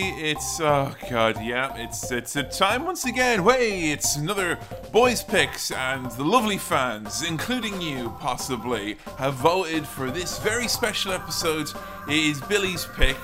It's oh god, yeah, it's it's a time once again. Hey, it's another boys picks, and the lovely fans, including you possibly, have voted for this very special episode. It is Billy's pick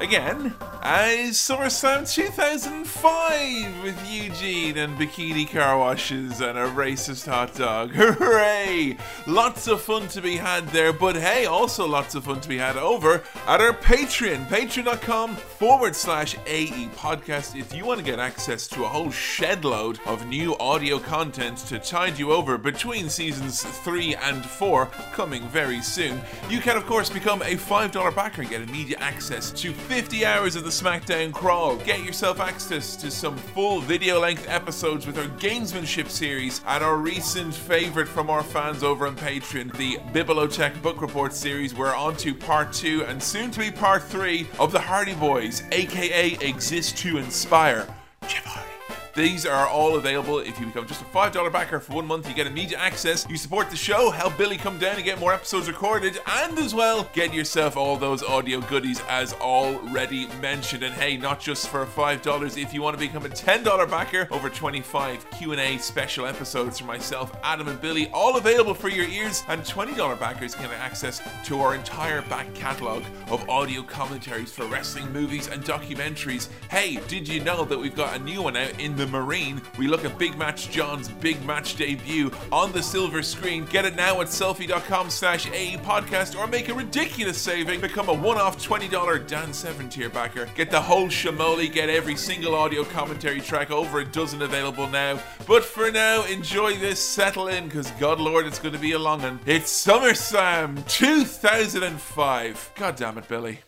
again as SummerSlam 2005 with Eugene and bikini car washes and a racist hot dog. Hooray! Lots of fun to be had there, but hey, also lots of fun to be had over at our Patreon, patreon.com forward slash AE podcast. If you want to get access to a whole shed load of new audio content to tide you over between seasons 3 and 4 coming very soon, you can, of course, become a $5 backer and get immediate access to 50 hours of the SmackDown Crawl. Get yourself access to some full video length episodes with our Gamesmanship series and our recent favourite from our fans over on Patreon, the Bibliotech Book Report series. We're on to part two and soon to be part three of the Hardy Boys, aka Exist to Inspire. Jim. These are all available if you become just a $5 backer for one month. You get immediate access. You support the show, help Billy come down and get more episodes recorded, and as well, get yourself all those audio goodies as already mentioned. And hey, not just for $5, if you want to become a $10 backer, over 25 Q&A special episodes from myself, Adam and Billy, all available for your ears, and $20 backers can have access to our entire back catalogue of audio commentaries for wrestling movies and documentaries. Hey, did you know that we've got a new one out in the Marine. We look at Big Match John's big match debut on the silver screen. Get it now at sellfy.com slash AE podcast or make a ridiculous saving. Become a one-off $20 Dan 7 tier backer. Get the whole shamoli. Get every single audio commentary track over a dozen available now. But for now, enjoy this, settle in, because God Lord, it's going to be a long one. It's SummerSlam 2005. God damn it, Billy.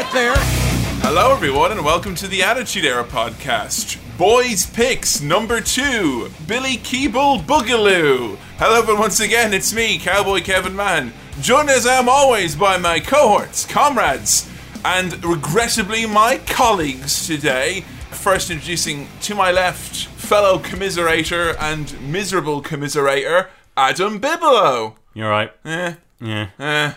Right there. Hello, everyone, and welcome to the Attitude Era podcast. Boys Picks number two Billy Keeble Boogaloo. Hello, but once again, it's me, Cowboy Kevin Mann, joined as I am always by my cohorts, comrades, and regrettably my colleagues today. First, introducing to my left, fellow commiserator and miserable commiserator, Adam Bibelow. You're right. Eh, Yeah. eh.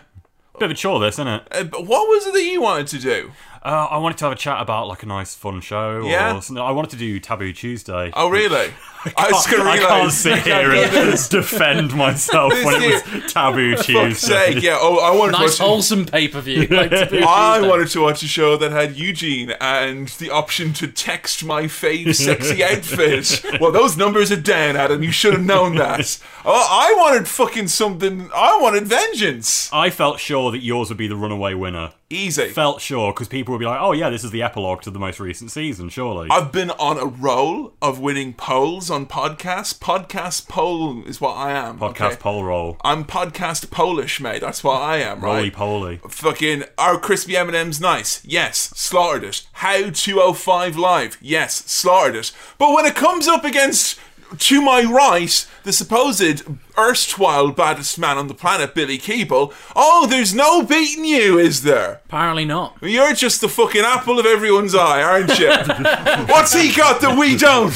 Bit of a chore, this, isn't it? Uh, but what was it that you wanted to do? Uh, I wanted to have a chat about like a nice, fun show. Yeah? Or something. I wanted to do Taboo Tuesday. Oh, really? I was going to I can't sit here I can't do and defend myself when it was Taboo Fuck's Tuesday. sake, yeah. Oh, I wanted Nice to watch. wholesome pay per view. Like I wanted to watch a show that had Eugene and the option to text my fave sexy outfit. well, those numbers are down, Adam. You should have known that. Oh, I wanted fucking something. I wanted vengeance. I felt sure that yours would be the runaway winner. Easy. Felt sure because people would be like, "Oh yeah, this is the epilogue to the most recent season, surely." I've been on a roll of winning polls on podcasts. Podcast poll is what I am. Podcast okay? poll roll, I'm podcast Polish, mate. That's what I am, roly right? poly. Fucking are crispy M&M's nice? Yes, slaughtered it. How 205 live? Yes, slaughtered it. But when it comes up against to my right, the supposed erstwhile baddest man on the planet, Billy Keeble, oh, there's no beating you, is there? Apparently not. You're just the fucking apple of everyone's eye, aren't you? What's he got that we don't?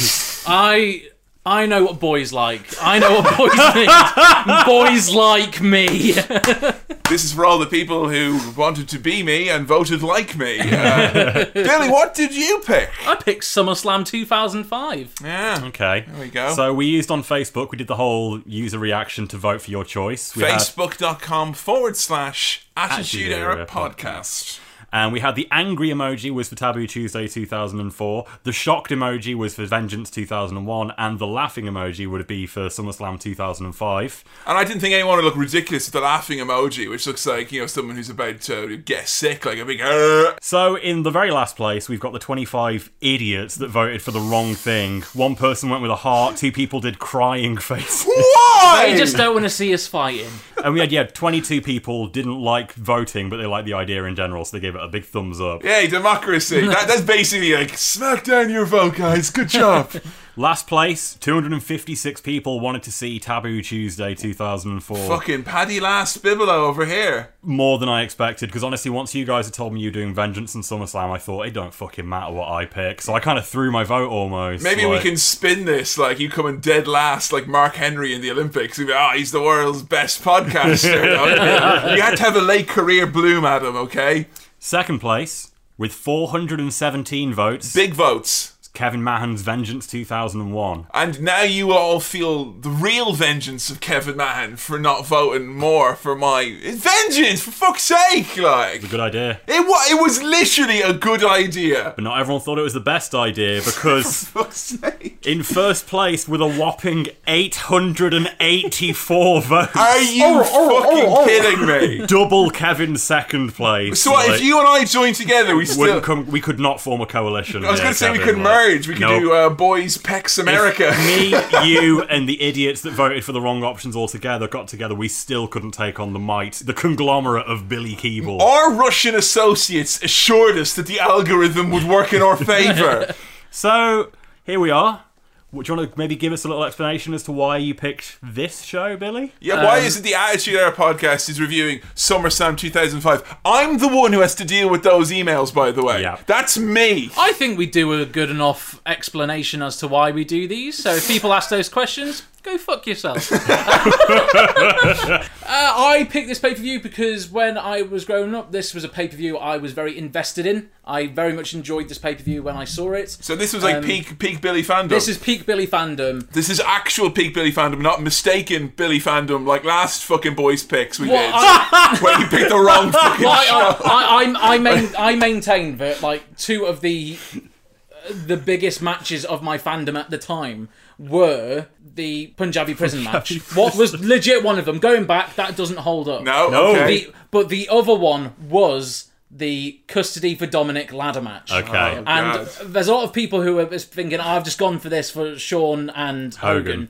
I I know what boys like. I know what boys need. boys like me. This is for all the people who wanted to be me and voted like me. Uh, Billy, what did you pick? I picked SummerSlam 2005. Yeah. Okay. There we go. So we used on Facebook. We did the whole user reaction to vote for your choice. We had- Facebook.com forward slash Attitude Attitude Era Era Podcast. And we had the angry emoji was for Taboo Tuesday 2004, the shocked emoji was for Vengeance 2001, and the laughing emoji would be for SummerSlam 2005. And I didn't think anyone would look ridiculous with the laughing emoji, which looks like, you know, someone who's about to get sick, like a big. "Arr." So in the very last place, we've got the 25 idiots that voted for the wrong thing. One person went with a heart, two people did crying faces. Why? They just don't want to see us fighting. And we had, yeah, 22 people didn't like voting, but they liked the idea in general, so they gave it a big thumbs up. Yay, democracy. that, that's basically like, smack down your vote, guys. Good job. Last place, 256 people wanted to see Taboo Tuesday 2004. Fucking Paddy Last Bibelo over here. More than I expected, because honestly, once you guys had told me you were doing Vengeance and SummerSlam, I thought it don't fucking matter what I pick. So I kind of threw my vote almost. Maybe we can spin this like you coming dead last, like Mark Henry in the Olympics. Be, oh, he's the world's best podcaster. you had to have a late career bloom, Adam. Okay, Second place, with 417 votes, big votes. Kevin Mahan's Vengeance 2001. And now you all feel the real vengeance of Kevin Mahan for not voting more for my vengeance for fuck's sake. Like It's a Good idea. it was, it was literally a good idea. But not everyone thought it was the best idea because Fuck's sake. in first place with a whopping 884 votes. Are you oh, oh, oh, fucking kidding me? Double Kevin's second place. So Like, if you and I joined together, we still. come, we could not form a coalition. I was going to say we could like- merge. We could Nope. do uh, Boys Pecs America. me, you, and the idiots that voted for the wrong options altogether got together, we still couldn't take on the might, the conglomerate of Billy Keeble. Our Russian associates assured us that the algorithm would work in our favour. So, here we are. Do you want to maybe give us a little explanation as to why you picked this show, Billy? Yeah, why um, is it the Attitude Era podcast is reviewing SummerSlam 2005? I'm the one who has to deal with those emails, by the way. Yeah. That's me. I think we do a good enough explanation as to why we do these. So if people ask those questions, go fuck yourself. uh, I picked this pay per view because when I was growing up, this was a pay per view I was very invested in. I very much enjoyed this pay per view when I saw it. So this was like Um, peak peak Billy fandom. This is peak Billy fandom. this is actual peak Billy fandom, not mistaken Billy fandom like last fucking boys picks we Well, did. I- where you picked the wrong fucking I, show. I, I, I, main, I maintain that like two of the the biggest matches of my fandom at the time were the Punjabi prison match. What was legit one of them? Going back, that doesn't hold up. No, No. okay. The, but the other one was the custody for Dominic ladder match. Okay. Oh, and God. there's a lot of people who are just thinking, oh, I've just gone for this for Shawn and Hogan. Hogan.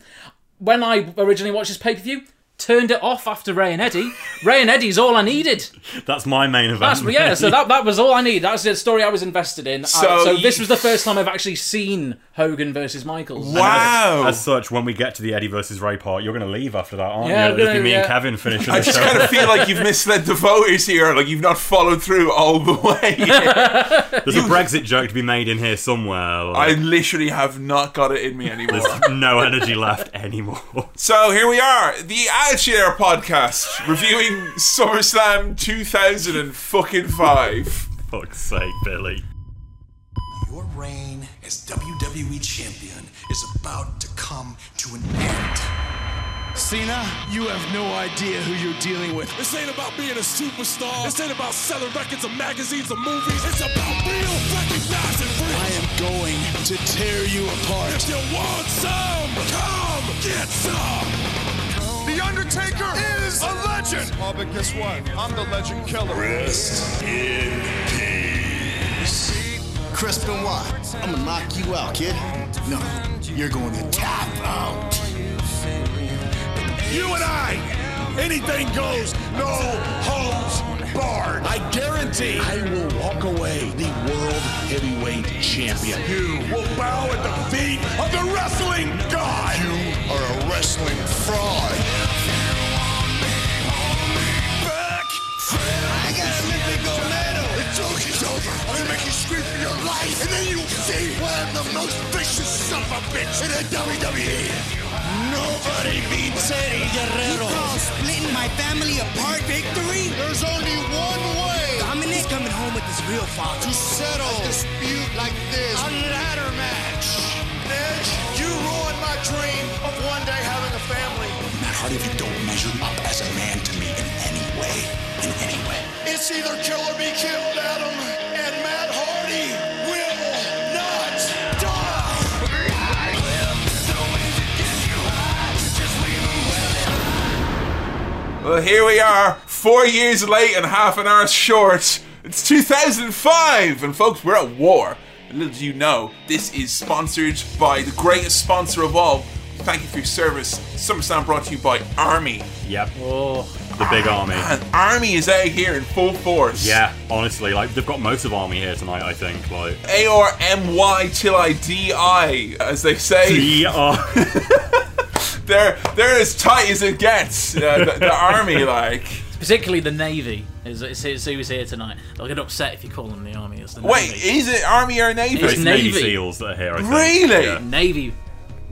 When I originally watched this pay per view, turned it off after Ray and Eddie. Ray and Eddie's all I needed. That's my main event. That's, yeah, so that, that was all I need. That was the story I was invested in. So Uh, so you- this was the first time I've actually seen Hogan versus Michaels. Wow. As such, when we get to the Eddie versus Ray part, you're going to leave after that, aren't Yeah, you? I'm It'll be gonna- me and. Kevin finishing I just kind of feel like you've misled the voters here. Like you've not followed through all the way. There's a Brexit joke to be made in here somewhere. I literally have not got it in me anymore. There's no energy left anymore. So here we are, the Attitude Era podcast, reviewing SummerSlam 2005. Fuck's sake, Billy. Your reign as WWE Champion is about to come to an end. Cena, you have no idea who you're dealing with. This ain't about being a superstar. This ain't about selling records of magazines or movies. It's about real, recognized, and real. I am going to tear you apart. If you want some, come get some. The Undertaker is a legend. Oh, but guess what? I'm the legend killer. Rest in peace. Chris Benoit, I'm gonna knock you out, kid. No, you're going to tap out. You and I, anything goes, no holds barred. I guarantee I will walk away the world heavyweight champion. You will bow at the feet of the wrestling god. You are a wrestling fraud. I got Olympic gold medal. The joke is over. I'm gonna make you scream for your life, and then you'll see why I'm the most vicious son of a bitch in the WWE. Nobody beats Eddie Guerrero. You call splitting my family apart victory? There's only one way Dominic's coming home with his real father. to settle a dispute like this. A ladder match. Edge, you ruined my dream of one day having a family. Matt Hardy, if you don't measure up as a man to me in any way, in any way. It's either kill or be killed, Adam. And Matt Hardy will not die. Well, here we are, four years late and half an hour short. It's 2005, and folks, we're at war. Little do you know, this is sponsored by the greatest sponsor of all. Thank you for your service. SummerSlam brought to you by Army. Yep. Oh, the big army. And Army is out here in full force. Yeah, honestly, like they've got most of army here tonight. I think. Like, A R M Y till I D I, as they say. the uh, They're they're as tight as it gets. Uh, the, the army, like. Particularly the Navy is, is, is who's here tonight. They'll get upset if you call them the Army. It's the Wait, Navy. is it army or navy? It's it's Navy. Navy. SEAls that are here. I think. Really? Yeah. Navy.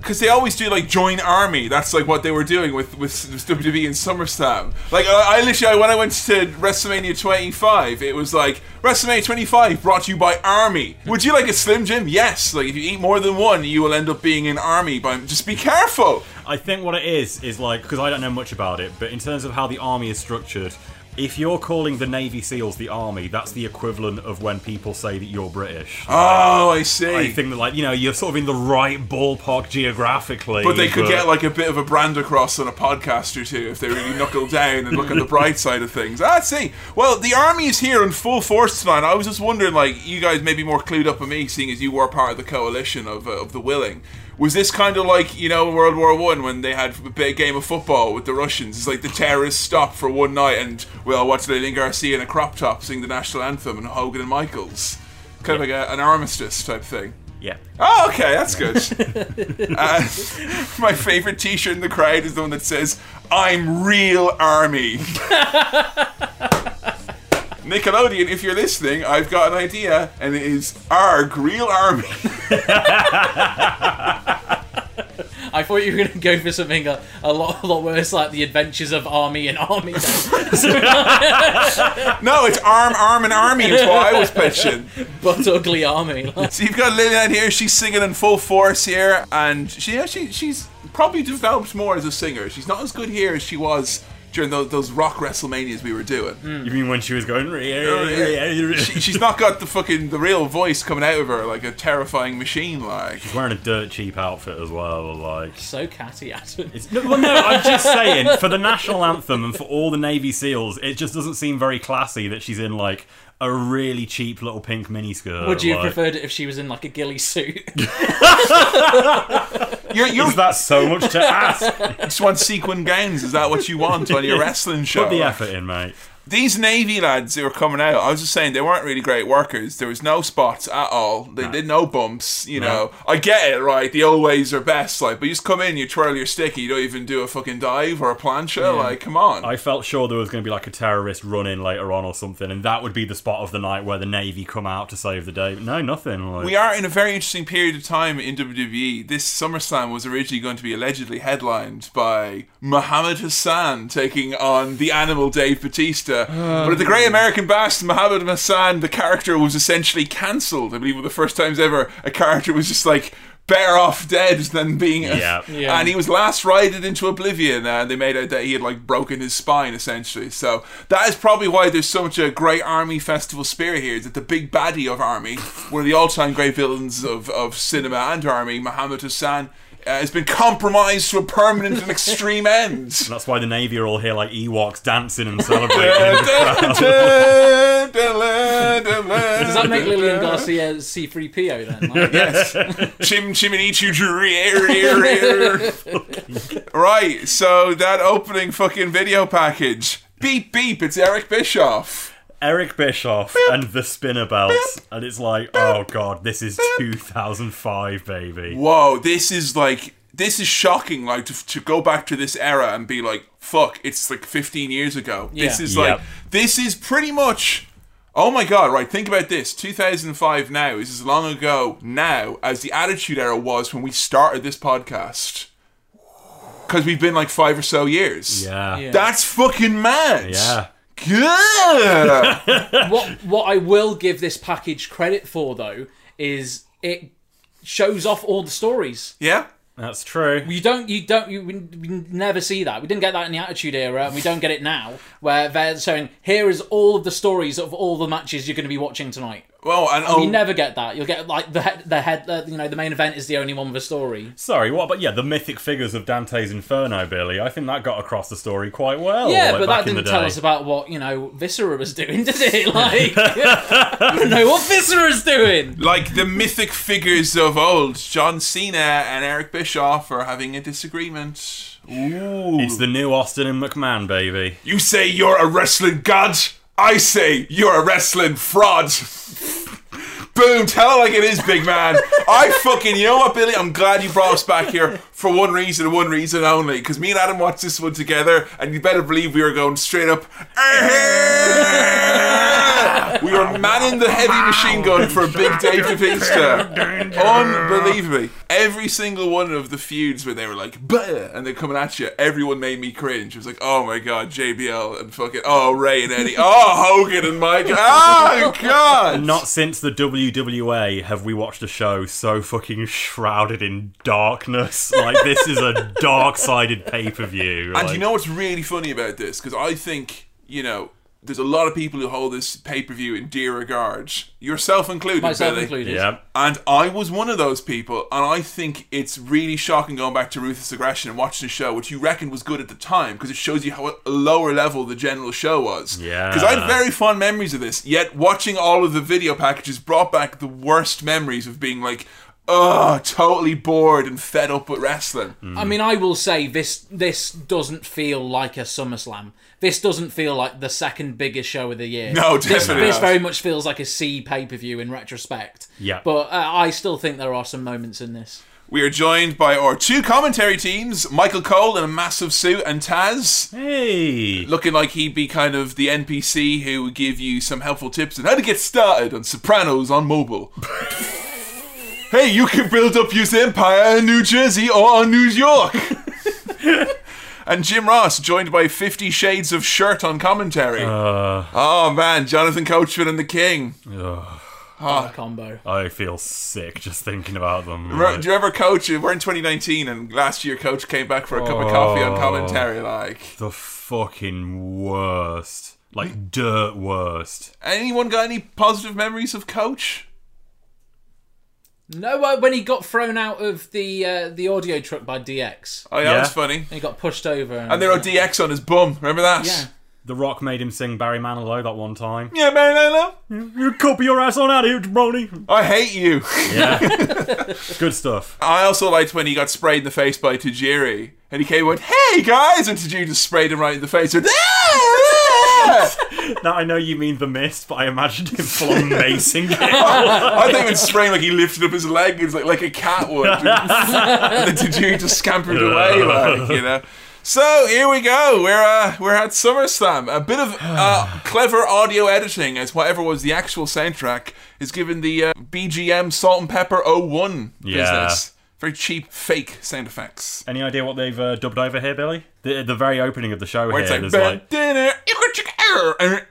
Because they always do like join army. That's like what they were doing with with WWE and SummerSlam. Like I, I literally when I went to WrestleMania 25, it was like WrestleMania 25 brought to you by Army. Would you like a Slim Jim? Yes. Like if you eat more than one, you will end up being in Army. But just be careful. I think what it is is like because I don't know much about it, but in terms of how the army is structured, if you're calling the Navy SEALs the army, that's the equivalent of when people say that you're British. Oh, I see. I think that like you know you're sort of in the right ballpark geographically. But they could get like a bit of a brand across on a podcast or two if they really knuckle down and look at the bright side of things. I see. Well, the army is here in full force tonight. I was just wondering, like, you guys may be more clued up than me, seeing as you were part of the coalition of, uh, of the willing. Was this kind of like you know in World War One when they had a big game of football with the Russians? It's like the terrorists stopped for one night and well, watch Lillian Garcia in a crop top sing the national anthem and Hogan and Michaels, kind of like a, an armistice type thing. yeah. Oh, okay, that's good. uh, my favorite T-shirt in the crowd is the one that says "I'm real army." Nickelodeon, if you're listening, I've got an idea, and it is "Arg, real army." I thought you were going to go for something a, a lot a lot worse, like the Adventures of Army and Army. no, it's arm, arm, and army. Is what I was pitching. but ugly Army. So you've got Lillian here. She's singing in full force here, and she, yeah, she she's probably developed more as a singer. She's not as good here as she was during those, those rock WrestleManias we were doing. Mm. You mean when she was going? Oh, she, she's not got the fucking the real voice coming out of her like a terrifying machine. Like She's wearing a dirt cheap outfit as well. Like so catty, Adam. It's, no, well, no, I'm just saying for the national anthem and for all the Navy SEAls, it just doesn't seem very classy that she's in like a really cheap little pink miniskirt. Would you have like, preferred it if she was in like a ghillie suit? you're, you're Is that so much to ask? just want sequin gowns. Is that what you want on your wrestling show? Put the effort in, mate. These Navy lads who were coming out, I was just saying they weren't really great workers. There was no spots at all. They did no bumps. You know, I get it, right? The old ways are best, like, but you just come in, you twirl your stick, you don't even do a fucking dive or a plancha. Like, come on. I felt sure there was going to be like a terrorist run in later on or something, and that would be the spot of the night where the Navy come out to save the day. But no, nothing. Like, We are in a very interesting period of time in WWE. This SummerSlam was originally going to be allegedly headlined by Muhammad Hassan taking on the animal Dave Batista. But at the Great American Bash, Mohammed Hassan, the character was essentially cancelled. I believe one of the first times ever a character was just like better off dead than being. Yeah. Yeah. And he was last rided into oblivion, and they made out that he had like broken his spine essentially. So that is probably why there's so much uh, a great army festival spirit here. Is that the big baddie of army, one of the all-time great villains of, of cinema and army, Mohammed Hassan, uh, has been compromised to a permanent and extreme end. That's why the Navy are all here like Ewoks dancing and celebrating. Does that make Lillian Garcia C3PO then? Like, yes. Chim Chiminichu Right, so that opening fucking video package. Beep beep, it's Eric Bischoff. Eric Bischoff and the spinner belts, and it's like, oh god, this is 2005, baby. Whoa, this is like this is shocking. Like to, to go back to this era and be like, fuck, it's like 15 years ago. This Yeah. is Yep. like this is pretty much. Oh my god! Right, think about this. 2005 now is as long ago now as the Attitude Era was when we started this podcast. Because we've been like five or so years. Yeah. Yeah. That's fucking mad. Yeah. Yeah. what what I will give this package credit for though is it shows off all the stories. yeah. That's true. You don't, you don't, you we we never see that. We didn't get that in the Attitude Era, and we don't get it now, where they're showing here is all of the stories of all the matches you're going to be watching tonight. Well, and And oh, you never get that. You'll get like the head, the head, uh, you know, the main event is the only one with a story. Sorry, what about yeah, the mythic figures of Dante's Inferno, Billy? I think that got across the story quite well. yeah, like, but back that didn't tell us about what you know Viscera was doing, did it? Like, I don't know what Viscera's doing. like the mythic figures of old, John Cena and Eric Bischoff are having a disagreement. Ooh. It's the new Austin and McMahon, baby. You say you're a wrestling god. I say you're a wrestling fraud. Boom, tell it like it is, big man. I fucking, you know what, Billy? I'm glad you brought us back here for one reason one reason only. Because me and Adam watched this one together, and you better believe we were going straight up. We were manning the heavy machine gun for a Big Dave Batista. Unbelievably. Every single one of the feuds where they were like, "Bah," and they're coming at you, everyone made me cringe. It was like, oh my god, JBL and fucking, oh, Ray and Eddie, oh, Hogan and Mike, oh god. Not since the WWA have we watched a show so fucking shrouded in darkness. Like this is a dark-sided pay-per-view. And like- you know what's really funny about this? Because I think, you know, there's a lot of people who hold this pay per view in dear regard, yourself included, Myself Billy. included. yeah. And I was one of those people, and I think it's really shocking going back to Ruthless Aggression and watching the show, which you reckon was good at the time, because it shows you how lower level the general show was. Yeah. Because I had very fond memories of this, yet watching all of the video packages brought back the worst memories of being like, ugh, totally bored and fed up with wrestling. I mean, I will say this: this doesn't feel like a SummerSlam. This doesn't feel like the second biggest show of the year. No, this, definitely this not. very much feels like a C pay per view in retrospect. Yeah. but uh, I still think there are some moments in this. We are joined by our two commentary teams, Michael Cole in a massive suit and Taz. Hey. looking like he'd be kind of the NPC who would give you some helpful tips on how to get started on Sopranos on mobile. hey, you can build up your empire in New Jersey or on New York. and Jim Ross, joined by Fifty Shades of Shirt on commentary. Uh. oh man, Jonathan Coachman and the King. Ah. What a combo. I feel sick just thinking about them. Remember- Do you ever coach? We're in 2019, and last year Coach came back for a cup of coffee on oh. commentary. Like, the fucking worst. Like dirt worst. anyone got any positive memories of Coach? No, uh, when he got thrown out of the uh, the audio truck by DX, Oh, yeah, that Yeah. was funny. he got pushed over. And, And they wrote DX on his bum. Remember that? yeah. The Rock made him sing Barry Manilow that one time. Yeah, man, I know. You copy your ass on out of here, jabroni. I hate you. Yeah. Good stuff. I also liked when he got sprayed in the face by Tajiri. And he came and went, hey guys! And Tajiri just sprayed him right in the face. And, "Ah!" Now I know you mean the mist, but I imagined him full on macing it. I think it was spraying like he lifted up his leg it's like, like a cat would. and then Tajiri just scampered away, like, you know. So here we go. We're uh, we're at SummerSlam. A bit of uh, clever audio editing, as whatever was the actual soundtrack is given the uh, BGM Salt and Pepper 01 Yeah. business. Very cheap, fake sound effects. Any idea what they've uh, dubbed over here, Billy? The, the very opening of the show Where here, it's like, like dinner, there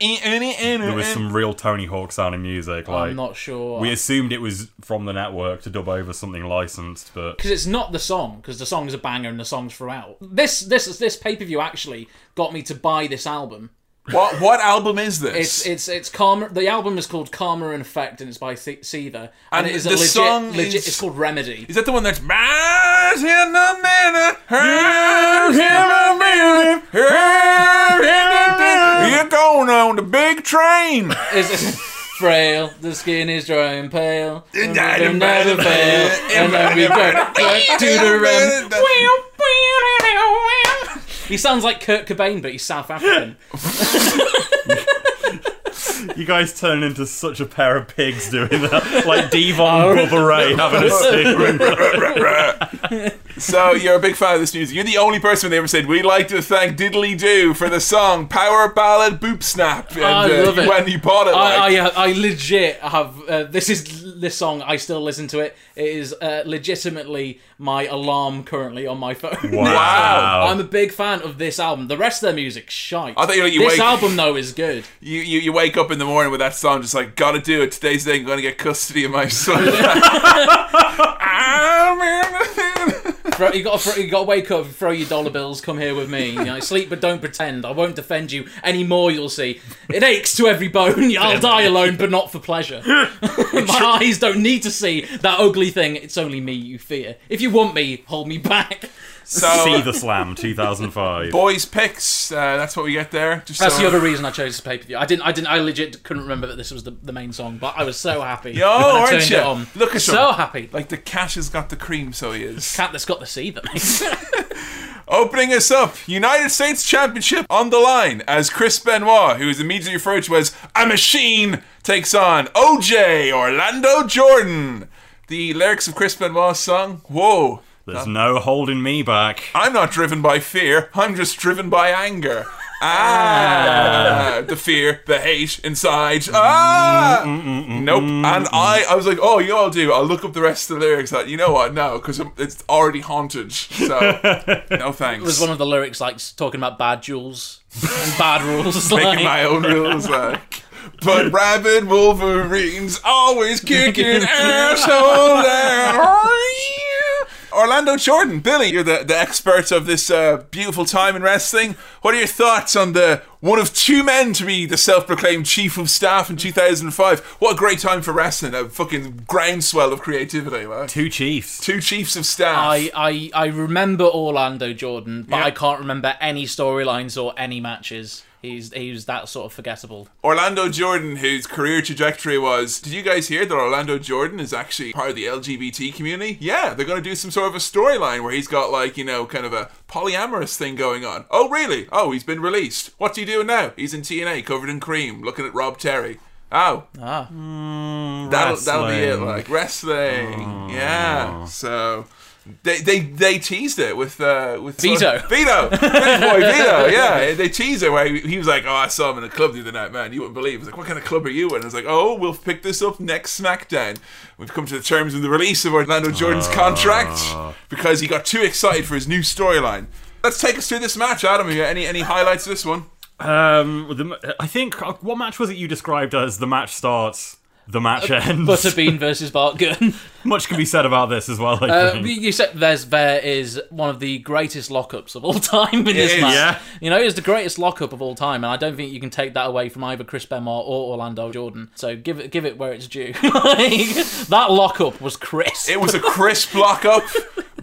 there was some real Tony Hawk sounding music. Like I'm not sure. we assumed it was from the network to dub over something licensed, but because it's not the song because the song's a banger and the song's throughout. This this this pay per view actually got me to buy this album. What what album is this? It's it's it's Karma. The album is called Karma and Effect and it's by Se- Seether. And, And it is a the legit. song legit is- It's called Remedy. Is that the one that's Mars in the minute? Heard him a minute. Heard him a minute. You're going on the big train. Is it frail? The skin is dry and pale. And they never fail. And then we go back to the rem. He sounds like Kurt Cobain, but he's South African. you guys turn into such a pair of pigs doing that, like D-Von and Bubba Ray having a sing. So you're a big fan of this music. You're the only person they ever said we'd like to thank Diddly Doo for the song "Power Ballad Boop Snap." And, I uh, love it. When you bought it, I, like, I, uh, I legit have uh, this is this song. I still listen to it. It is uh, legitimately my alarm currently on my phone. Wow. I'm a big fan of this album. The rest of their music, shite. I thought you- you this wake- album though is good. you, you you wake up in the morning with that song, just like gotta do it. Today's the day I'm gonna get custody of my son. Throw, you got to you got to wake up, throw your dollar bills, come here with me. You know, sleep but don't pretend. I won't defend you anymore. You'll see. It aches to every bone. I'll die alone, but not for pleasure. My eyes don't need to see that ugly thing. It's only me you fear. If you want me, hold me back. So, See the Slam 2005. boys picks. Uh, that's what we get there. Just That's so- the other reason I chose this pay per view. I didn't. I didn't. I legit couldn't remember that this was the, the main song, but I was so happy. Yo, when I aren't turned you? it on. Look at so him. happy. Like the cat has got the cream, so he is. Cat that's got the seed that Opening us up, United States Championship on the line as Chris Benoit, who is immediately referred to as a machine, takes on OJ Orlando Jordan. The lyrics of Chris Benoit's song, whoa. There's no holding me back. I'm not driven by fear, I'm just driven by anger. Ah, ah. the fear, the hate inside. Mm, ah, mm, mm, nope. And I, I was like, oh, you all do? I'll look up the rest of the lyrics. Like, you know what? No, because it's already haunted. So, no thanks. It was one of the lyrics like talking about bad jewels and bad rules. making like, my own rules. Like. But rabid Wolverines always kicking asshole down. Orlando Jordan, Billy, you're the, the expert of this uh, beautiful time in wrestling. What are your thoughts on the one of two men to be the self-proclaimed chief of staff in 2005? What a great time for wrestling! A fucking groundswell of creativity, man. Two Chiefs. Two chiefs of staff. I, I I remember Orlando Jordan, but Yeah. I can't remember any storylines or any matches. He's he was that sort of forgettable. Orlando Jordan, whose career trajectory was. Did you guys hear that Orlando Jordan is actually part of the LGBT community? Yeah, they're going to do some sort of a storyline where he's got, like, you know, kind of a polyamorous thing going on. Oh, really? Oh, he's been released. What's he doing now? He's in TNA, covered in cream, looking at Rob Terry. Oh, Ah, that'll, that'll be it. Like, wrestling. Yeah. So. They, they they teased it with uh with Vito. Vito. British boy Vito yeah. They teased it where he, he was like oh I saw him in a club the other night man. You wouldn't believe it's like what kind of club are you in? I was like oh we'll pick this up next SmackDown. We've come to the terms of the release of Orlando Jordan's contract because he got too excited for his new storyline. Let's take us through this match Adam. You any any highlights of this one? Um, the, I think uh, what match was it you described as the match starts, the match Uh, ends. Butterbean versus Bart Gunn. Much can be said about this as well. Uh, you said there's there is one of the greatest lockups of all time in this is. match. Yeah. You know, it's the greatest lockup of all time, and I don't think you can take that away from either Chris Benoit or Orlando Jordan. So give it give it where it's due. like, that lockup was crisp. it was a crisp lockup.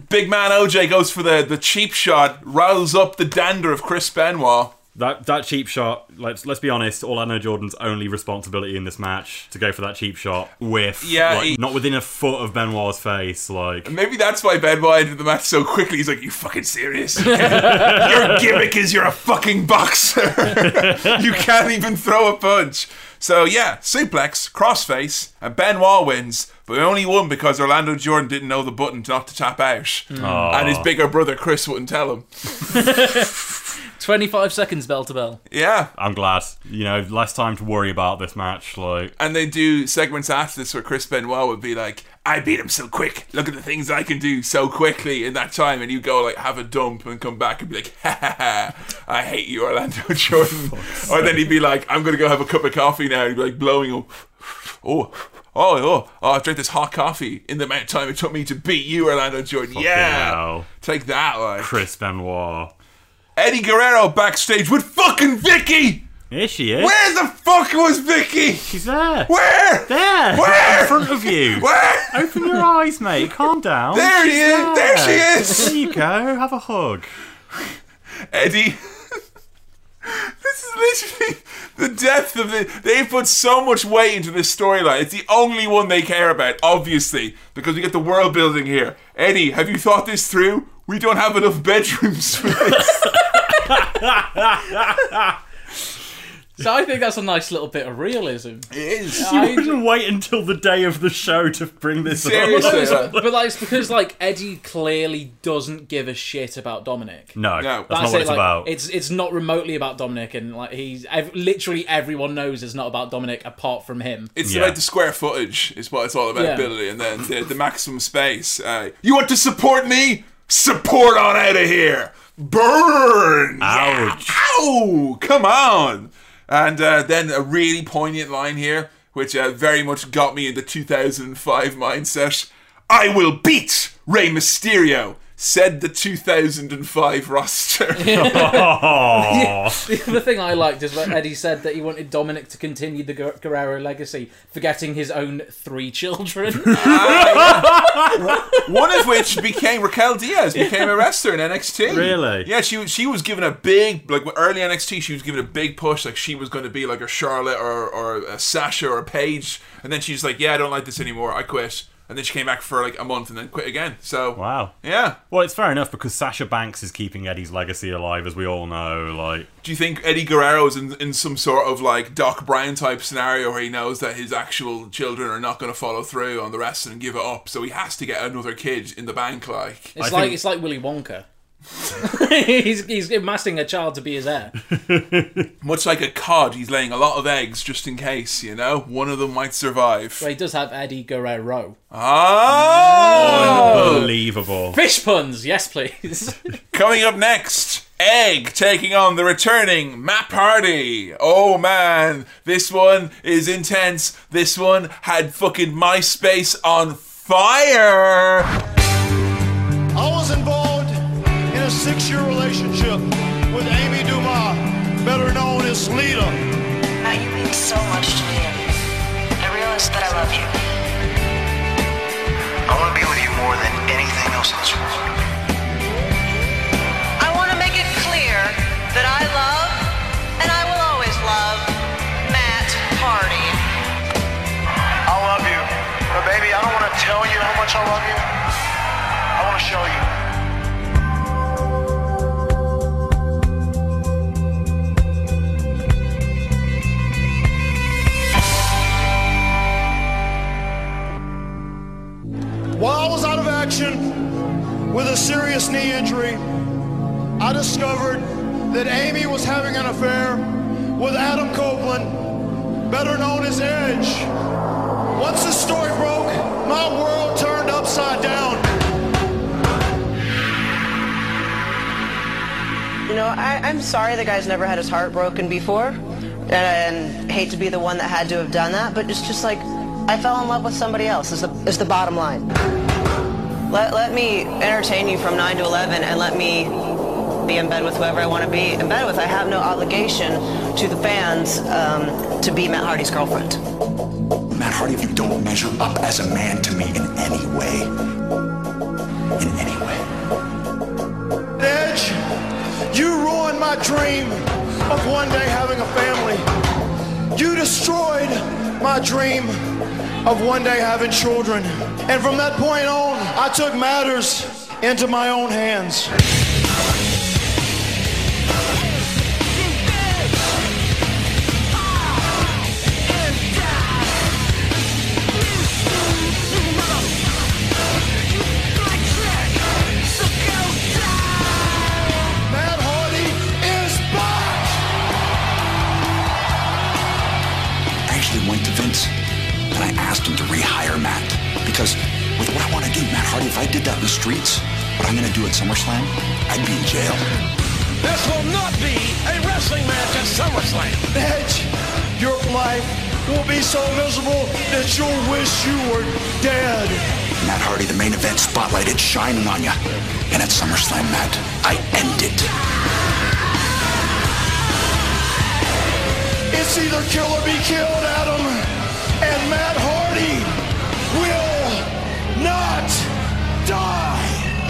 big man OJ goes for the the cheap shot riles up the dander of Chris Benoit That that cheap shot. Let's let's be honest. Orlando Jordan's only responsibility in this match to go for that cheap shot. with Yeah, like, he- not within a foot of Benoit's face. Like Maybe that's why Benoit ended the match so quickly. He's like, "You fucking serious? Your gimmick is you're a fucking boxer. you can't even throw a punch." So yeah, suplex, crossface, and Benoit wins, but he only won because Orlando Jordan didn't know the button not to tap out, mm. and his bigger brother Chris wouldn't tell him. 25 seconds bell to bell. Yeah, I'm glad. You know, less time to worry about this match. Like and they do segments after this where Chris Benoit would be like, "I beat him so quick. Look at the things I can do so quickly in that time." And you go like, have a dump and come back and be like, "Ha ha ha! I hate you, Orlando Jordan." or then he'd be like, "I'm gonna go have a cup of coffee now." And he'd be like blowing up. Oh. Oh, oh, oh, I've drank this hot coffee in the amount of time it took me to beat you, Orlando Jordan. yeah. hell. Take that, like. Chris Benoit. Eddie Guerrero backstage with fucking Vicky! Here she is. Where the fuck was Vicky? She's there. Where? There. Where? In front of you. Where? Open your eyes, mate. Calm down. There She's he is. There she is. There you go. Have a hug. Eddie. this is literally the depth of it. They put so much weight into this storyline. It's the only one they care about, obviously, because we get the world building here. Eddie, have you thought this through? We don't have enough bedrooms for this. So I think that's a nice little bit of realism. it is. You I- wouldn't wait until the day of the show to bring this Seriously. up. but like, it's because like Eddie clearly doesn't give a shit about Dominic. No, No. that's not what it, it's like, about. It's it's not remotely about Dominic, and like he's ev- literally everyone knows it's not about Dominic apart from him. It's Yeah. about the square footage, is what it's all about, Yeah. Billy, and then the, the maximum space. Uh, you want to support me? Support on out of here! Burn! Yeah. Ouch. Ow! Come on! And uh, then a really poignant line here, which uh, very much got me in the 2005 mindset. I will beat Rey Mysterio. Said the 2005 roster. The other thing I liked is when Eddie said that he wanted Dominic to continue the Guer- Guerrero legacy, forgetting his own three children. Ah, One of which became Raquel Diaz, became a wrestler in NXT. Really? Yeah, she was- she was given a big like early NXT. She was given a big push, like she was going to be like a Charlotte or or a Sasha or a Paige, and then she's like, "Yeah, I don't like this anymore. I quit." And then she came back for like a month and then quit again. So wow. yeah. Well, it's fair enough because Sasha Banks is keeping Eddie's legacy alive, as we all know. Like, Do you think Eddie Guerrero is in, in some sort of like Doc Brown type scenario where he knows that his actual children are not going to follow through on the wrestling and give it up, so he has to get another kid in the bank? Like, It's I like think- it's like Willy Wonka. he's he's amassing a child to be his heir. much like a cod, he's laying a lot of eggs just in case, you know, one of them might survive. But he does have Eddie Guerrero. Ah! unbelievable. Fish puns, yes please. Coming up next, Egg taking on the returning Matt Hardy. Oh man, this one is intense. This one had fucking MySpace on fire. I was involved in a six-year relationship with Amy Dumas, better known as Lita. Matt, you mean so much to me. I realize that I love you. I want to be with you more than anything else in this world. I want to make it clear that I love, and I will always love, Matt Hardy. I love you. But baby, I don't want to tell you how much I love you. I want to show you. While I was out of action with a serious knee injury, I discovered that Amy was having an affair with Adam Copeland, better known as Edge. Once the story broke, my world turned upside down. You know, I, I'm sorry the guy's never had his heart broken before, and, and hate to be the one that had to have done that, but it's just like I fell in love with somebody else. Is the is the bottom line. Let let me entertain you from nine to eleven, and let me be in bed with whoever I want to be in bed with. I have no obligation to the fans um, to be Matt Hardy's girlfriend. Matt Hardy, if you don't measure up as a man to me in any way, in any way, Edge, you ruined my dream of one day having a family. You destroyed my dream of one day having children. And from that point on, I took matters into my own hands. I did that in the streets, what I'm going to do at SummerSlam, I'd be in jail. This will not be a wrestling match at SummerSlam. Edge, your life will be so miserable that you'll wish you were dead. Matt Hardy, the main event spotlight, it's shining on you. And at SummerSlam, Matt, I end it. It's either kill or be killed, Adam. And Matt Hardy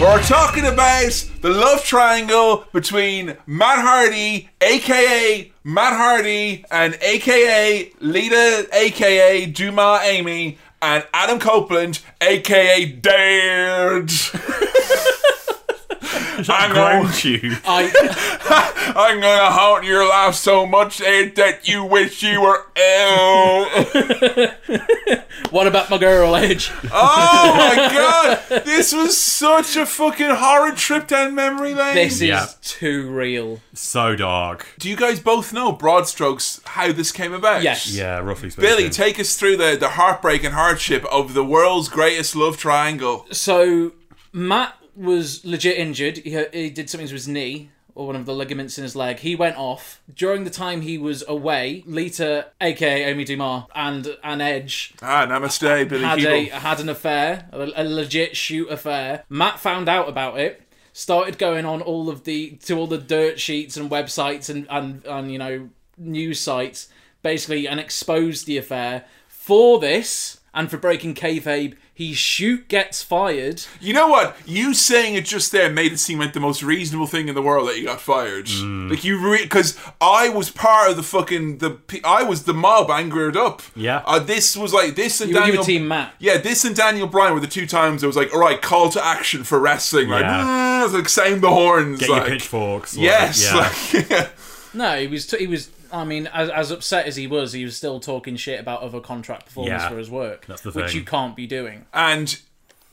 We're talking about the love triangle between Matt Hardy, aka Matt Hardy, and aka Lita, aka Duma Amy, and Adam Copeland, aka Dad. I'm gonna, tune. I I'm gonna haunt your life so much Ed, that you wish you were ill. what about my girl Edge? Oh my god! This was such a fucking horror trip down memory lane. This is Yeah. too real. So dark. Do you guys both know, broad strokes, how this came about? Yes. Yeah, roughly speaking. Billy, take us through the, the heartbreak and hardship of the world's greatest love triangle. So Matt was legit injured. He, he did something to his knee or one of the ligaments in his leg. He went off during the time he was away. Lita, aka Amy Dumas, and and Edge Ah, namaste, Billy had a had an affair, a, a legit shoot affair. Matt found out about it. Started going on all of the to all the dirt sheets and websites and and, and you know news sites basically and exposed the affair. For this and for breaking kayfabe, he shoot gets fired. You know what? You saying it just there made it seem like the most reasonable thing in the world that he got fired. Like you, because I was part of the fucking the. pe- I was the mob angered up. Yeah. Uh, this was like this and You were- you were Daniel. team Matt. Yeah, this and Daniel Bryan were the two times it was like, all right, call to action for wrestling. Like, Yeah. "Ah," like sound the horns. Get like, your pitchforks. like, Yes. yeah. like, No, he was. he was. I mean, as, as upset as he was, he was still talking shit about other contract performers Yeah, for his work. that's the which you can't be doing. and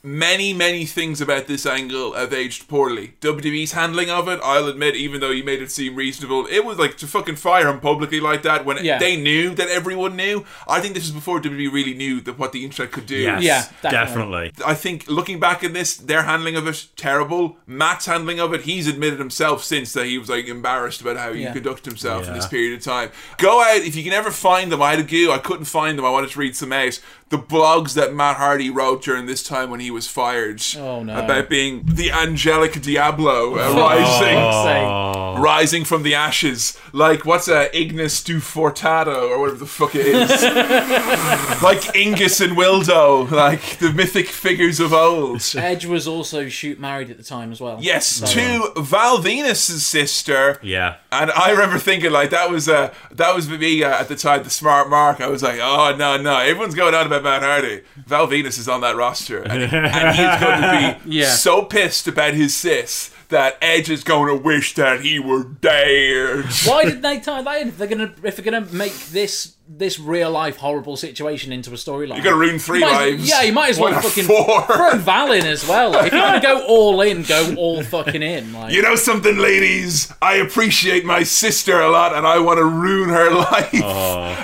many, many things about this angle have aged poorly. WWE's handling of it, I'll admit, even though you made it seem reasonable, it was like to fucking fire him publicly like that when Yeah. they knew that everyone knew. I think this is before WWE really knew that what the internet could do. Yes, Yeah, definitely. definitely. I think looking back at this, their handling of it terrible. Matt's handling of it, he's admitted himself since that he was like embarrassed about how he Yeah. conducted himself in this period of time. Go out if you can ever find them. I had a go, I couldn't find them. I wanted to read some out. The blogs that Matt Hardy wrote during this time when he was fired Oh, no. about being the angelic Diablo uh, rising. Oh. Rising from the ashes, like what's a Ignis du Fortado or whatever the fuck it is, like Ingus and Wildo, like the mythic figures of old. Edge was also shoot married at the time as well. Yes, So- to Val Venis' sister. Yeah. And I remember thinking like that was uh, that was me uh, at the time, the smart mark. I was like, oh no no, everyone's going on about Matt Hardy. Val Venis is on that roster, and, and he's going to be Yeah. so pissed about his sis that Edge is going to wish that he were dead. Why did they tie that in? If they're gonna if they're gonna make this this real life horrible situation into a storyline, You're gonna ruin three you as- lives. Yeah, you might as well Why not fucking four? throw Val in as well. Like, if you're gonna go all in, go all fucking in. Like, You know something, ladies? I appreciate my sister a lot, and I want to ruin her life.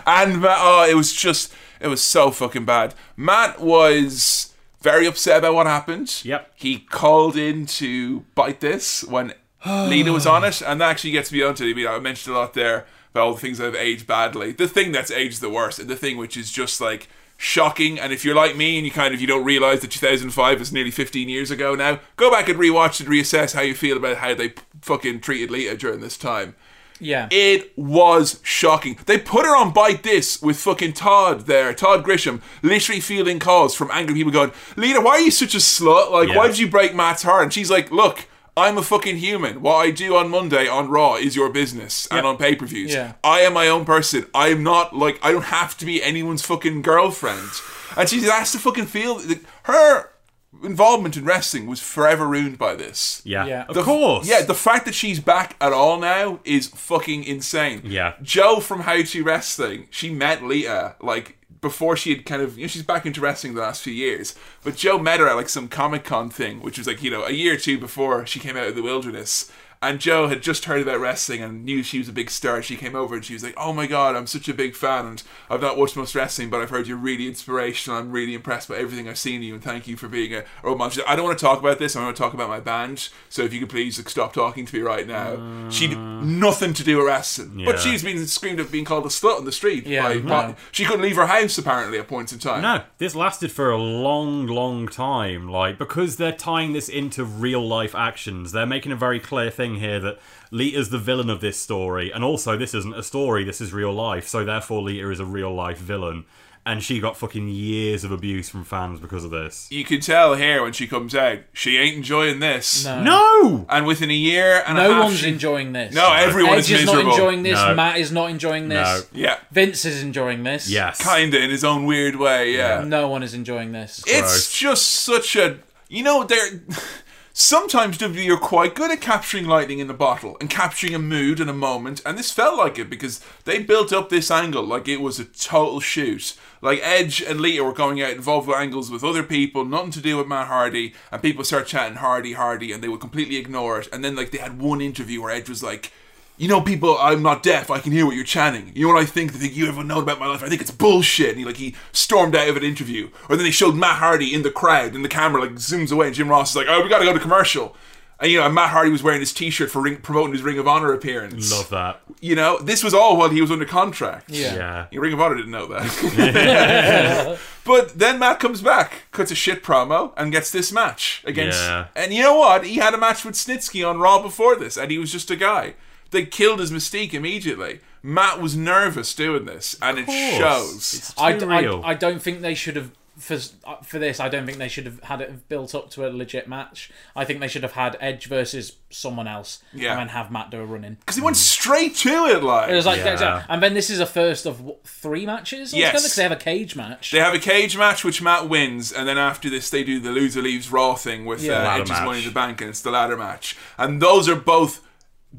And oh, it was just, it was so fucking bad. Matt was very upset about what happened. Yep. He called in to Byte This when Lita was on it, and that actually gets me onto it. I mean, I mentioned a lot there about all the things that have aged badly. The thing that's aged the worst, and the thing which is just like shocking. And if you're like me and you kind of you don't realize that 2005 is nearly 15 years ago now, go back and rewatch and reassess how you feel about how they fucking treated Lita during this time. Yeah, It was shocking. They put her on Byte This with fucking Todd there, Todd Grisham, literally fielding calls from angry people going, Lita, why are you such a slut? Like, Yeah. why did you break Matt's heart? And she's like, look, I'm a fucking human. What I do on Monday on Raw is your business and on pay per views. Yeah. I am my own person. I am not like, I don't have to be anyone's fucking girlfriend. And she has to fucking feel that her involvement in wrestling was forever ruined by this. Yeah. Yeah. Of The- course. Yeah, the fact that she's back at all now is fucking insane. Yeah. Joe from How to Wrestling, she met Lita like before she had kind of you know she's back into wrestling the last few years. But Joe met her at like some Comic Con thing, which was like you know a year or two before she came out of the wilderness. And Joe had just heard about wrestling and knew she was a big star. She came over and she was like, "Oh my god, I'm such a big fan, and I've not watched much wrestling, but I've heard you're really inspirational. I'm really impressed by everything I've seen of you, and thank you for being a role model." She said, I don't want to talk about this. I want to talk about my band. So if you could please like, stop talking to me right now. She'd nothing to do with wrestling, but she's been screamed of being called a slut on the street. Yeah, by, no. she couldn't leave her house apparently at points in time. No, this lasted for a long, long time. Like, because they're tying this into real life actions, they're making a very clear thing here that Lita's the villain of this story, and also this isn't a story, this is real life, so therefore Lita is a real life villain. And she got fucking years of abuse from fans because of this. You can tell here when she comes out, she ain't enjoying this. No. No! And within a year and a half no half, one's she- enjoying this. No, everyone Edge is is not miserable. enjoying this. No. Matt is not enjoying this. No. Yeah, Vince is enjoying this. Yes. kinda in his own weird way. Yeah. No one is enjoying this. It's Gross. just such a you know they're sometimes WWE are quite good at capturing lightning in the bottle and capturing a mood and a moment and this felt like it because they built up this angle like it was a total shoot. Like Edge and Lita were going out involved with angles with other people nothing to do with Matt Hardy and people start chatting Hardy Hardy and they would completely ignore it. And then like they had one interview where Edge was like you know, people, I'm not deaf. I can hear what you're chanting. You know what I think? They think you ever know about my life. I think it's bullshit. And he like he stormed out of an interview. Or then they showed Matt Hardy in the crowd, and the camera like zooms away, and Jim Ross is like, "Oh, we got to go to commercial." And you know, Matt Hardy was wearing his T-shirt for ring, promoting his Ring of Honor appearance. Love that. You know, this was all while he was under contract. Yeah. Yeah. Your Ring of Honor didn't know that. but then Matt comes back, cuts a shit promo, and gets this match against. Yeah. And you know what? He had a match with Snitsky on Raw before this, and he was just a guy. They killed his mystique immediately. Matt was nervous doing this, and it shows. It's I, too d- I- real. I don't think they should have for uh, for this. I don't think they should have had it built up to a legit match. I think they should have had Edge versus someone else, Yeah. and then have Matt do a run in. Because he went straight to it, like. It was like, Yeah. and then this is a first of what, three matches. Yes. because they have a cage match. They have a cage match which Matt wins, and then after this they do the loser leaves Raw thing with Yeah. uh, Ladder Edge's match. Money in the Bank, and it's the ladder match. And those are both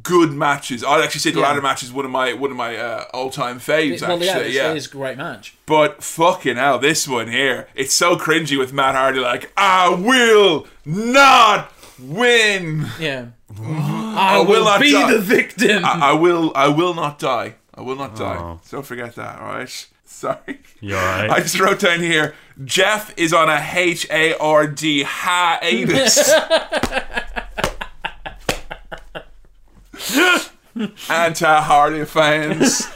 good matches. I'd actually say the Yeah. ladder match is one of my one of my uh, all time faves. well, yeah, actually, it's, yeah. it is a great match. But fucking hell, this one here, it's so cringy with Matt Hardy. Like, I will not win. Yeah, I, will not be die. the victim. I, I will. I will not die. I will not die. Oh. Don't forget that. All right. Sorry. You alright? I just wrote down here. Jeff is on a H A R D hiatus. Anti Hardy fans,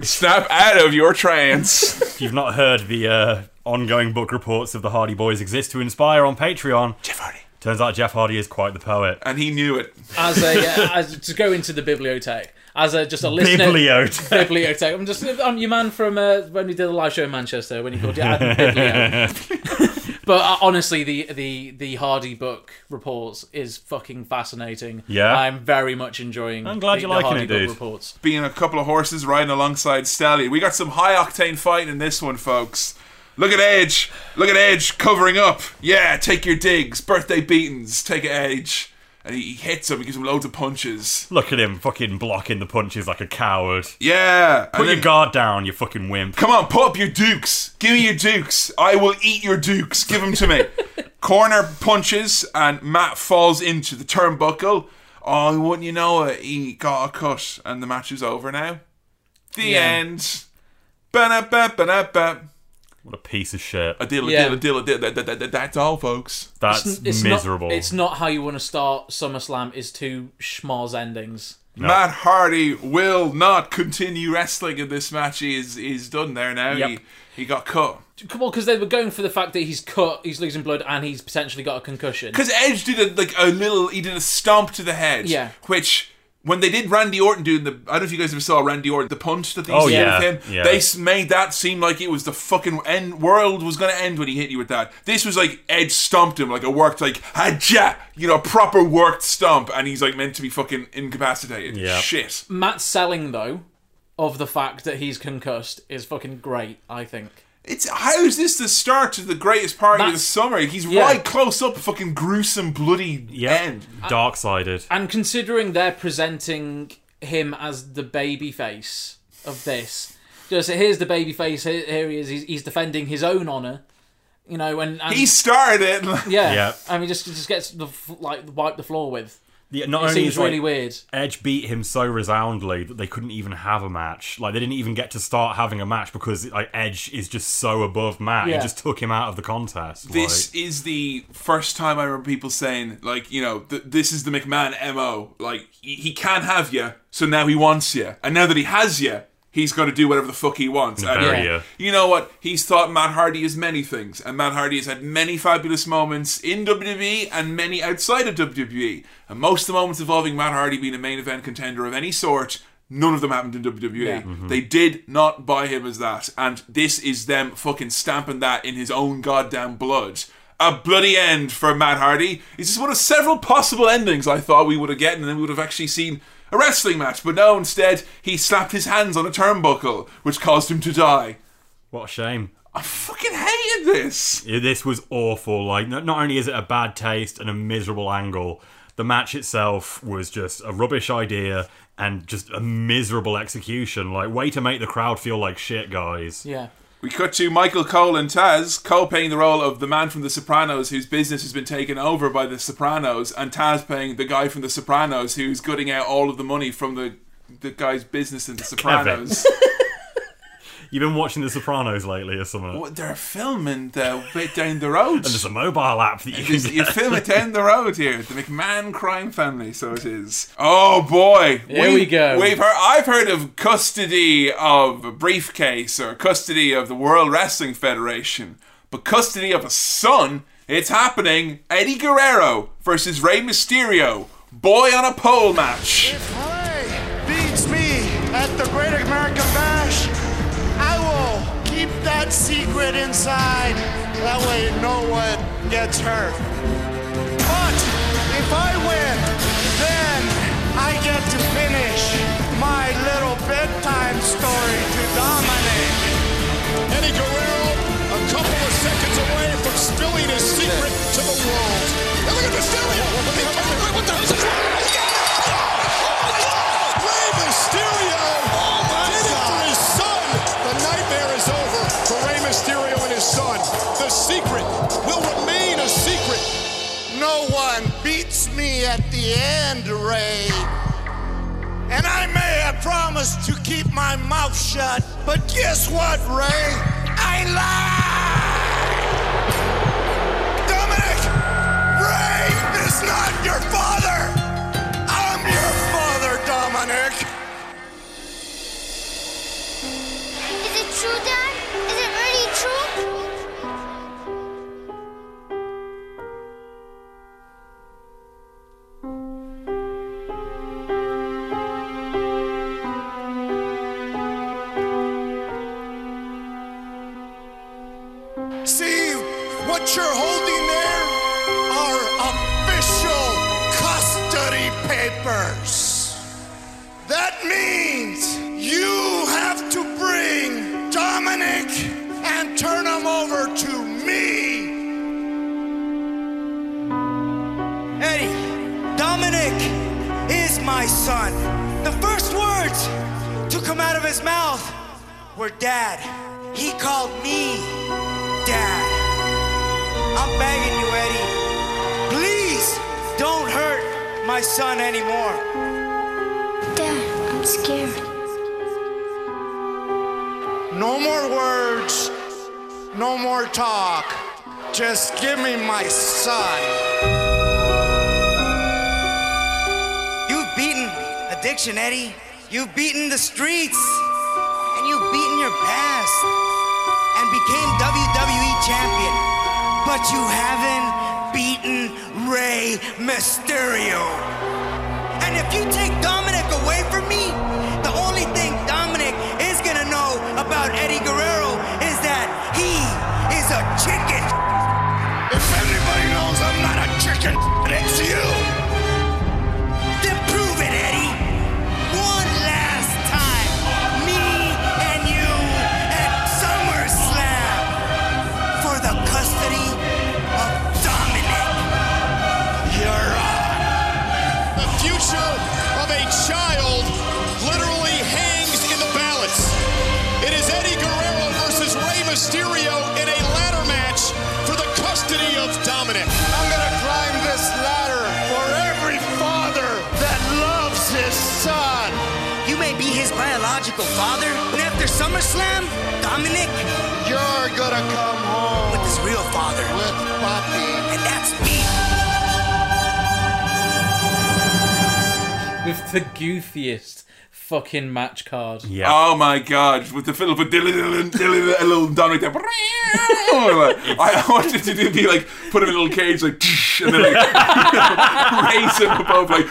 snap out of your trance. If you've not heard the uh, ongoing book reports of the Hardy Boys exist to inspire on Patreon, Jeff Hardy. turns out Jeff Hardy is quite the poet. And he knew it. as a uh, as to go into the bibliothèque as a just a listener. Bibliothèque. Bibliothèque. I'm just I'm your man from uh, when we did the live show in Manchester when he called you Adam Biblio. but uh, honestly, the the the Hardy book reports is fucking fascinating. Yeah? I'm very much enjoying. I'm glad the, you're the liking Hardy it, book dude. Reports. being a couple of horses riding alongside Stallion. We got some high octane fighting in this one, folks. Look at Edge. Look at Edge covering up. Yeah, take your digs. Birthday beatings. Take it, Edge. And he, he hits him. He gives him loads of punches. Look at him fucking blocking the punches like a coward. Yeah. Put your guard down, you fucking wimp. Come on, put up your dukes. Give me your dukes. I will eat your dukes. Give them to me. Corner punches, and Matt falls into the turnbuckle. Oh, wouldn't you know it? He got a cut, and the match is over now. The Yeah. end. Ba-da-ba, ba-da-ba. What a piece of shit. A deal, a Yeah. deal, a deal, a deal. That- that- that- that- That's all, folks. That's It's miserable. Not, it's not how you want to start SummerSlam. Is two schmoz endings. Matt Hardy will not continue wrestling in this match. He is he's done there now. Yep. He, he got cut. Come on, because they were going for the fact that he's cut, he's losing blood, and he's potentially got a concussion. Because Edge did a, like a little, he did a stomp to the head. Yeah. Which when they did Randy Orton doing the, I don't know if you guys ever saw Randy Orton, the punch that they Oh, used to do yeah, with him. yeah. They made that seem like it was the fucking end world was going to end when he hit you with that. This was like Edge stomped him like a worked like haja, you know, proper worked stomp, and he's like meant to be fucking incapacitated. Yeah. Shit. Matt's selling though of the fact that he's concussed is fucking great. I think. It's how is this the start to the greatest party of the That's- summer? He's yeah. right close up, fucking gruesome, bloody yeah. end. Uh, Dark sided. And considering they're presenting him as the baby face of this, just here's the baby face. Here, here he is. He's, he's defending his own honor. You know, and, and He started it. yeah, Yeah. I mean, just just gets the like wipe the floor with. Yeah, not It only seems is like, really weird. Edge beat him so resoundly that they couldn't even have a match. Like they didn't even get to start having a match because like Edge is just so above Matt. Yeah. He just took him out of the contest. This Like, is the first time I remember people saying, like, you know, th- this is the McMahon MO. Like, he, he can't have you, so now he wants you. And now that he has you, he's going to do whatever the fuck he wants. And Bury Yeah. you know what? He's thought Matt Hardy is many things. And Matt Hardy has had many fabulous moments in WWE and many outside of WWE. And most of the moments involving Matt Hardy being a main event contender of any sort, none of them happened in WWE. Yeah. Mm-hmm. They did not buy him as that. And this is them fucking stamping that in his own goddamn blood. A bloody end for Matt Hardy. It's just one of several possible endings I thought we would have gotten, and then we would have actually seen a wrestling match. But no, instead, he slapped his hands on a turnbuckle, which caused him to die. what a shame. I fucking hated this. Yeah, This was awful. Like, not, not only is it a bad taste and a miserable angle, the match itself was just a rubbish idea and just a miserable execution. Like, way to make the crowd feel like shit, guys. Yeah. We cut to Michael Cole and Taz. Cole playing the role of the man from The Sopranos whose business has been taken over by The Sopranos, and Taz playing the guy from The Sopranos who's gutting out all of the money from the the guy's business in The Sopranos. You've been watching The Sopranos lately or something? What, they're filming the bit down the road. And there's a mobile app that you can Just- you film it down the road here, the McMahon crime family. So it is. Oh boy, Here we go. We've heard. I've heard of custody of a briefcase or custody of the World Wrestling Federation, but custody of a son. It's happening. Eddie Guerrero versus Rey Mysterio. Boy on a pole match. That secret inside. That way no one gets hurt. But if I win, then I get to finish my little bedtime story to Dominic. Eddie Guerrero, a couple of seconds away from spilling his secret to the world. And look at Mysterio! What the hell is this? The end, Ray. And I may have promised to keep my mouth shut, but guess what, Ray? I lied! Dominic! Ray is not your father! I'm your father, Dominic! Is it true, Dad? You're holding there are official custody papers. That means you have to bring Dominic and turn him over to me. Eddie, Dominic is my son. The first words to come out of his mouth were dad. He called me dad. I'm begging you, Eddie. Please don't hurt my son anymore. Dad, I'm scared. No more words, no more talk. Just give me my son. You've beaten addiction, Eddie. You've beaten the streets. And you've beaten your past. And became WWE champion. But you haven't beaten Rey Mysterio. And if you take Dominic away from me, Mysterio in a ladder match for the custody of Dominic. I'm gonna climb this ladder for every father that loves his son. You may be his biological father, but after SummerSlam, Dominic You're gonna come home with his real father. with Poppy. And that's me. With the goofiest fucking match card. Yeah. Oh my god, with the Philip and Dilly Dilly Dilly a little Dominic there. I wanted to do be like put him in a little cage like and then like raise him above like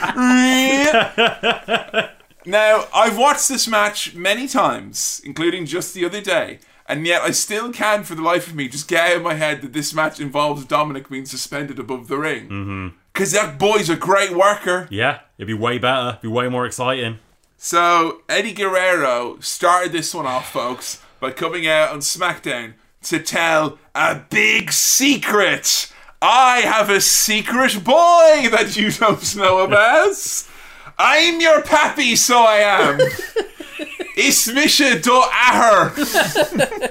Now, I've watched this match many times, including just the other day, and yet I still can't for the life of me just get out of my head that this match involves Dominic being suspended above the ring. Mm-hmm. Cause that boy's a great worker. Yeah, it'd be way better. It'd be way more exciting. So Eddie Guerrero started this one off, folks, by coming out on SmackDown to tell a big secret. I have a secret boy that you don't know about. I'm your pappy, so I am. Ismisha do aher.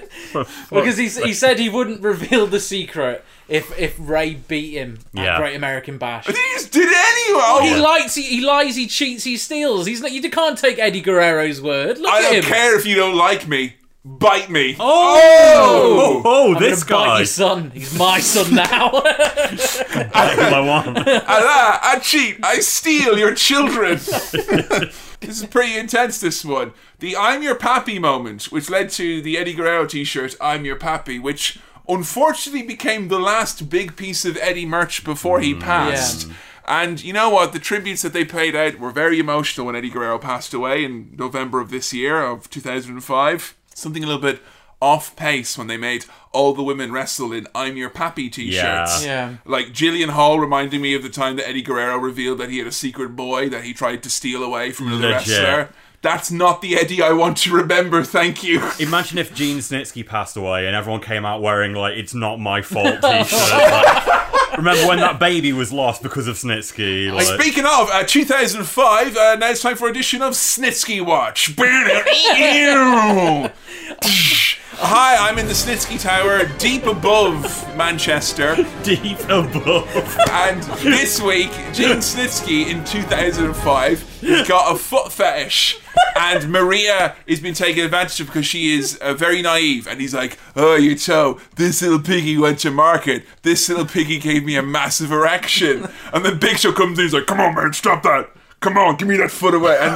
Because he, he said he wouldn't reveal the secret if if Ray beat him at Yeah. Great American Bash. He just did it anyway. Oh, He lies, he, he lies, he cheats, he steals. He's not. You can't take Eddie Guerrero's word. Look I at don't him. care if you don't like me. Bite me. Oh, oh, oh I'm this gonna bite your son. He's my son now. I want. Allah, I cheat. I steal your children. this is pretty intense, this one. The I'm Your Pappy moment, which led to the Eddie Guerrero t shirt, I'm Your Pappy, which unfortunately became the last big piece of Eddie merch before he mm, passed. And you know what? The tributes that they played out were very emotional when Eddie Guerrero passed away in November of this year, of 2005. Something a little bit off pace when they made all the women wrestle in I'm Your Pappy t shirts. Yeah. Yeah. Like Jillian Hall reminding me of the time that Eddie Guerrero revealed that he had a secret boy that he tried to steal away from another Legit. wrestler. That's not the Eddie I want to remember, thank you. Imagine if Gene Snitsky passed away and everyone came out wearing like "It's not my fault" t-shirts. Like, remember when that baby was lost because of Snitsky? Like, Speaking of, uh, 2005, uh, now it's time for edition of Snitsky Watch. Hi, I'm in the Snitsky Tower, deep above Manchester. deep above. And this week, Gene Snitsky in 2005 has got a foot fetish. And Maria is being taken advantage of because she is uh, very naive. And he's like, Oh, your toe. This little piggy went to market. This little piggy gave me a massive erection. And then Big Show comes in. He's like, Come on, man, stop that. Come on, give me that foot away. And,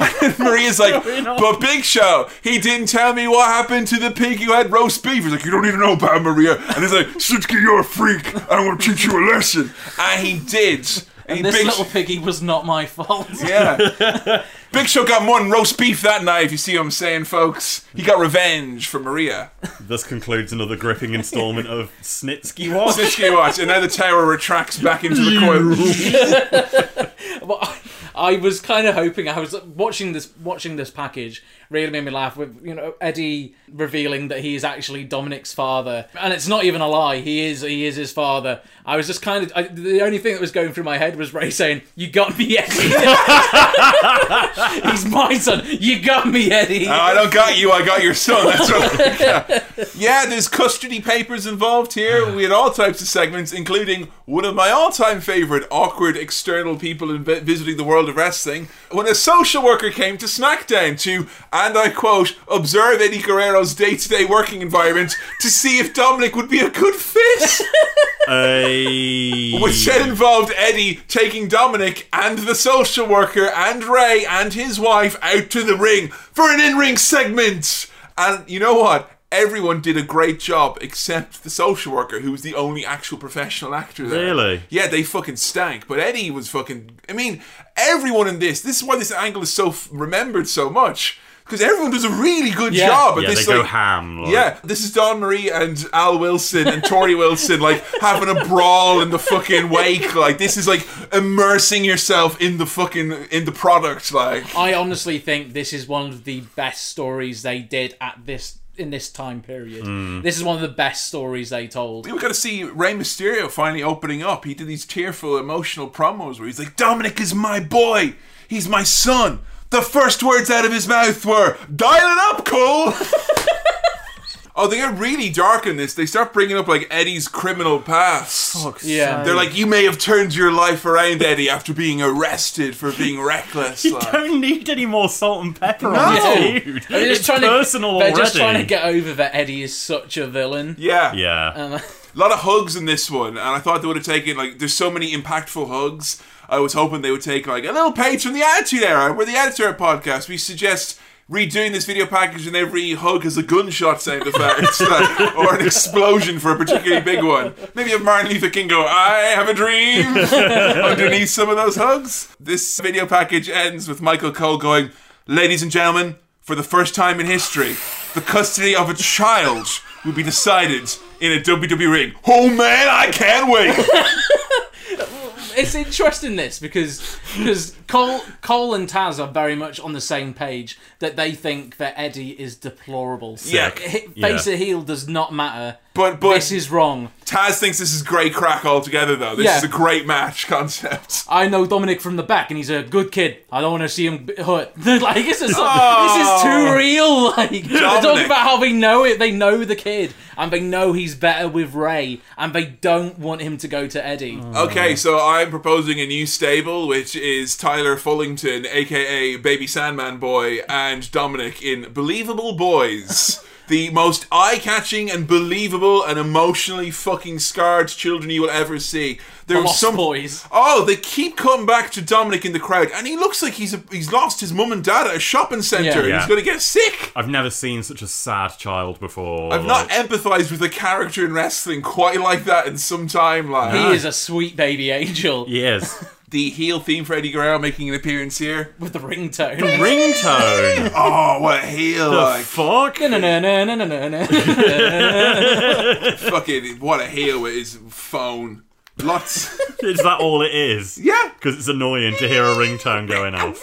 and Maria's like, But Big Show, he didn't tell me what happened to the pig who had roast beef. He's like, You don't need to know about Maria. And he's like, Snitsky, you're a freak. I want to teach you a lesson. And he did. And, this Big little piggy was not my fault. yeah. Big Show got more than roast beef that night, if you see what I'm saying, folks. He got revenge for Maria. This concludes another gripping installment of Snitsky Watch. Snitsky watch, and now the tower retracts back into the coil. Well, I, I was kind of hoping I was watching this watching this package really made me laugh with you know Eddie revealing that he is actually Dominic's father and it's not even a lie he is he is his father I was just kind of I, the only thing that was going through my head was Ray saying you got me Eddie he's my son you got me Eddie Oh, I don't got you, I got your son. That's what yeah. yeah, there's custody papers involved here. We had all types of segments, including one of my all time favourite awkward external people in visiting the world of wrestling. When a social worker came to SmackDown to, and I quote, observe Eddie Guerrero's day to day working environment to see if Dominic would be a good fit. A... Which then involved Eddie taking Dominic and the social worker and Ray and his wife out to the ring for an in ring segment. And you know what? Everyone did a great job except the social worker, who was the only actual professional actor there. Really? Yeah, they fucking stank. But Eddie was fucking. I mean, everyone in this. This is why this angle is so f- remembered so much. Because everyone does a really good Yeah. job at Yeah, this. they go ham. Like, yeah, this is Dawn Marie and Al Wilson and Torrie Wilson like having a brawl in the fucking wake. Like this is like immersing yourself in the fucking in the product. Like I honestly think this is one of the best stories they did at this in this time period hmm. this is one of the best stories they told we got to see Rey Mysterio finally opening up. He did these tearful, emotional promos where he's like, "Dominic is my boy. He's my son." The first words out of his mouth were, "Dial it up, Cole." Oh, they get really dark in this. They start bringing up like Eddie's criminal past. yeah They're like, you may have turned your life around, Eddie, after being arrested for being reckless. You like. don't need any more salt and pepper No. on this, dude. They're just it's trying personal to, they're already. just trying to get over that Eddie is such a villain. Yeah. Yeah. Um, A lot of hugs in this one, and I thought they would have taken like. There's so many impactful hugs. I was hoping they would take like a little page from the Attitude Era. We're the Attitude Era podcast. We suggest redoing this video package, and every hug has a gunshot sound effect like, or an explosion for a particularly big one. Maybe have Martin Luther King go, "I have a dream" underneath some of those hugs. This video package ends with Michael Cole going, "Ladies and gentlemen, for the first time in history, the custody of a child will be decided in a WWE ring. Oh man, I can't wait." it's interesting this because because Cole Cole and Taz are very much on the same page that they think that Eddie is deplorable. Yeah. H- Yeah. face or heel does not matter. But but this is wrong. Taz thinks this is great crack altogether, though. This Yeah. is a great match concept. I know Dominic from the back, and he's a good kid. I don't want to see him b- hurt. like this is so- Oh. this is too oh. real. Like they're talking Dominic. about how they know it. They know the kid, and they know he's better with Ray, and they don't want him to go to Eddie. Oh. Okay, so I'm proposing a new stable, which is Tyler Fullington, aka Baby Sandman Boy, and Dominic in Believable Boys. The most eye-catching and believable and emotionally fucking scarred children you will ever see. There The was Lost some Boys. Oh, they keep coming back to Dominic in the crowd, and he looks like he's a, he's lost his mum and dad at a shopping centre. Yeah. Yeah. He's going to get sick. I've never seen such a sad child before. I've not empathised with a character in wrestling quite like that in some time. Like He is a sweet baby angel Yes. The heel theme for Eddie Guerrero making an appearance here. with the ringtone. Ringtone. Oh, what a heel! the like fuck? No, no, no, no, no, no, no. fucking what a heel with his phone. Lots. Is that all it is? yeah. Because it's annoying to hear a ringtone going off.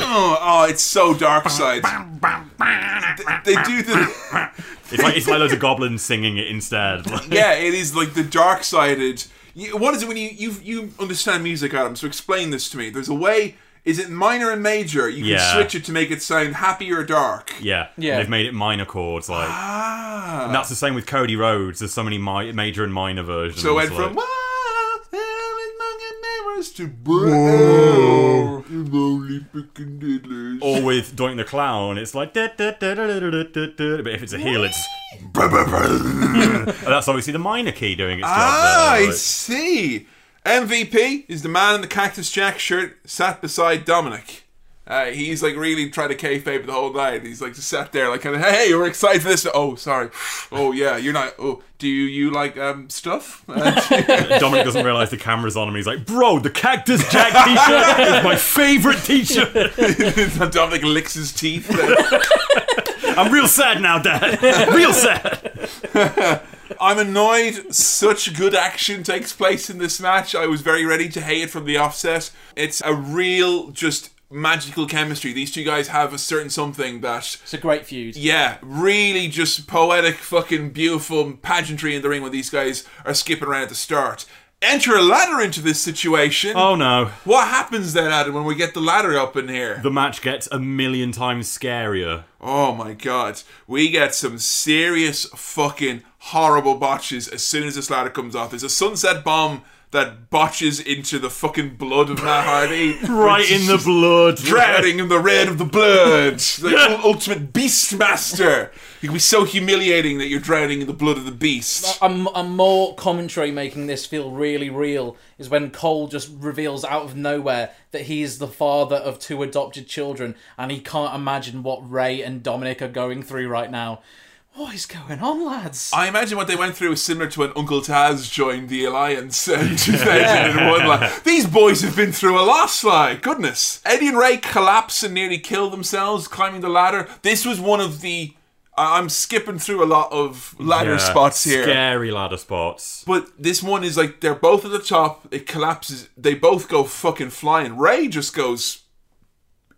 Oh, oh, it's so dark side. They, they do the. It's like it's like loads of goblins singing it instead. Yeah, it is like the dark sided. What is it when you you you understand music, Adam? So explain this to me. There's a way. Is it minor and major? You can Yeah. switch it to make it sound happy or dark. Yeah, Yeah. They've made it minor chords, like, Ah. and that's the same with Cody Rhodes. There's so many mi- major and minor versions. So it went like- from "Wah, tomorrow. I'm only picking diddlers. Or with Doink the Clown, it's like. Da, da, da, da, da, da, da. But if it's a heel, it's. and that's obviously the minor key doing its job. Ah, I see. MVP is the man in the Cactus Jack shirt sat beside Dominic. Uh, he's like really trying to kayfabe the whole night. He's like just sat there, like kind of, hey, we're excited for this. Oh, sorry. Oh yeah, you're not. Oh, do you, you like um stuff? Dominic doesn't realize the camera's on him. He's like, "Bro, the Cactus Jack T-shirt is my favorite T-shirt. Dominic licks his teeth. I'm real sad now, Dad. Real sad." I'm annoyed such good action takes place in this match. I was very ready to hate it from the offset. It's a real, just magical chemistry. These two guys have a certain something that, It's a great feud. yeah, really just poetic, fucking beautiful pageantry in the ring when these guys are skipping around at the start. Enter a ladder into this situation. Oh no, What happens then, Adam, when we get the ladder up in here? the match gets a million times scarier. Oh my god. We get some serious fucking horrible botches as soon as this ladder comes off. There's a sunset bomb that botches into the fucking blood of Matt Hardy. Right in the blood. Drowning in the red of the blood. The ul- ultimate beastmaster. It can be so humiliating that you're drowning in the blood of the beast. A, a more commentary making this feel really real is when Cole just reveals out of nowhere that he is the father of two adopted children and he can't imagine what Ray and Dominic are going through right now. What is going on, lads? I imagine what they went through was similar to when Uncle Taz joined the Alliance in 2001. Like, these boys have been through a lot, like, goodness. Eddie and Ray collapse and nearly kill themselves climbing the ladder. This was one of the. I- I'm skipping through a lot of ladder Yeah, spots here. Scary ladder spots. But this one is like they're both at the top. It collapses. They both go fucking flying. Ray just goes.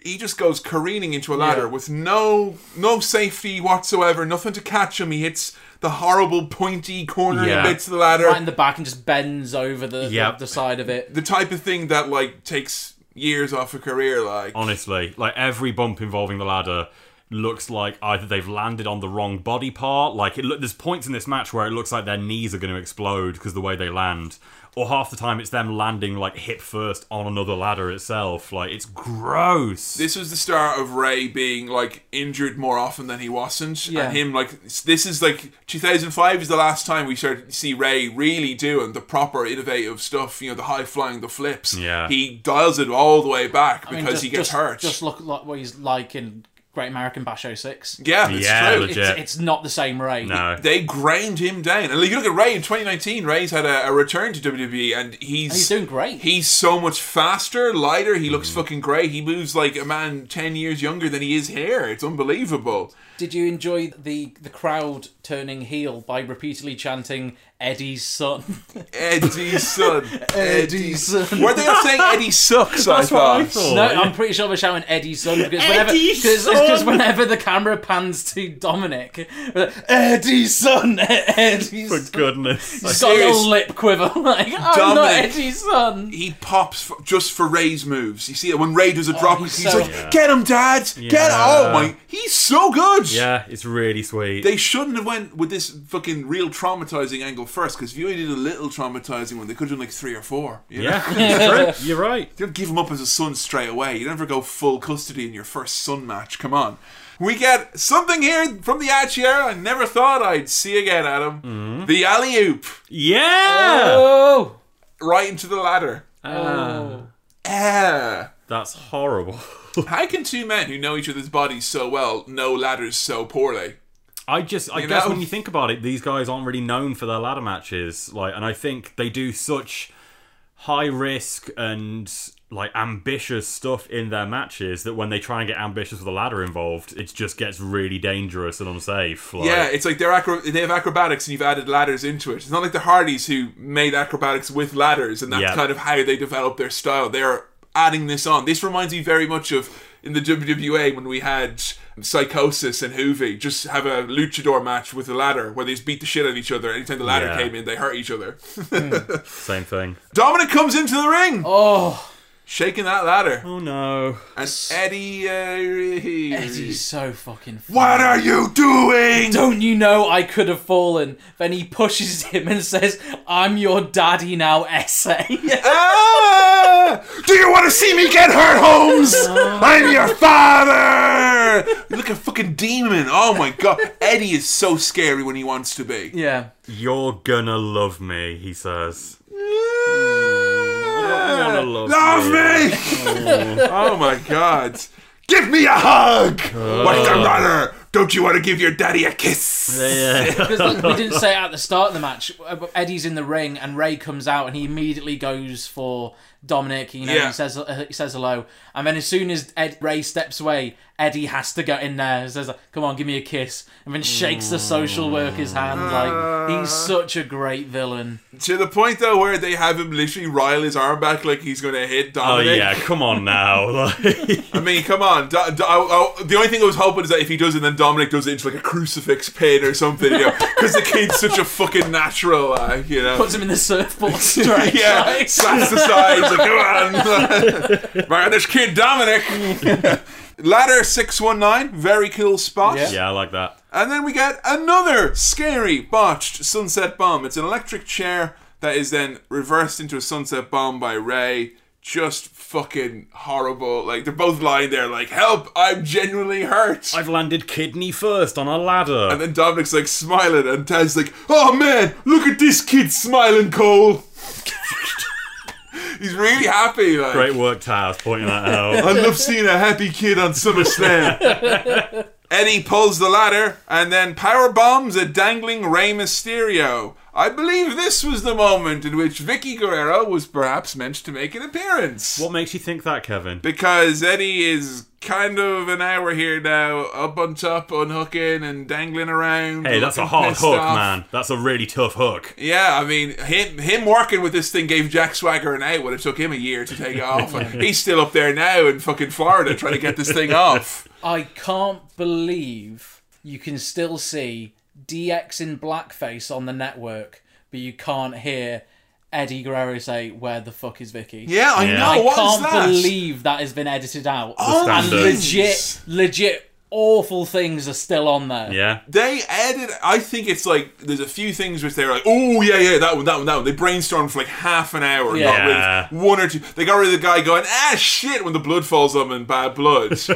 He just goes careening into a ladder Yeah. with no no safety whatsoever. Nothing to catch him. He hits the horrible pointy corner Yeah. bits of the ladder. right in the back and just bends over the, Yep. the, the side of it. the type of thing that like takes years off a career. Like Honestly, like every bump involving the ladder looks like either they've landed on the wrong body part. Like it look, there's points in this match where it looks like their knees are going to explode because the way they land. Or half the time it's them landing like hip first on another ladder itself. Like it's gross. this was the start of Ray being like injured more often than he wasn't, Yeah. and him like this is like 2005 is the last time we started to see Ray really doing the proper innovative stuff. You know, the high flying, the flips. Yeah. he dials it all the way back I mean, because just- he gets just, hurt. Just look like what he's like in Great American Bash 06. yeah, it's Yeah, true. legit. It's, it's not the same Ray. no. They ground him down, and you look at Ray in 2019. Ray's had a, a return to WWE, and he's He's doing great. He's so much faster, lighter. He Mm. looks fucking great. He moves like a man ten years younger than he is here. It's unbelievable. Did you enjoy the the crowd turning heel by repeatedly chanting Eddie's son. Eddie's son. Eddie's son. Were they not saying Eddie sucks? I That's what I thought. thought. No, yeah. I'm pretty sure we're shouting Eddie's son because whenever Eddie's cause, son. cause whenever the camera pans to Dominic, like, Eddie's son, Eddie's For son. goodness. He's got a little lip quiver, like I'm not Dominic. Eddie's son. He pops f- just for Ray's moves. You see it when Ray does a oh, drop. Oh, he's He's, so- like, Yeah. "Get him, Dad! Get him!" Oh my, he's so good. Yeah, it's really sweet. They shouldn't have went with this fucking real traumatizing angle first because if you only did a little traumatizing one, they could have done like three or four. you know? yeah, it's true. You're right. You don't give him up as a son straight away. You never go full custody in your first son match. Come on. We get something here from the Edge here I never thought I'd see again, Adam. Mm-hmm. The alley oop Yeah. Oh, right into the ladder. oh. Ah. That's horrible. How can two men who know each other's bodies so well know ladders so poorly? I just, I You guess know? when you think about it, these guys aren't really known for their ladder matches. Like, and I think they do such high risk and like ambitious stuff in their matches that when they try and get ambitious with a ladder involved, it just gets really dangerous and unsafe. Like, Yeah, it's like they're acro- they have acrobatics and you've added ladders into it. It's not like the Hardys who made acrobatics with ladders and that's Yeah. kind of how they develop their style. They're adding this on. This reminds me very much of in the WWA when we had Psicosis and Hoovy just have a luchador match with a ladder where they just beat the shit out of each other. Anytime the ladder Yeah. came in, they hurt each other. Hmm. same thing. Dominic comes into the ring, Oh, shaking that ladder, Oh no. and Eddie. Uh, Eddie's so fucking. Funny. what are you doing? Don't you know I could have fallen? Then he pushes him and says, "I'm your daddy now, essay." Ah! Do you want to see me get hurt, Holmes? I'm your father. You look a fucking demon. Oh my god, Eddie is so scary when he wants to be. yeah. You're gonna love me, he says. Wanna love Love me. me. oh my god. Give me a hug. What's the matter? Don't you want to give your daddy a kiss? Yeah. Because like, we didn't say it at the start of the match. uh, Eddie's in the ring and Ray comes out and he immediately goes for Dominic. You know, Yeah. he says uh, he says hello, and then as soon as Ed, Ray steps away, Eddie has to get in there and says, "Come on, give me a kiss," and then shakes the social worker's hand. Like he's ah. such a great villain. To the point though where they have him literally rile his arm back like he's going to hit Dominic. Oh yeah, come on now. I mean, come on. Do, do, I- I- the only thing I was hoping is that if he does it, then Dominic does it into like a crucifix pin or something, you know, because the kid's such a fucking natural, like, you know. Puts him in the surfboard stretch. yeah, like. slaps the sides, like, come on. right, this kid, Dominic. Ladder 619, very cool spot. Yeah. yeah, I like that. And then we get another scary, botched sunset bomb. It's an electric chair that is then reversed into a sunset bomb by Ray. Just fucking horrible. Like, they're both lying there, like, help, I'm genuinely hurt. I've landed kidney first on a ladder. And then Dominic's like smiling, and Tad's like, "Oh man, look at this kid smiling, Cole." He's really happy. Like, Great work, Taz, pointing that out. I love seeing a happy kid on SummerSlam. Eddie pulls the ladder and then power bombs a dangling Rey Mysterio. I believe this was the moment in which Vickie Guerrero was perhaps meant to make an appearance. what makes you think that, Kevin? Because Eddie is kind of an hour here now, up on top, unhooking and dangling around. Hey, that's a hard hook, off. man. That's a really tough hook. Yeah, I mean, him him working with this thing gave Jack Swagger an out, but it took him a year to take it off. He's still up there now in fucking Florida trying to get this thing off. I can't believe you can still see DX in blackface on the network, but you can't hear Eddie Guerrero say, "Where the fuck is Vickie?" Yeah, I Yeah. know. I What is can't that? believe that has been edited out. Oh, and legit, legit awful things are still on there. Yeah. They edit. I think it's like there's a few things which they're like, oh yeah, yeah, that one, that one, that one. They brainstormed for like half an hour. and got rid Yeah. of one or two. They got rid of the guy going, ah shit, when the blood falls on him in bad blood.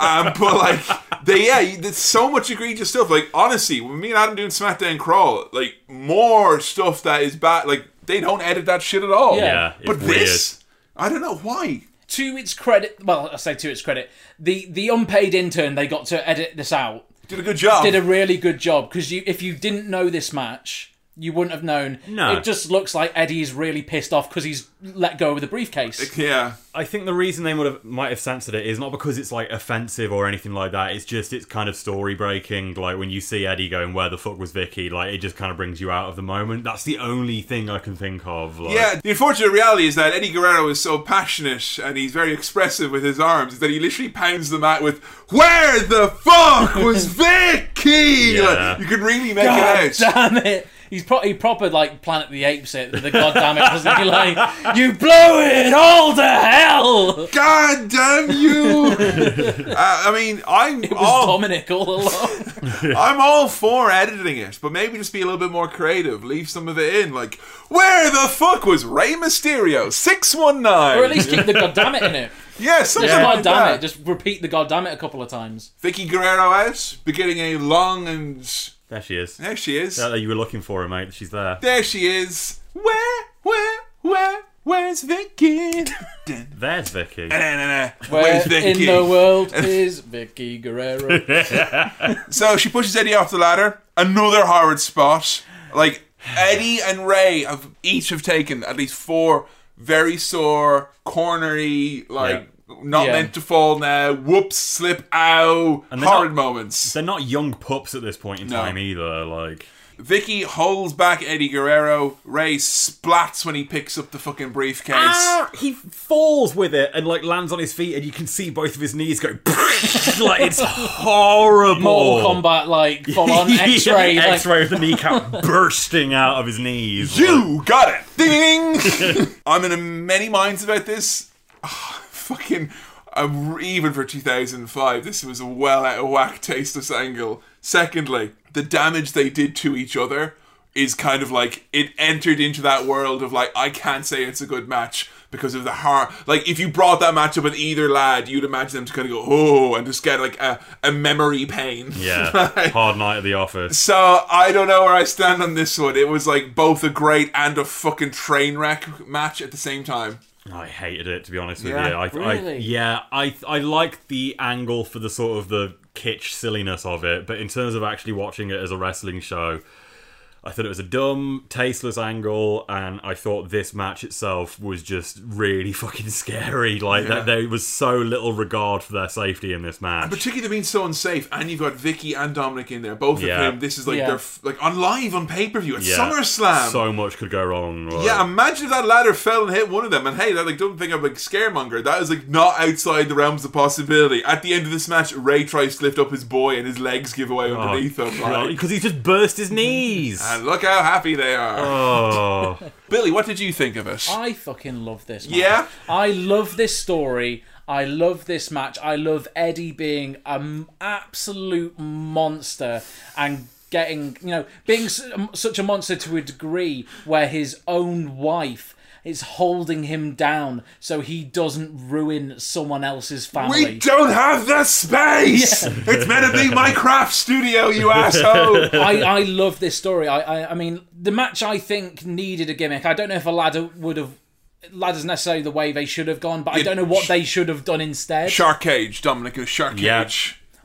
um, but like they, yeah, there's so much egregious stuff. Like honestly, when me and Adam doing SmackDown Crawl, like more stuff that is bad. Like they don't edit that shit at all. Yeah. Yeah, but this, I don't know why. To its credit, well, I say to its credit, the the unpaid intern they got to edit this out Did a good job. did a really good job because you if you didn't know this match you wouldn't have known. No. It just looks like Eddie's really pissed off because he's let go of the briefcase. Yeah. I think the reason they would have might have censored it is not because it's like offensive or anything like that. It's just it's kind of story breaking. Like when you see Eddie going, "Where the fuck was Vickie?" Like it just kind of brings you out of the moment. That's the only thing I can think of. Like, Yeah, the unfortunate reality is that Eddie Guerrero is so passionate and he's very expressive with his arms that he literally pounds the mat with "Where the fuck was Vickie?" Yeah. Like, you can really make God it out. damn it! He's pro- he proper like Planet of the Apes it. The goddamn it, doesn't he? Like you blow it all to hell. God damn you! uh, I mean, I'm It was all Dominic all along. I'm all for editing it, but maybe just be a little bit more creative. Leave some of it in, like where the fuck was Rey Mysterio? Six one nine, or at least keep the goddamn it in it. yeah, something Just like goddamn that. it. Just repeat the goddamn it a couple of times. Vickie Guerrero out, beginning a long and there she is. there she is. Yeah, you were looking for her, mate. She's there. There she is. Where, where, where, where's Vickie? There's Vickie. Where Where's in Vickie? In the world is Vickie Guerrero? So she pushes Eddie off the ladder. Another hard spot. Like Eddie and Ray have each have taken at least four very sore, cornery, like not Yeah. meant to fall now. Whoops, slip, ow, And horrid not- moments. They're not young pups at this point in No. time either. Like Vickie holds back Eddie Guerrero. Ray splats when he picks up the fucking briefcase. Ah, he falls with it and like lands on his feet, and you can see both of his knees go like it's horrible. Mortal Kombat, like full on X-ray. Yeah, like, X-ray of the kneecap bursting out of his knees. You got it. Ding. I'm in many minds about this. Fucking. Uh, even for 2005, this was a well out of whack tasteless angle. Secondly, the damage they did to each other is kind of like it entered into that world of like I can't say it's a good match because of the heart. Like if you brought that match up with either lad, you'd imagine them to kind of go oh and just get like a, a memory pain. Yeah, hard night at the office. So I don't know where I stand on this one. It was like both a great and a fucking train wreck match at the same time. I hated it to be honest with Yeah, you. I, I, really? yeah, I I like the angle for the sort of the kitsch silliness of it, but in terms of actually watching it as a wrestling show, I thought it was a dumb, tasteless angle, and I thought this match itself was just really fucking scary. Like Yeah. that, there was so little regard for their safety in this match. Particularly being so unsafe, and you've got Vickie and Dominic in there, both Yeah. of whom. This is like Yeah. they're f- like on live on pay per view at Yeah, SummerSlam. so much could go wrong. like- yeah, imagine if that ladder fell and hit one of them. And hey, that like don't think I'm like scaremonger. That is like not outside the realms of possibility. At the end of this match, Ray tries to lift up his boy, and his legs give away Oh, underneath him. God, Like, because he just burst his knees. And look how happy they are. oh, Billy, what did you think of it? I fucking love this. Match. Yeah? I love this story. I love this match. I love Eddie being an absolute monster and getting, you know, being such a monster to a degree where his own wife is holding him down so he doesn't ruin someone else's family. We don't have the space. It's meant to be my craft studio, you asshole. I, I love this story. I, I I mean the match I think needed a gimmick. I don't know if a ladder would have ladders necessarily the way they should have gone, but I don't know what sh- they should have done instead. Shark Cage, Dominic is Shark Yeah.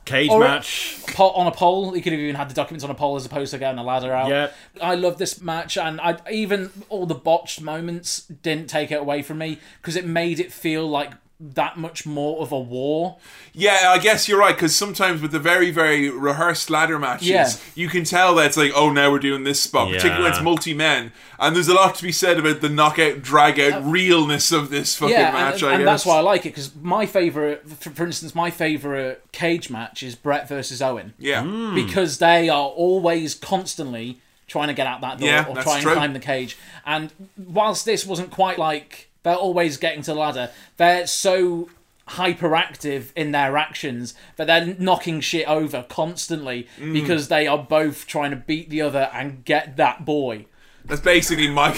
Cage. Or- match. Po- on a pole, he could have even had the documents on a pole as opposed to getting a ladder out. Yeah. I love this match, and I even all the botched moments didn't take it away from me because it made it feel like that much more of a war. Yeah, I guess you're right because sometimes with the very, very rehearsed ladder matches, Yeah. you can tell that it's like, oh, now we're doing this spot, particularly when it's multi men. And there's a lot to be said about the knockout, drag out realness of this fucking Uh, yeah, match. and, I and guess. that's why I like it because my favorite, for, for instance, my favorite cage match is Brett versus Owen. Yeah, because they are always constantly trying to get out that door Yeah, or that's try and true. climb the cage. And whilst this wasn't quite like they're always getting to the ladder, they're so hyperactive in their actions that they're knocking shit over constantly Mm. because they are both trying to beat the other and get that boy. that's basically Mike.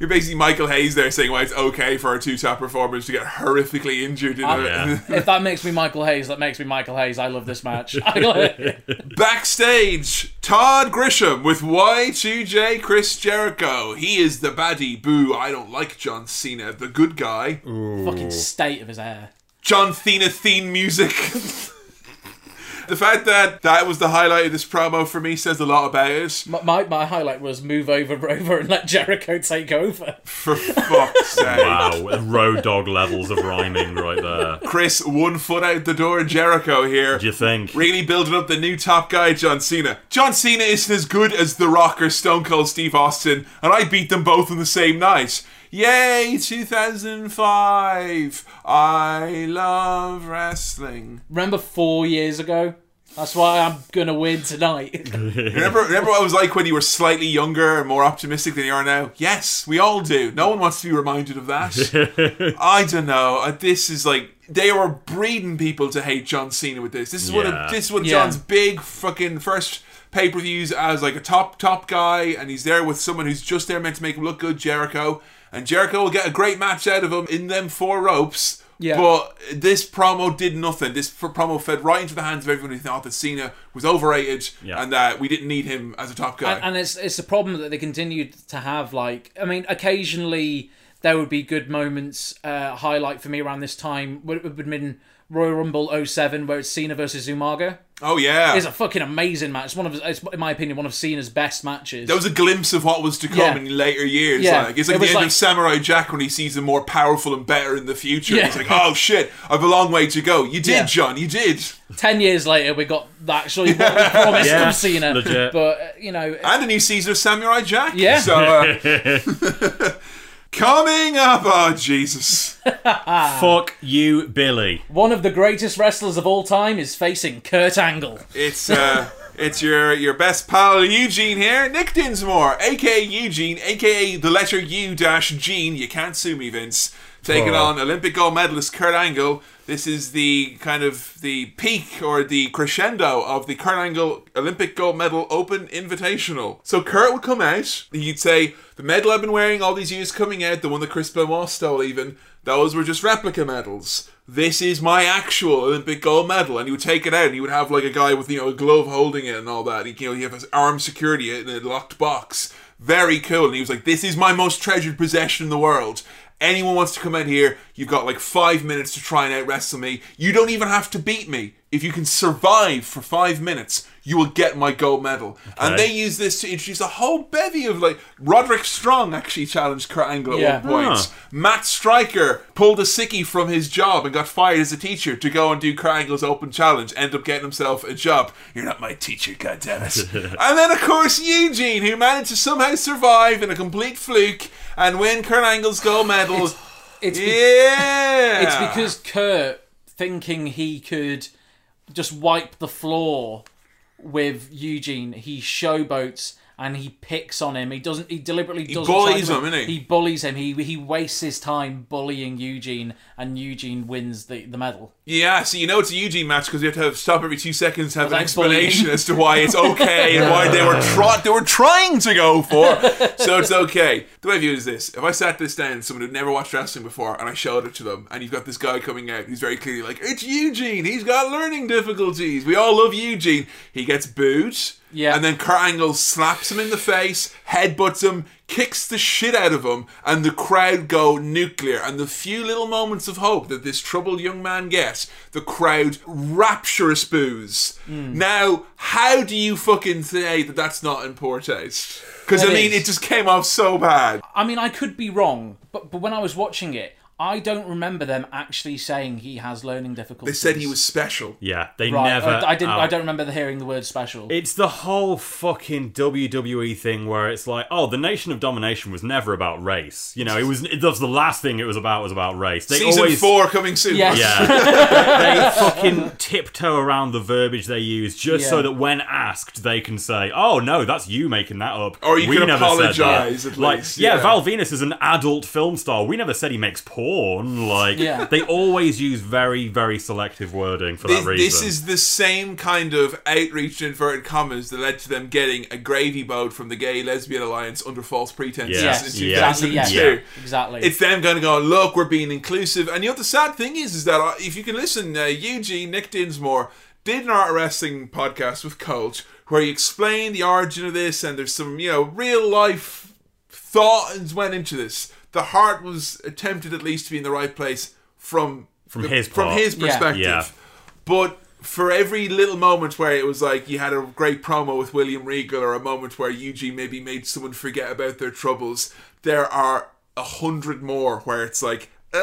You're basically Michael Hayes there saying why it's okay for our two top performers to get horrifically injured in a, Yeah. if that makes me Michael Hayes, that makes me Michael Hayes. I love this match. I love it. Backstage, Todd Grisham with Y2J Chris Jericho. He is the baddie. Boo, I don't like John Cena, the good guy. Fucking state of his hair. John Cena theme music. The fact that that was the highlight of this promo for me says a lot about it. My, my, my highlight was move over Rover and let Jericho take over. For fuck's sake. Wow, Road Dogg levels of rhyming right there. Chris, one foot out the door, Jericho here. Do you think? Really building up the new top guy, John Cena. John Cena isn't as good as The Rock or Stone Cold Steve Austin, and I beat them both in the same night. Yay, 2005. I love wrestling. Remember four years ago? That's why I'm gonna win tonight. Remember, remember what it was like when you were slightly younger and more optimistic than you are now? Yes, we all do. No one wants to be reminded of that. I don't know. Uh, This is like they were breeding people to hate John Cena with this. This is one Yeah. of this is one of Yeah. John's big fucking first pay per views as like a top top guy, and he's there with someone who's just there meant to make him look good, Jericho. And Jericho will get a great match out of him in them four ropes. Yeah. But this promo did nothing. This f- promo fed right into the hands of everyone who thought that Cena was overrated Yeah. and that we didn't need him as a top guy. and, and it's it's a problem that they continued to have. Like, I mean, occasionally there would be good moments. Uh, highlight for me around this time would would have been Royal Rumble 07, where it's Cena versus Umaga. oh yeah, It's a fucking amazing match. It's one of, it's, in my opinion, one of Cena's best matches. that was a glimpse of what was to come Yeah. in later years. Yeah. Like it's like It the end like- of Samurai Jack when he sees him more powerful and better in the future. Yeah. He's like, oh shit, I've a long way to go. You did, Yeah. John. You did. Ten years later, we got actually what we promised Yeah, from Cena. legit. But uh, you know, And a new season of Samurai Jack. Yeah. So. Uh, Coming up, oh Jesus! Fuck you, Billy. one of the greatest wrestlers of all time is facing Kurt Angle. It's uh, it's your your best pal Eugene here, Nick Dinsmore, aka Eugene, aka the letter U dash Gene. You can't sue me, Vince. Taking Oh. on Olympic gold medalist Kurt Angle. This is the kind of the peak or the crescendo of the Kurt Angle Olympic gold medal Open Invitational. So Kurt would come out. He'd say the medal I've been wearing all these years coming out, the one that Chris Benoit stole, even those were just replica medals. This is my actual Olympic gold medal, and he would take it out, and he would have like a guy with you know a glove holding it and all that. He, you know, he have his armed security in a locked box. Very cool. And he was like, "This is my most treasured possession in the world." Anyone wants to come out here, you've got like five minutes to try and out wrestle me. You don't even have to beat me. If you can survive for five minutes, you will get my gold medal. And they use this to introduce a whole bevy of like Roderick Strong actually challenged Kurt Angle at Yeah. one point. Huh. Matt Striker pulled a sickie from his job and got fired as a teacher to go and do Kurt Angle's open challenge. end up getting himself a job. You're not my teacher, goddammit. and then of course Eugene, who managed to somehow survive in a complete fluke and win Kurt Angle's gold medal. It's be- yeah, It's because Kurt, thinking he could just wipe the floor with Eugene, he showboats and he picks on him. He doesn't. He deliberately doesn't. bullies him, innit? He bullies him. He he wastes his time bullying Eugene, and Eugene wins the the medal. Yeah, so you know it's a Eugene match because you have to have, stop every two seconds to have an explanation bullying. as to why it's okay and why they were try- they were trying to go for. So it's okay. The way I view it is this: if I sat this down, someone who'd never watched wrestling before, and I showed it to them, and you've got this guy coming out who's very clearly like, "It's Eugene. He's got learning difficulties. We all love Eugene." He gets booed. Yeah. And then Kurt Angle slaps him in the face, headbutts him, kicks the shit out of him, and the crowd go nuclear. And the few little moments of hope that this troubled young man gets, the crowd rapturous boos. Hmm. Now, how do you fucking say that that's not in poor taste? Because, I mean, is. it just came off so bad. I mean, I could be wrong, but but when I was watching it, I don't remember them actually saying he has learning difficulties. They said he was special. Yeah, they Right, never. I, I didn't. out- I don't remember hearing the word special. It's the whole fucking WWE thing where it's like, oh, the Nation of Domination was never about race. You know, it was. It was the last thing it was about was about race. They Season always, four coming soon. Yes. Yeah, they fucking tiptoe around the verbiage they use just so that when asked, they can say, "Oh no, that's you making that up." Or you we can never apologise at like, yeah, yeah. Val Venis is an adult film star. We never said he makes porn. Like, Yeah. they always use very, very selective wording for This, that reason. this is the same kind of outreach inverted commas that led to them getting a gravy boat from the Gay Lesbian Alliance under false pretenses Yes, in yeah. 2002. Exactly, yeah. Exactly. It's them going to go, look, we're being inclusive. And you know, the sad thing is, is that uh, if you can listen, uh, Eugene, Nick Dinsmore, did an art wrestling podcast with Coach where he explained the origin of this and there's some, you know, real life thought went into this. The heart was attempted at least to be in the right place from From the- his from his perspective. Yeah. But for every little moment where it was like you had a great promo with William Regal or a moment where Eugene maybe made someone forget about their troubles, there are a hundred more where it's like, uh,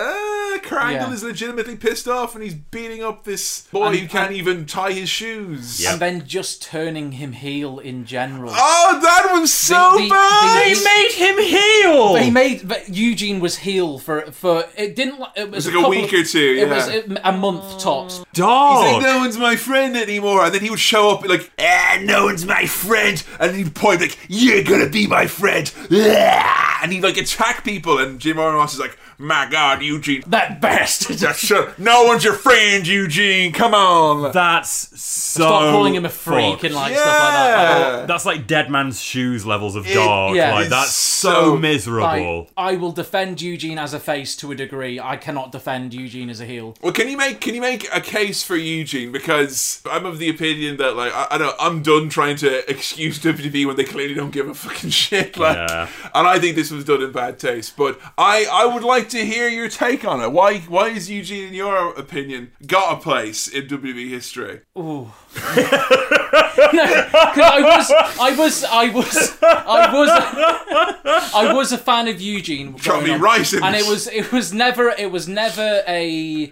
Kurt Angle Yeah. is legitimately pissed off and he's beating up this boy And- who can't and- even tie his shoes. And then just turning him heel in general. Oh, that was so bad! They made him heel. But he made but Eugene was heel for for it didn't li- it was, was like a week of- or two, It was yeah. a, a month tops. Dog! He's like, no one's my friend anymore. And then he would show up like, ah, no one's my friend. And he'd point like, you're gonna be my friend. And he'd like attack people. And Jim Ross is like, my God, Eugene. That bastard. That's so, no one's your friend, Eugene. Come on. That's so. Stop calling him a freak fucked. and like stuff like that. Like, Yeah. That's like dead man's shoes levels of It- dog. yeah. like It's that's so- so miserable. like, I will defend Eugene as a face to a degree. I cannot defend Eugene as a heel. Well, can you make can you make a case for Eugene? Because I'm of the opinion that like I, I don't I'm done trying to excuse WWE when they clearly don't give a fucking shit. Like, Yeah. and I think this was done in bad taste. But I I would like to hear your take on it. Why why is Eugene, in your opinion, got a place in WWE history? Ooh. Because I was, I was, I was, I was, I was a fan of Eugene. Me right and it was, it was never, it was never a,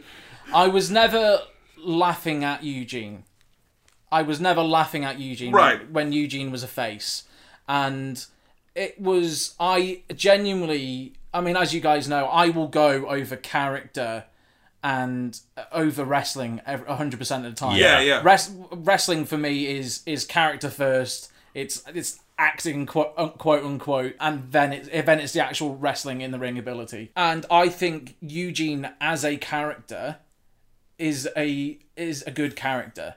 I was never laughing at Eugene. I was never laughing at Eugene Right. when, when Eugene was a face, and it was I genuinely. I mean, as you guys know, I will go over character and uh, over wrestling hundred percent of the time. Yeah, yeah. Res- wrestling for me is is character first. It's it's acting quote, un- quote unquote, and then it's then it's the actual wrestling in the ring ability. And I think Eugene as a character is a is a good character.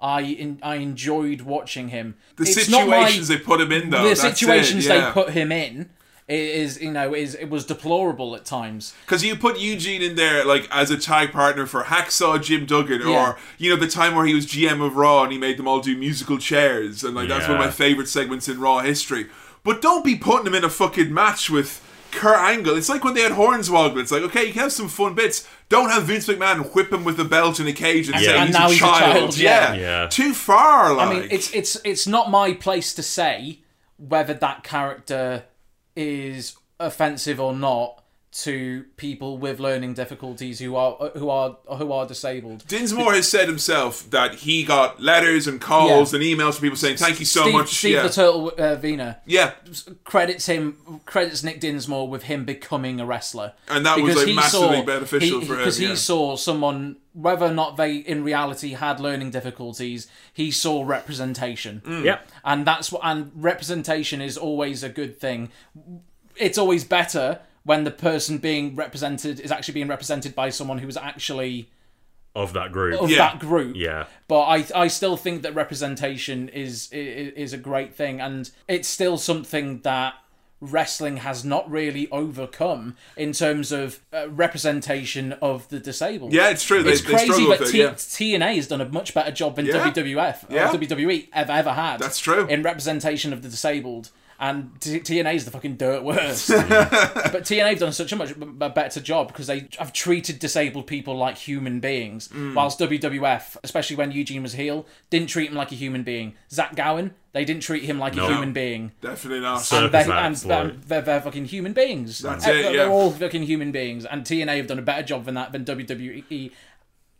I in, I enjoyed watching him. The It's not my- situations they put him in, though. the situations it, yeah. they put him in is you know is it was deplorable at times. Because you put Eugene in there, like as a tag partner for Hacksaw Jim Duggan, Yeah. or you know the time where he was GM of Raw and he made them all do musical chairs, and like that's one of my favorite segments in Raw history. But don't be putting him in a fucking match with Kurt Angle. It's like when they had Hornswoggle. It's like okay, you can have some fun bits. Don't have Vince McMahon whip him with a belt in a cage and And- say and he's, now a, he's a child. child, Yeah. yeah. Yeah. too far. Like. I mean, it's it's it's not my place to say whether that character is offensive or not to people with learning difficulties who are who are who are disabled. Dinsmore has said himself that he got letters and calls Yeah. and emails from people saying thank you so Steve, much. Steve yeah. the Turtle uh, Vina yeah, credits him credits Nick Dinsmore with him becoming a wrestler, And that was, Because like, he massively beneficial he- for him, because he yeah. saw someone whether or not they in reality had learning difficulties. He saw representation. Mm. Yep. and that's what and representation is always a good thing it's always better when the person being represented is actually being represented by someone who is actually Of that group. of Yeah. that group Yeah. but I, I still think that representation is, is is a great thing and it's still something that wrestling has not really overcome in terms of uh, representation of the disabled Yeah, it's true. They- it's crazy struggle that with it, T- yeah. TNA has done a much better job than Yeah. WWF Yeah. or WWE ever ever had That's true. in representation of the disabled and T- TNA is the fucking dirt worst. but TNA have done such a much b- b- better job because they have treated disabled people like human beings, Mm. whilst WWF, especially when Eugene was heel, didn't treat him like a human being. Zach Gowen, they didn't treat him like a human being. definitely not. And, they, Circus and, acts, like- and they're, they're fucking human beings. That's it, They're yeah. all fucking human beings. And TNA have done a better job than that than WWE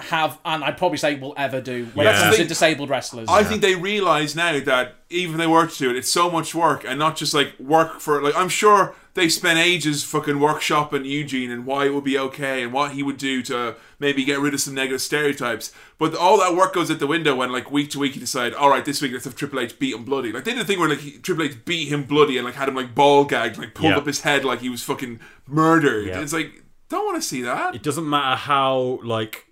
have, and I'd probably say will ever do when That's it comes to disabled wrestlers. I think they realize now that even if they were to do it, it's so much work, and not just like work for like. I'm sure they spent ages fucking workshopping Eugene and why it would be okay and what he would do to maybe get rid of some negative stereotypes. But all that work goes out the window when like week to week you decide, all right, this week let's have Triple H beat him bloody. Like they did a thing where like he- Triple H beat him bloody and like had him like ball gagged, like pulled Yeah. up his head like he was fucking murdered. Yeah. It's like don't want to see that. It doesn't matter how like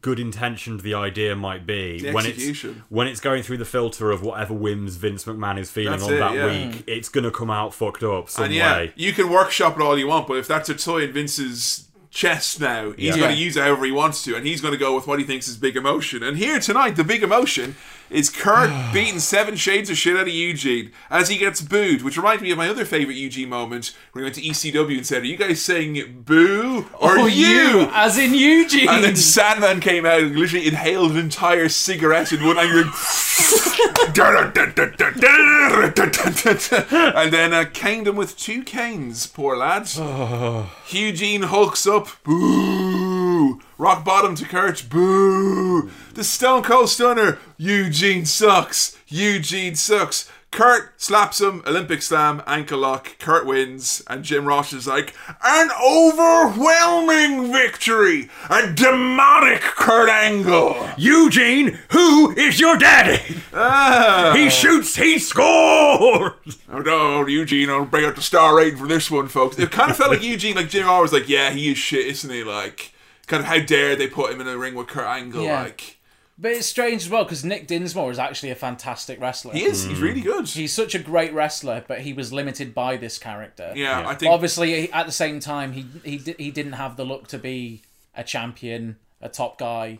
good intentioned the idea might be The when it's when it's going through the filter of whatever whims Vince McMahon is feeling That's on it, that yeah. week, hmm. it's gonna come out fucked up some and yeah, way. you can workshop it all you want, but if that's a toy in Vince's chest now. He's Yeah. going to Yeah. use it however he wants to, and he's going to go with what he thinks is big emotion. And here tonight, the big emotion is Kurt beating seven shades of shit out of Eugene as he gets booed, which reminds me of my other favorite Eugene moment when he went to ECW and said, Are you guys saying boo or Oh, you? as in Eugene. And then Sandman came out and literally inhaled an entire cigarette in one angry. and then uh, caned him with two canes, poor lad. Eugene hulks up. Boo! Rock bottom to Kurt. Boo! The Stone Cold Stunner. Eugene sucks. Eugene sucks. Kurt slaps him, Olympic slam, ankle lock. Kurt wins, and Jim Ross is like, an overwhelming victory, a demonic Kurt Angle. Eugene, who is your daddy? Ah. He shoots, he scores. Oh no, Eugene, I'll bring out the star rating for this one, folks. It kind of felt like Eugene, like Jim Ross was like, yeah, he is shit, isn't he? Like, kind of how dare they put him in a ring with Kurt Angle? Yeah. Like, But it's strange as well because Nick Dinsmore is actually a fantastic wrestler. he is. He's hmm. really good. He's such a great wrestler, but he was limited by this character. Yeah, I think- Obviously, at the same time, he he he didn't have the look to be a champion, a top guy.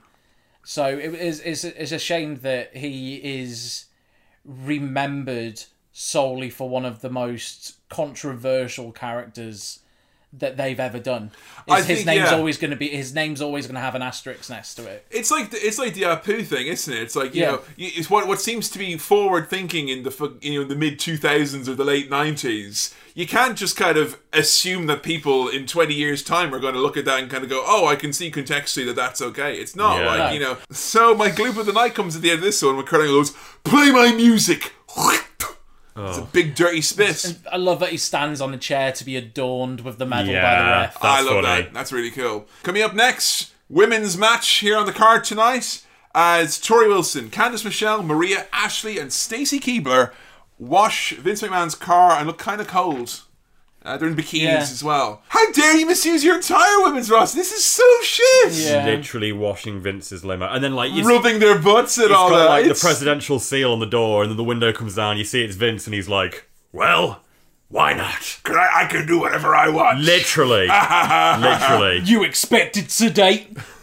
So it is it's, it's a shame that he is remembered solely for one of the most controversial characters that they've ever done. I His, his think, name's yeah. always going to be his name's always going to have an asterisk next to it. It's like the, it's like the Apu thing, isn't it? It's like you Yeah. know, it's what what seems to be forward thinking in the you know the mid two thousands or the late nineties. You can't just kind of assume that people in twenty years' time are going to look at that and kind of go, "Oh, I can see contextually that that's okay." It's not Yeah. like you know. So my gloop of the night comes at the end of this one when Kurt Angle goes, "Play my music." It's a oh. big dirty spit. I love that he stands on a chair to be adorned with the medal by the Yeah. ref. That's I love funny. that. That's really cool. Coming up next, women's match here on the card tonight as Torrie Wilson, Candice Michelle, Maria Ashley, and Stacy Keibler wash Vince McMahon's car and look kind of cold. Uh, they're in bikinis Yeah. as well. How dare you misuse your entire women's roster? This is so shit. Yeah. Literally washing Vince's limo, and then like Rubbing their butts and all got that. like the presidential seal on the door, and then the window comes down. You see it's Vince, and he's like, "Well, why not?" Can I, I can do whatever I want. Literally, literally. You expected sedate.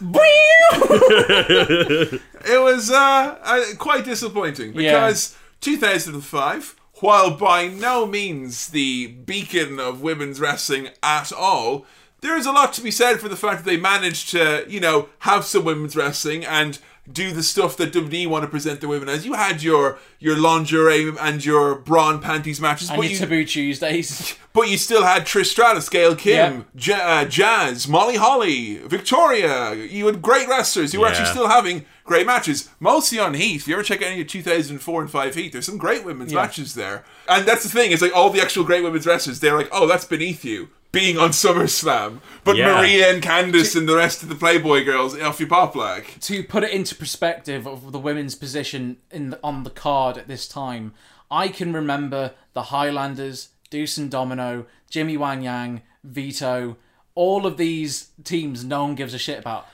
It was uh, uh, quite disappointing because 2005, while by no means the beacon of women's wrestling at all, there is a lot to be said for the fact that they managed to, you know, have some women's wrestling and do the stuff that WWE want to present the women as. You had your your lingerie and your bra and panties matches, and but your you, taboo Tuesdays. but you still had Trish Stratus, Gail Kim, Yeah. Ja- uh, Jazz, Molly Holly, Victoria. You had great wrestlers who were actually still having great matches. Mostly on Heat. If you ever check out any of 2004 and 5 Heat, there's some great women's matches there. And that's the thing, is like all the actual great women's wrestlers, they're like, oh, that's beneath you. Being on SummerSlam. But Yeah. Maria and Candice and the rest of the Playboy girls, off your pop like. to put it into perspective of the women's position in the, on the card at this time, I can remember the Highlanders, Deuce and Domino, Jimmy Wang Yang, Vito, all of these teams no one gives a shit about.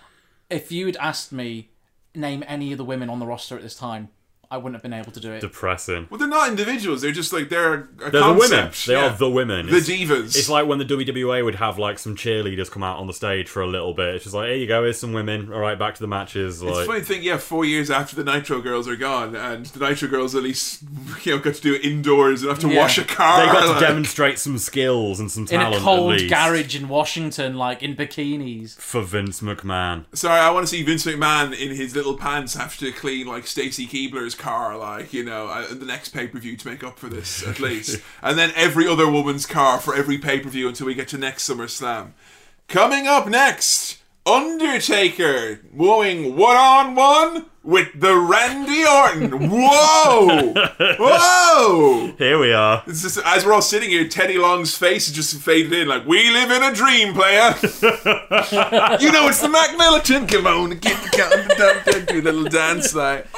If you'd asked me name any of the women on the roster at this time, I wouldn't have been able to do it. Depressing. Well, they're not individuals. They're just like, they're a They're the women. They Yeah. are the women. The It's- divas. It's like when the WWA would have like some cheerleaders come out on the stage for a little bit. It's just like, here you go, here's some women. All right, back to the matches. It's Like, funny to think, yeah, four years after the Nitro Girls are gone, and the Nitro Girls at least you know got to do it indoors and have to Yeah. wash a car. they got to demonstrate some skills and some in talent a at cold least garage in Washington, like in bikinis. for Vince McMahon. Sorry, I want to see Vince McMahon in his little pants have to clean like Stacy Keibler's car, like you know, uh, the next pay per view to make up for this at least, and then every other woman's car for every pay per view until we get to next SummerSlam. Coming up next, Undertaker wooing one on one with the Randy Orton. Whoa, whoa! Here we are. Just, as we're all sitting here, Teddy Long's face is just faded in, like, we live in a dream, player. you know, it's the Mac Militant. Come on, get the count, down, down, do a little dance, like.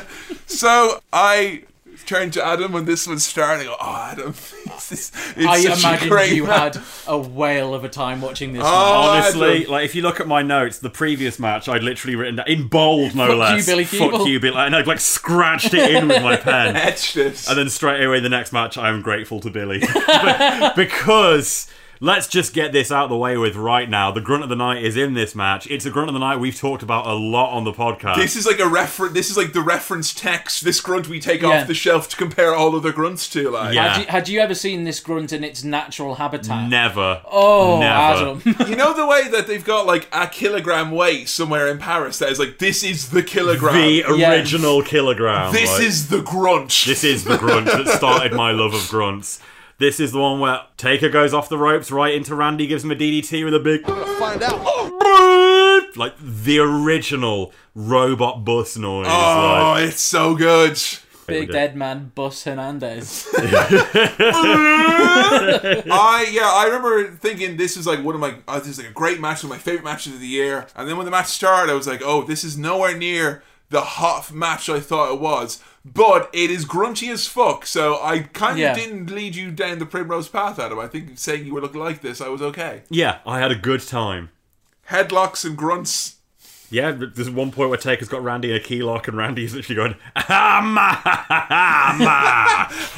so I turned to Adam when this was starting. I oh, Adam, it's, it's, it's I such a imagine great you match." had a whale of a time watching this. Oh, match. Honestly, Adam. like if you look at my notes, the previous match I'd literally written down in bold, no Fuck you, less. Billy Fuck Keeble. you, Billy. And I'd like scratched it in with my pen. Etched it. And then straight away, the next match, I'm grateful to Billy because Let's just get this out of the way with right now. The grunt of the night is in this match. It's a grunt of the night we've talked about a lot on the podcast. This is like a reference. This is like the reference text. This grunt we take Yeah. off the shelf to compare all other grunts to. Like, Yeah. Had you, had you ever seen this grunt in its natural habitat? Never. Oh, Never. Adam. you know the way that they've got like a kilogram weight somewhere in Paris that is like this is the kilogram. The Yeah. original kilogram. this like- is the grunt. This is the grunt that started my love of grunts. This is the one where Taker goes off the ropes right into Randy, gives him a DDT with a big. Find out. Like the original robot bus noise. oh, like, it's so good. Big dead man, Bus Hernandez. I yeah, I remember thinking this is like one of my oh, this is like a great match, one of my favorite matches of the year. And then when the match started, I was like, oh, this is nowhere near the hot match I thought it was. But it is grunty as fuck, so I kind of Yeah. didn't lead you down the primrose path, Adam. I think saying you were looking like this, I was okay. yeah, I had a good time. Headlocks and grunts. Yeah, there's one point where Taker's got Randy in a key lock, and Randy's literally going, "Ah, "Ama,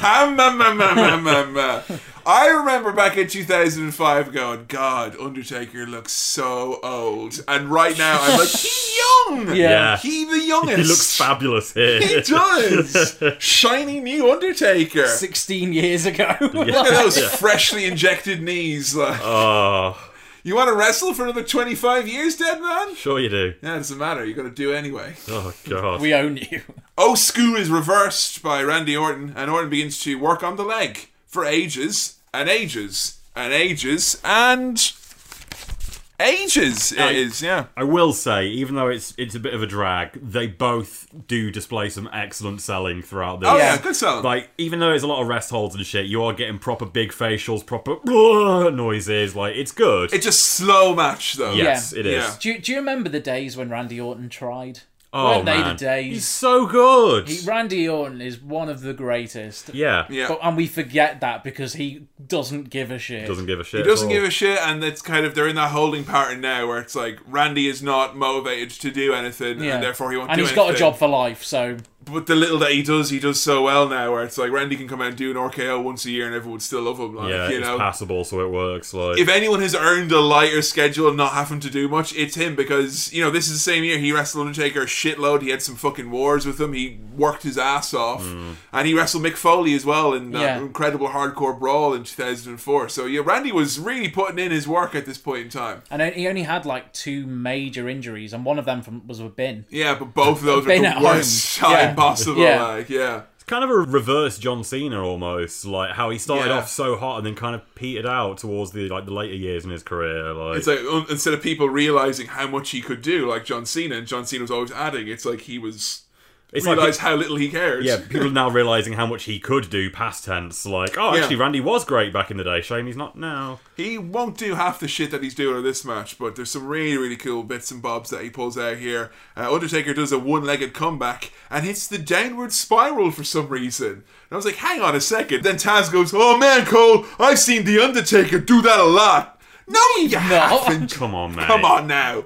Ah, ma, ma, ma, ma, ma, ma. I remember back in 2005 going, God, Undertaker looks so old. And right now I'm like, he's young. Yeah. Yeah. He the youngest. He looks fabulous here. He does. Shiny new Undertaker. 16 years ago. Look at those freshly injected knees. Like, Oh, you want to wrestle for another 25 years, dead man? sure you do. Yeah, it doesn't matter. you got to do it anyway. Oh god. we own you. O oh, School is reversed by Randy Orton, and Orton begins to work on the leg for ages and ages and ages and ages. It is, yeah. I will say, even though it's it's a bit of a drag, they both do display some excellent selling throughout this. Oh yeah, good selling. Like, even though there's a lot of rest holds and shit, you are getting proper big facials, proper noises. Like, it's good. it's just slow match though. yes, Yeah. it is. Yeah. Do you, do you remember the days when Randy Orton tried? Oh Weren't they man, the days? he's so good. He, Randy Orton is one of the greatest. yeah, Yeah. But, and we forget that because he doesn't give a shit. doesn't give a shit. He doesn't give a shit, and it's kind of they're in that holding pattern now where it's like Randy is not motivated to do anything, Yeah. and therefore he won't and do he's got a anything. job for life, so But the little that he does, he does so well now. Where it's like Randy can come out and do an RKO once a year, and everyone would still love him. Like, Yeah, you it's know, passable, so it works. Like, if anyone has earned a lighter schedule and not having to do much, it's him because you know this is the same year he wrestled Undertaker a shitload. He had some fucking wars with him. He worked his ass off, and he wrestled Mick Foley as well in that Yeah. incredible hardcore brawl in 2004. So yeah, Randy was really putting in his work at this point in time. and he only had like two major injuries, and one of them from, was a Bin. Yeah, but both of those were the worst home. time Yeah. possible. Yeah. Like, yeah. Kind of a reverse John Cena almost. Like how he started Yeah. off so hot and then kind of petered out towards the like the later years in his career. Like, It's like un- instead of people realizing how much he could do, like John Cena, and John Cena was always adding. It's like he was It's like how little he cares. Yeah, people are now realizing how much he could do past tense. Like, oh, Yeah. actually, Randy was great back in the day. Shame he's not now. He won't do half the shit that he's doing in this match, but there's some really, really cool bits and bobs that he pulls out here. Uh, Undertaker does a one-legged comeback and hits the downward spiral for some reason. And I was like, hang on a second. Then Taz goes, oh man, Cole, I've seen the Undertaker do that a lot. No, you haven't. Come on, man. Come on now.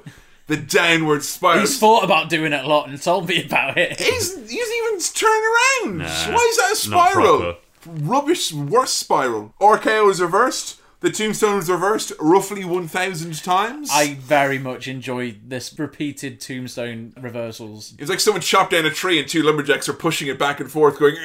The downward spiral. He's thought about doing it a lot and told me about it. He's, he doesn't even turn around. Nah, Why is that a spiral? Rubbish, worst spiral. RKO is reversed. The tombstone was reversed roughly 1,000 times. I very much enjoyed this repeated tombstone reversals. It was like someone chopped down a tree and two lumberjacks are pushing it back and forth, going.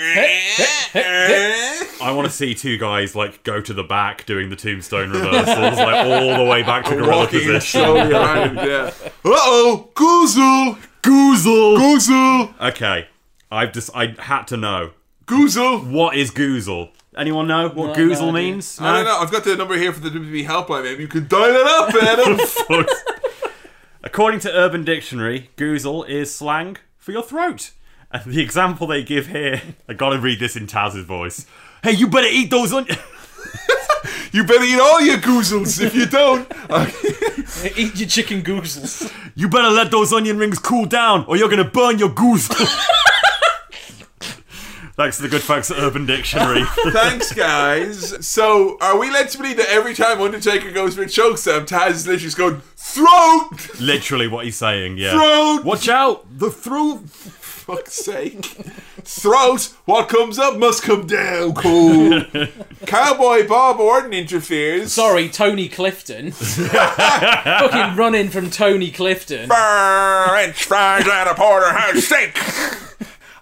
I want to see two guys like go to the back doing the tombstone reversals, like all the way back to gorilla Walking position. slowly around, yeah. Uh oh, Goozle! Goozle. Goozle! Okay, I've just I had to know Goozle! what is goozle. Anyone know what No, goozle no idea. means? I don't know, I've got the number here for the WWE helpline, maybe you can dial it up, Adam! According to Urban Dictionary, goozle is slang for your throat. And the example they give here, I gotta read this in Taz's voice. Hey, you better eat those on. you better eat all your goozles if you don't. Eat your chicken goozles. You better let those onion rings cool down, or you're gonna burn your goozle. Thanks to the good folks at Urban Dictionary. Thanks, guys. So, are we led to believe that every time Undertaker goes for a chokeslam, Taz is literally just going, throat! Literally what he's saying, yeah. Throat! Watch out! The throat! fuck's sake. Throat, what comes up must come down, cool. Cowboy Bob Orton interferes. Sorry, Tony Clifton. Fucking running from Tony Clifton. French fries and a porterhouse steak.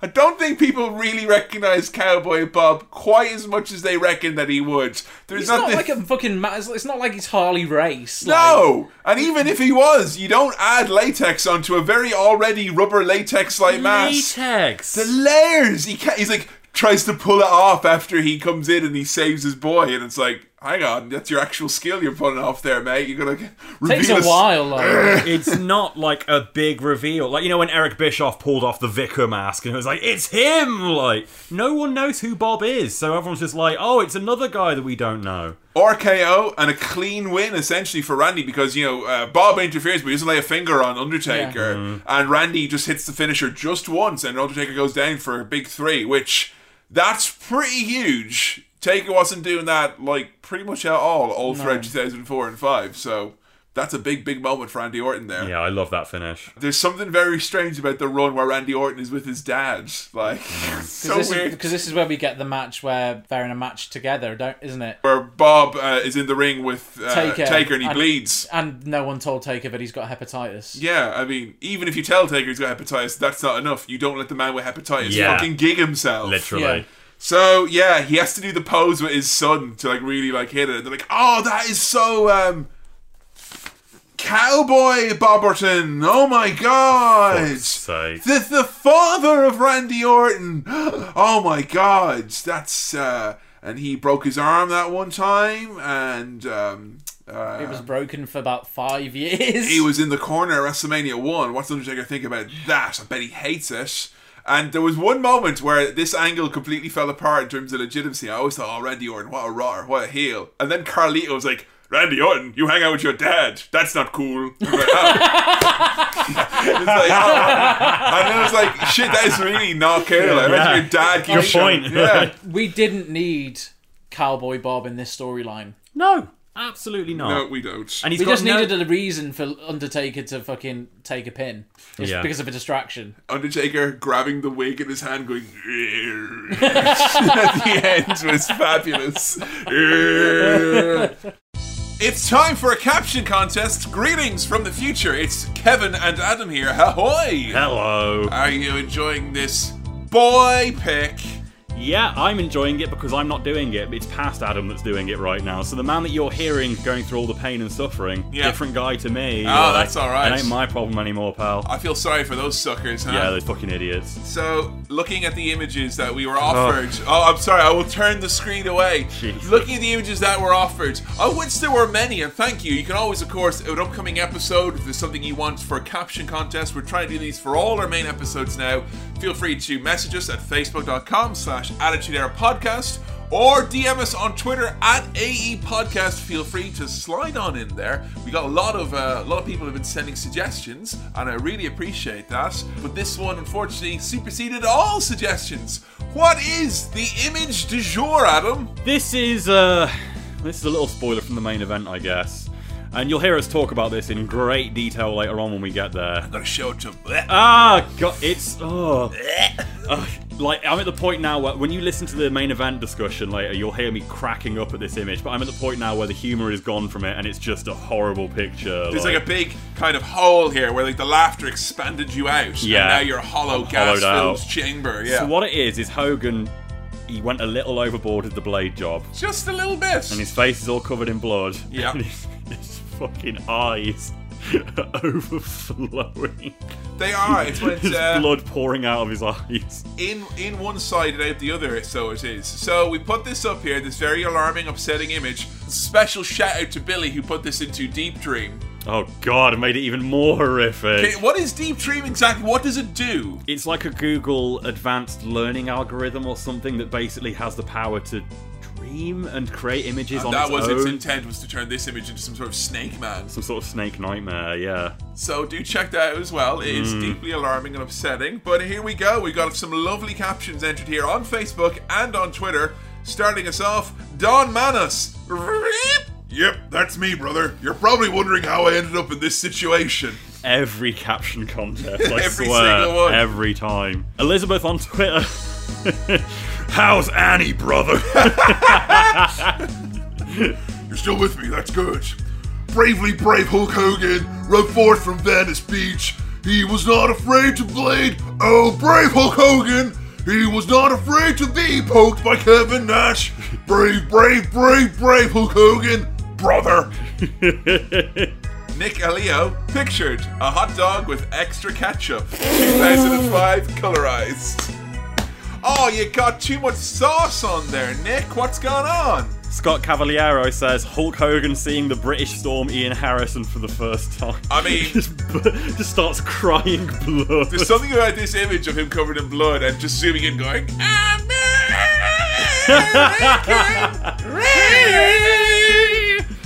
I don't think people really recognize Cowboy Bob quite as much as they reckon that he would. There's It's not nothing. like a fucking. Ma- it's not like it's Harley Race. like- no, and even if he was, you don't add latex onto a very already rubber latex-like mask. Latex. The layers. He can't, he's like tries to pull it off after he comes in and he saves his boy, and it's like, hang on, that's your actual skill you're pulling off there, mate. You're gonna Takes reveal a s- while. Like. it's not like a big reveal. Like, you know, when Eric Bischoff pulled off the Vicar mask and it was like, it's him! Like, no one knows who Bob is. So everyone's just like, oh, it's another guy that we don't know. RKO and a clean win essentially for Randy because you know uh, Bob interferes but he doesn't lay a finger on Undertaker and Randy just hits the finisher just once and Undertaker goes down for a big three which that's pretty huge. Taker wasn't doing that like pretty much at all all throughout 2004 and 5 so that's a big big moment for Randy Orton there. Yeah, I love that finish. There's something very strange about the run where Randy Orton is with his dad like so this weird. Because this is where we get the match where they're in a match together, don't? Isn't it? where Bob uh, is in the ring with uh, Taker. Taker and he And- bleeds. And no one told Taker that he's got hepatitis. Yeah, I mean, even if you tell Taker he's got hepatitis, that's not enough. You don't let the man with hepatitis Yeah. fucking gig himself. Literally. Yeah. So yeah, he has to do the pose with his son to like really like hit it. They're like, oh, that is so um cowboy Bob Orton. Oh my god. Fuck's sake. The, the father of Randy Orton. Oh my god. That's uh and he broke his arm that one time and um uh, It was broken for about five years. he was in the corner at WrestleMania 1. What's Undertaker think about that? I bet he hates it. And there was one moment where this angle completely fell apart in terms of legitimacy. I always thought, oh, Randy Orton, what a rotter, what a heel. And then Carlito was like, Randy Orton, you hang out with your dad. That's not cool. I was like, "Oh." It's like, oh. And I was like, shit, that is really not cool. I Yeah. your dad keeps showing- point. Yeah. we didn't need Cowboy Bob in this storyline. No, absolutely not. No, we don't. and he's We got just no- needed a reason for Undertaker to fucking take a pin. It's Yeah. because of a distraction. Undertaker grabbing the wig in his hand, going at the end was fabulous. it's time for a caption contest. Greetings from the future. It's Kevin and Adam here. Ahoy! Hello. Are you enjoying this boy pick? Yeah, I'm enjoying it because I'm not doing it. It's past Adam that's doing it right now. So the man that you're hearing going through all the pain and suffering, Yeah. different guy to me. Oh, like, that's all right. It ain't my problem anymore, pal. I feel sorry for those suckers, huh? yeah, those fucking idiots. So, looking at the images that we were offered. Oh, I'm sorry, I will turn the screen away. Looking at the images that were offered, oh, I wish there were many, and thank you. You can always, of course, an upcoming episode, if there's something you want for a caption contest, we're trying to do these for all our main episodes now. Feel free to message us at facebook.com slash attitude era podcast or DM us on Twitter at AE Podcast. Feel free to slide on in there. We got a lot of uh, a lot of people have been sending suggestions, and I really appreciate that. But this one, unfortunately, superseded all suggestions. What is the image du jour, Adam? This is uh this is a little spoiler from the main event, I guess. And you'll hear us talk about this in great detail later on when we get there. I'm gonna show it to. Ah, God, it's oh, like I'm at the point now where when you listen to the main event discussion later, you'll hear me cracking up at this image. But I'm at the point now where the humor is gone from it, and it's just a horrible picture. There's like a big kind of hole here where like the laughter expanded you out. Yeah. And now you're a hollow gas-filled chamber. Yeah. So what it is is Hogan. He went a little overboard with the blade job, Just a little bit. and his face is all covered in blood. Yeah. and his, his fucking eyes are overflowing. They are. It's when There's uh, blood pouring out of his eyes. in in one side and out the other so it is so we put this up here this very alarming upsetting image special shout out to billy who put this into deep dream Oh god, it made it even more horrific. okay, what is deep dream exactly what does it do It's like a Google advanced learning algorithm or something that basically has the power to dream and create images on that its was own. its intent was to turn this image into some sort of snake man Some sort of snake nightmare, yeah. so do check that out as well it is hmm. deeply alarming and upsetting but here we go we got some lovely captions entered here on facebook and on twitter starting us off don manos Yep, that's me, brother. You're probably wondering how I ended up in this situation. every caption contest. I Every swear, single one. every time. Elizabeth on Twitter. How's Annie, brother? You're still with me, that's good. Bravely brave Hulk Hogan rode forth from Venice Beach. He was not afraid to blade. Oh, brave Hulk Hogan! He was not afraid to be poked by Kevin Nash. Brave, brave, brave, brave Hulk Hogan, brother. Nick Elio pictured a hot dog with extra ketchup. 2005 colorized. Oh, you got too much sauce on there, Nick. What's going on? Scott Cavaliero says Hulk Hogan seeing the British Storm Ian Harrison for the first time. I mean- just, just starts crying blood. There's something about this image of him covered in blood and just zooming in, going,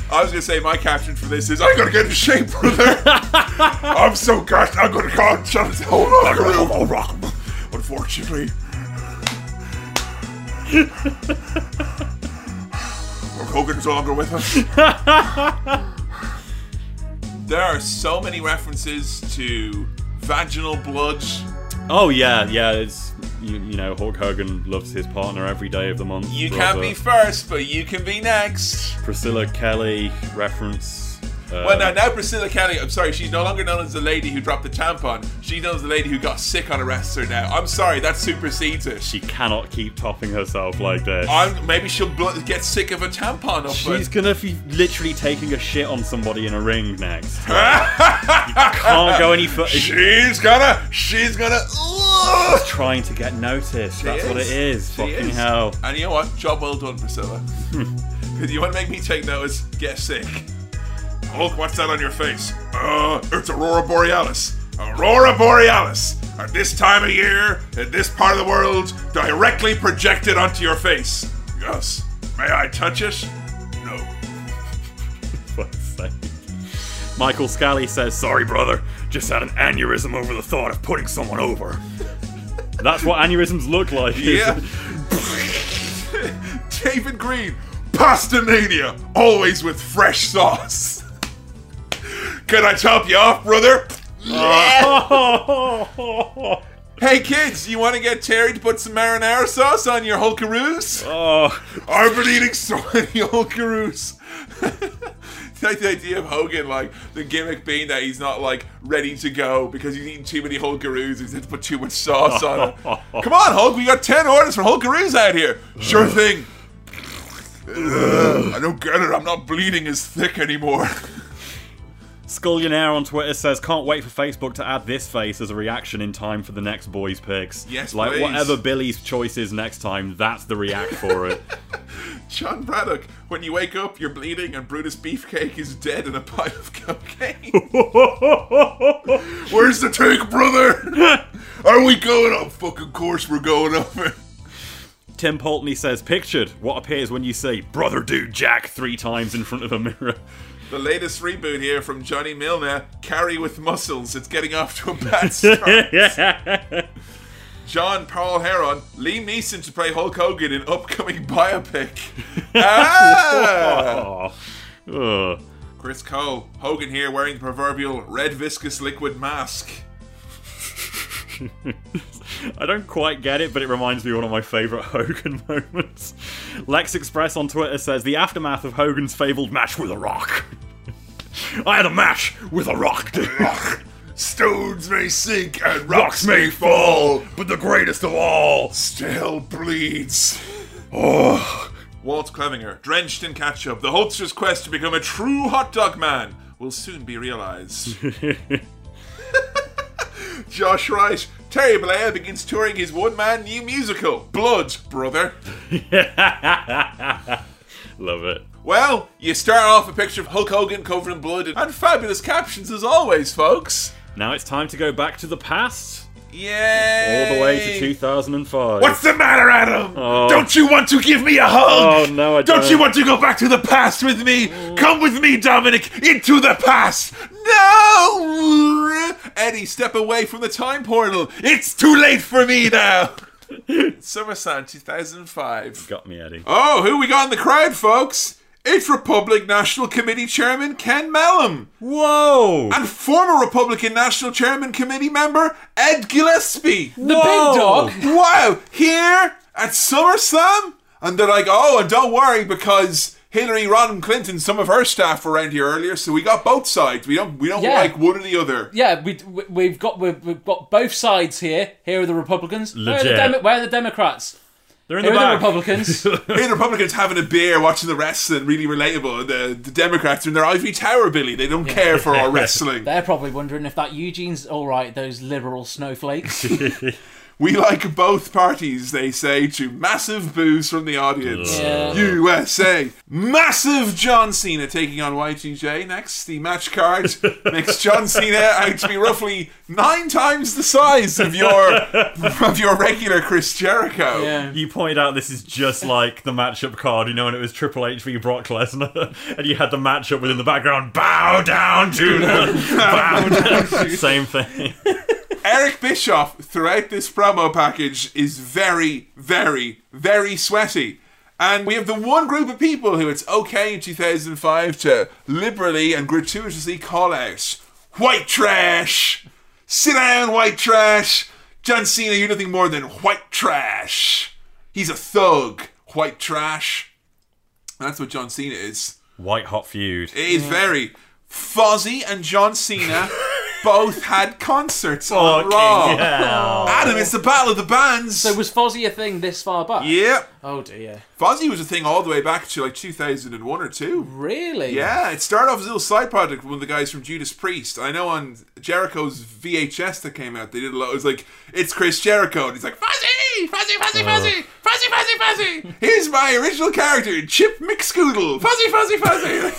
I was gonna say my caption for this is I gotta get in shape, brother. I'm so gassed. I'm gonna go and shut his whole locker room. Unfortunately, Hulk Hogan's no longer with us. there are so many references to vaginal blood. Oh yeah, yeah. It's you, you know Hulk Hogan loves his partner every day of the month. You brother. can't be first, but you can be next. Priscilla Kelly reference. Well, now, now Priscilla Kelly, I'm sorry, she's no longer known as the lady who dropped the tampon. She's known as the lady who got sick on a wrestler now. I'm sorry, that supersedes it. she cannot keep topping herself like this. I'm, maybe she'll bl- get sick of a tampon up She's gonna be literally taking a shit on somebody in a ring next. Like, you can't go any further. She's gonna, she's gonna. Ugh. trying to get noticed. That's what it is. She Fucking is. hell. And you know what? Job well done, Priscilla. You want to make me take notice, get sick. Hulk, what's that on your face? Uh, it's Aurora Borealis. Aurora Borealis. At this time of year, in this part of the world, directly projected onto your face. Yes. May I touch it? No. Fuck's sake. Michael Scally says, Sorry, brother. Just had an aneurysm over the thought of putting someone over. That's what aneurysms look like. Yeah. David Green, Pasta Mania, always with fresh sauce. Can I chop you off, brother? Hey kids, you want to get Terry to put some marinara sauce on your Hulkaroos? Oh, I've been eating so many Hulkaroos. like the idea of Hogan, like the gimmick being that he's not like ready to go because he's eating too many Hulkaroos. He's had to put too much sauce on it. Come on, Hulk, we got ten orders for Hulkaroos out here. Sure thing. Ugh, I don't get it. I'm not bleeding as thick anymore. Scullionaire on Twitter says, Can't wait for Facebook to add this face as a reaction in time for the next boys' picks. Yes, Like, please. whatever Billy's choice is next time, that's the react for it. John Braddock, when you wake up, you're bleeding, and Brutus Beefcake is dead in a pile of cocaine. Where's the tank, brother? Are we going up? Fucking course, we're going up. Tim Pulteney says, Pictured what appears when you say, Brother Dude Jack, three times in front of a mirror. The latest reboot here from Johnny Milner, Carry with Muscles. It's getting off to a bad start. John Paul Heron, Liam Neeson to play Hulk Hogan in upcoming biopic. Ah! Chris Cole, Hogan here wearing the proverbial red viscous liquid mask. I don't quite get it, but it reminds me of one of my favourite Hogan moments. Lex Express on Twitter says the aftermath of Hogan's fabled match with a rock. I had a match with a rock, dude. Stones may sink and rocks may fall, but the greatest of all Still bleeds. Oh, Walt Clevinger, drenched in ketchup, the Hulkster's quest to become a true hot dog man will soon be realized. Josh Wright, Terry Blair begins touring his one man new musical, Blood, brother. Love it. Well, you start off a picture of Hulk Hogan covered in blood and fabulous captions as always, folks. Now it's time to go back to the past, Yay! all the way to 2005. what's the matter, Adam? Oh. Don't you want to give me a hug? Oh, no, I Don't don't. you want to go back to the past with me? Mm. Come with me, Dominic, into the past. No! Eddie, step away from the time portal. It's too late for me now. SummerSlam 2005. Got me, Eddie. Oh, who we got in the crowd, folks? It's Republic National Committee Chairman Ken Mehlman. Whoa! And former Republican National Chairman Committee member Ed Gillespie. The big dog. Wow, here at SummerSlam? And they're like, oh, and don't worry because Hillary Rodham Clinton, some of her staff were around here earlier, so we got both sides. We don't we don't Yeah. like one or the other. Yeah, we, we we've got we've, we've got both sides here. Here are the Republicans. Where are the, Legit. Demo- where are the Democrats? They're in Here the are the back. Republicans. Here the Republicans having a beer, watching the wrestling, really relatable. The, the Democrats are in their ivory tower, Billy. They don't care for our wrestling. They're probably wondering if that Eugene's all right. Those liberal snowflakes. We like both parties, they say, to massive boos from the audience. Yeah. USA. Massive John Cena taking on Y2J. Next, the match card makes John Cena out to be roughly nine times the size of your of your regular Chris Jericho. yeah. You pointed out this is just like the matchup card, you know, and it was Triple H v Brock Lesnar, and you had the matchup within the background. Bow down to the bow down. Same thing. Eric Bischoff throughout this promo package is very, very, very sweaty. And we have the one group of people who it's okay in 2005 to liberally and gratuitously call out white trash. Sit down, white trash. John Cena, you're nothing more than white trash. He's a thug, white trash. That's what John Cena is. White hot feud. It is very. Fozzy and John Cena both had concerts on Fucking Raw. hell. Adam, it's the battle of the bands. So was Fozzy a thing this far back? Yep. Oh dear. Fozzy was a thing all the way back to like 2001 or 2. Really? Yeah, it started off as a little side project with one of the guys from Judas Priest. I know on Jericho's VHS that came out, they did a lot. It was like, it's Chris Jericho. And he's like, Fuzzy! Fuzzy, Fuzzy, oh. Fuzzy! Fuzzy, Fuzzy, Fuzzy! Here's my original character, Chip McScoodle! Fuzzy, Fuzzy, Fuzzy!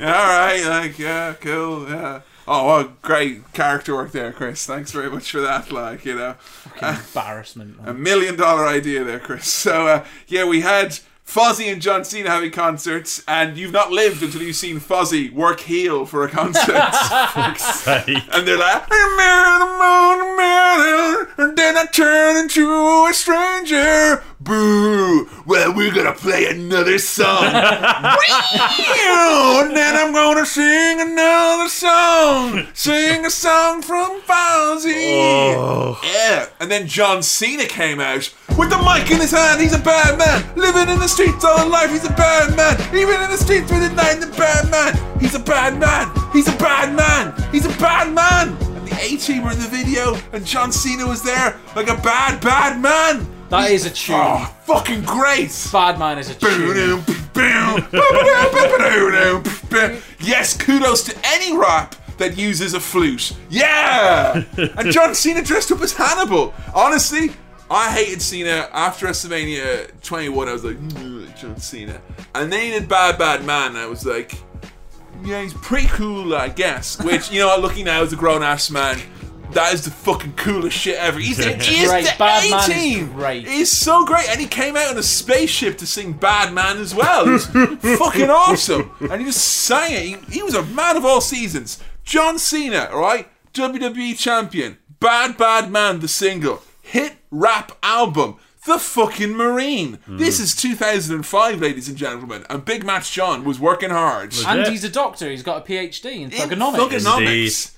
Alright, like, yeah, cool, yeah. Oh, what great character work there, Chris. Thanks very much for that. Like, you know, Embarrassment. a million dollar idea there, Chris. So, uh, yeah, we had Fozzy and John Cena having concerts, and you've not lived until you've seen Fozzy work heel for a concert. and they're like, I'm the moon, and then I turn into a stranger. Boo! Well, we're gonna play another song. and then I'm gonna sing another song. Sing a song from Fozzy. Oh. Yeah. And then John Cena came out with the mic in his hand. He's a bad man. Living in the streets all his life. He's a bad man. Even in the streets with the night, the bad man. He's a bad man. He's a bad man. He's a bad man. And the A team were in the video, and John Cena was there like a bad, bad man. That is a tune. Oh, fucking great. Bad man is a tune. Yes, kudos to any rap that uses a flute. Yeah! and John Cena dressed up as Hannibal. Honestly, I hated Cena after WrestleMania 21. I was like, "Mm, John Cena. And then he did Bad Bad Man. I was like, yeah, he's pretty cool, I guess. Which, you know what, looking now as a grown ass man, that is the fucking coolest shit ever. He's, he is Great. the Bad Man A-team. great. He's so great. And he came out on a spaceship to sing Bad Man as well. It was fucking awesome. And he just sang it. He, he was a man of all seasons. John Cena, alright? WWE champion. Bad Bad Man, the single. Hit rap album. The fucking Marine. This is 2005, ladies and gentlemen. And Big Match John was working hard. And he's a doctor. He's got a PhD in In thugonomics. thugonomics.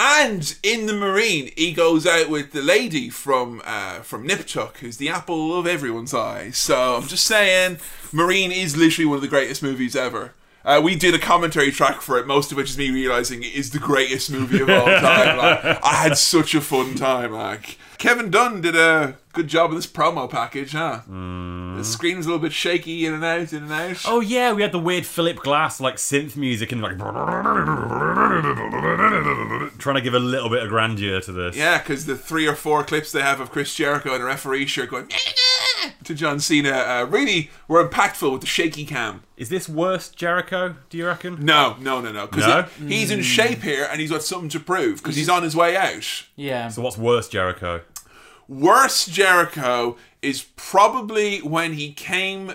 And in the Marine, he goes out with the lady from uh, from Nip/Tuck, who's the apple of everyone's eye. So I'm just saying, Marine is literally one of the greatest movies ever. Uh, we did a commentary track for it, most of which is me realizing it is the greatest movie of all time. Like, I had such a fun time. Like Kevin Dunn did a good job of this promo package, huh? The screen's a little bit shaky, in and out, in and out. Oh yeah, we had the weird Philip Glass like synth music and like trying to give a little bit of grandeur to this. Yeah, because the three or four clips they have of Chris Jericho in a referee shirt going to John Cena uh, really were impactful with the shaky cam. Is this worse Jericho? Do you reckon? No, no, no, no. Because No? he's in shape here and he's got something to prove because he's on his way out. Yeah. So what's worse Jericho? Worst Jericho is probably when he came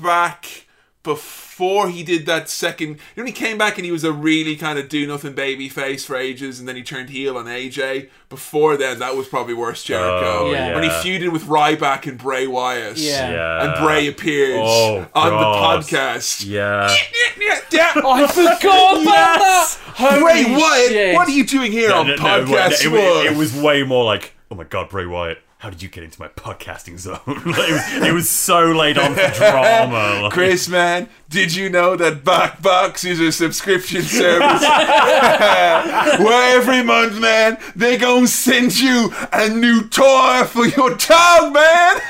back before he did that second. When he came back and he was a really kind of do nothing baby face for ages, and then he turned heel on AJ. Before then, that was probably worse Jericho. Oh, Yeah. When he feuded with Ryback and Bray Wyatt. Yeah. Yeah. And Bray appeared Oh, on God. the podcast. Yeah. Yeah. Oh, I forgot about Yes! that. Holy Bray Wyatt, shit. what are you doing here on No, no, podcast it, it, it was way more like, oh my god, Bray Wyatt, how did you get into my podcasting zone? Like, it, was, it was so laid on for drama. like- Chris, man, did you know that BarkBox is a subscription service? Where every month, man, they gonna send you a new toy for your dog, man.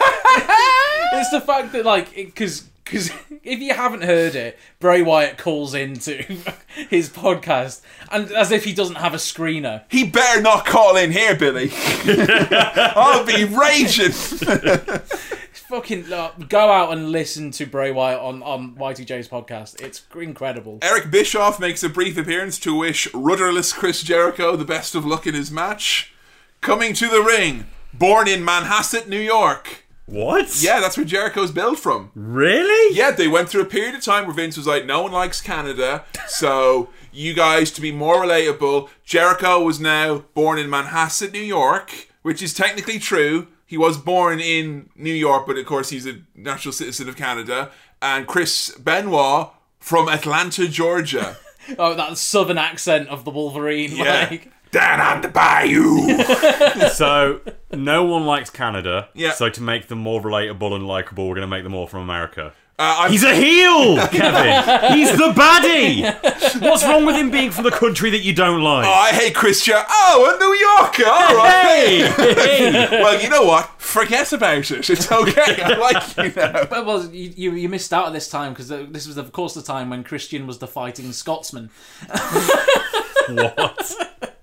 It's the fact that, like, because because if you haven't heard it, Bray Wyatt calls into his podcast, and as if he doesn't have a screener. he better not call in here, Billy. I'll be raging. Fucking uh, go out and listen to Bray Wyatt on on Y2J's podcast. It's incredible. Eric Bischoff makes a brief appearance to wish rudderless Chris Jericho the best of luck in his match. Coming to the ring, born in Manhasset, New York. What? Yeah, that's where Jericho's built from. Really? Yeah, they went through a period of time where Vince was like, no one likes Canada, so you guys, to be more relatable, Jericho was now born in Manhasset, New York, which is technically true. He was born in New York, but of course he's a natural citizen of Canada. And Chris Benoit from Atlanta, Georgia. Oh, that southern accent of the Wolverine. Yeah. Like, Down on the bayou. So, no one likes Canada. Yeah. So, to make them more relatable and likable, we're going to make them all from America. Uh, He's a heel, Kevin. He's the baddie. What's wrong with him being from the country that you don't like? Oh, I hate Christian. Oh, a New Yorker. All right. Hey! well, you know what? Forget about it. It's okay. I like you now. But, well, you, you, you missed out at this time because this was, of course, the time when Christian was the fighting Scotsman. what?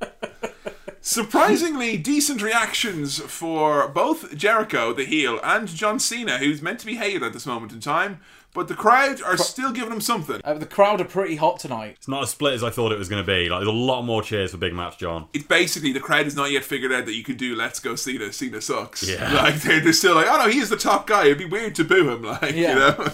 Surprisingly decent reactions for both Jericho, the heel, and John Cena, who's meant to be hated at this moment in time. But the crowd are still giving him something. Uh, the crowd are pretty hot tonight. It's not as split as I thought it was going to be. Like, there's a lot more cheers for Big Match John. It's basically the crowd has not yet figured out that you can do "Let's Go Cena." Cena sucks. Yeah. Like they're, they're still like, "Oh no, he's the top guy." It'd be weird to boo him. Like Yeah. you know,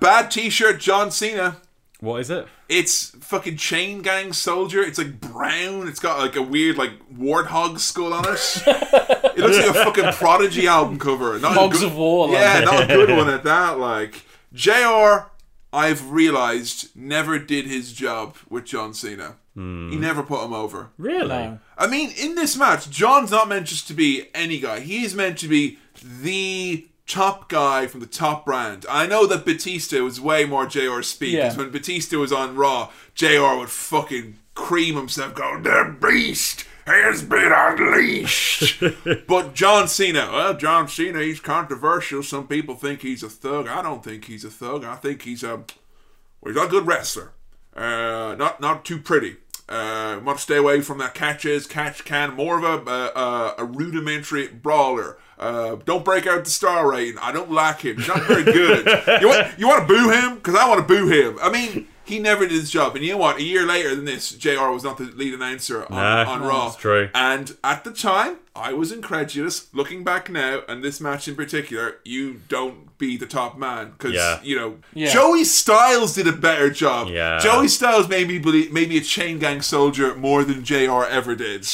bad T-shirt, John Cena. What is it? It's fucking chain gang soldier. It's like brown. It's got like a weird like warthog skull on it. it looks like a fucking Prodigy album cover. Not a Hogs good- of War. like. Yeah, not a good one at that. Like Jr. I've realized never did his job with John Cena. He hmm. never put him over. Really? I mean, in this match, John's not meant just to be any guy. He is meant to be the top guy from the top brand. I know that Batista was way more JR speed because Yeah. when Batista was on Raw, JR would fucking cream himself, going, "The beast has been unleashed." but John Cena, well, John Cena, he's controversial. Some people think he's a thug. I don't think he's a thug. I think he's a well, he's a good wrestler. Uh, not not too pretty. Uh, want to stay away from that catches, catch can. More of a uh, uh, a rudimentary brawler. Uh, don't break out the star rating. I don't like him. He's not very good. you want you want to boo him? Because I want to boo him. I mean, he never did his job. And you know what? A year later than this, Jr. was not the lead announcer on, Nah, on Raw. that's true. And at the time, I was incredulous. Looking back now, and this match in particular, you don't be the top man because Yeah. you know Yeah. Joey Styles did a better job. Yeah. Joey Styles made me believe maybe a chain gang soldier more than Jr. ever did.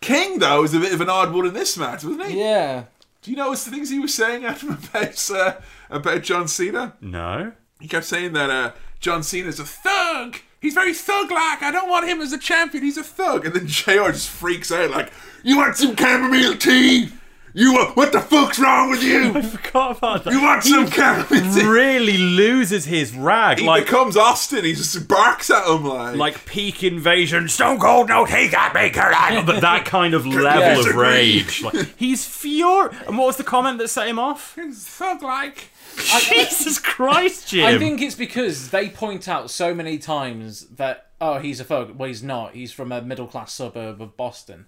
King though is a bit of an odd one in this match, wasn't he? Yeah. Do you notice the things he was saying about uh, about John Cena? No. He kept saying that uh, John Cena's a thug. He's very thug-like. I don't want him as a champion. He's a thug. And then JR just freaks out like, "You want some chamomile tea? You want, what the fuck's wrong with you? I forgot about that. You want some chamomile tea?" really loses his rag. He like, becomes Austin. He just barks at him like, like peak invasion. Stone Cold, no, he got me, Kurt. But that kind of level Yes, of rage. Like, he's furious. And what was the comment that set him off? He's thug-like. Jesus Christ, Jim. I think it's because they point out so many times that oh he's a thug. Well, he's not. He's from a middle class suburb of Boston.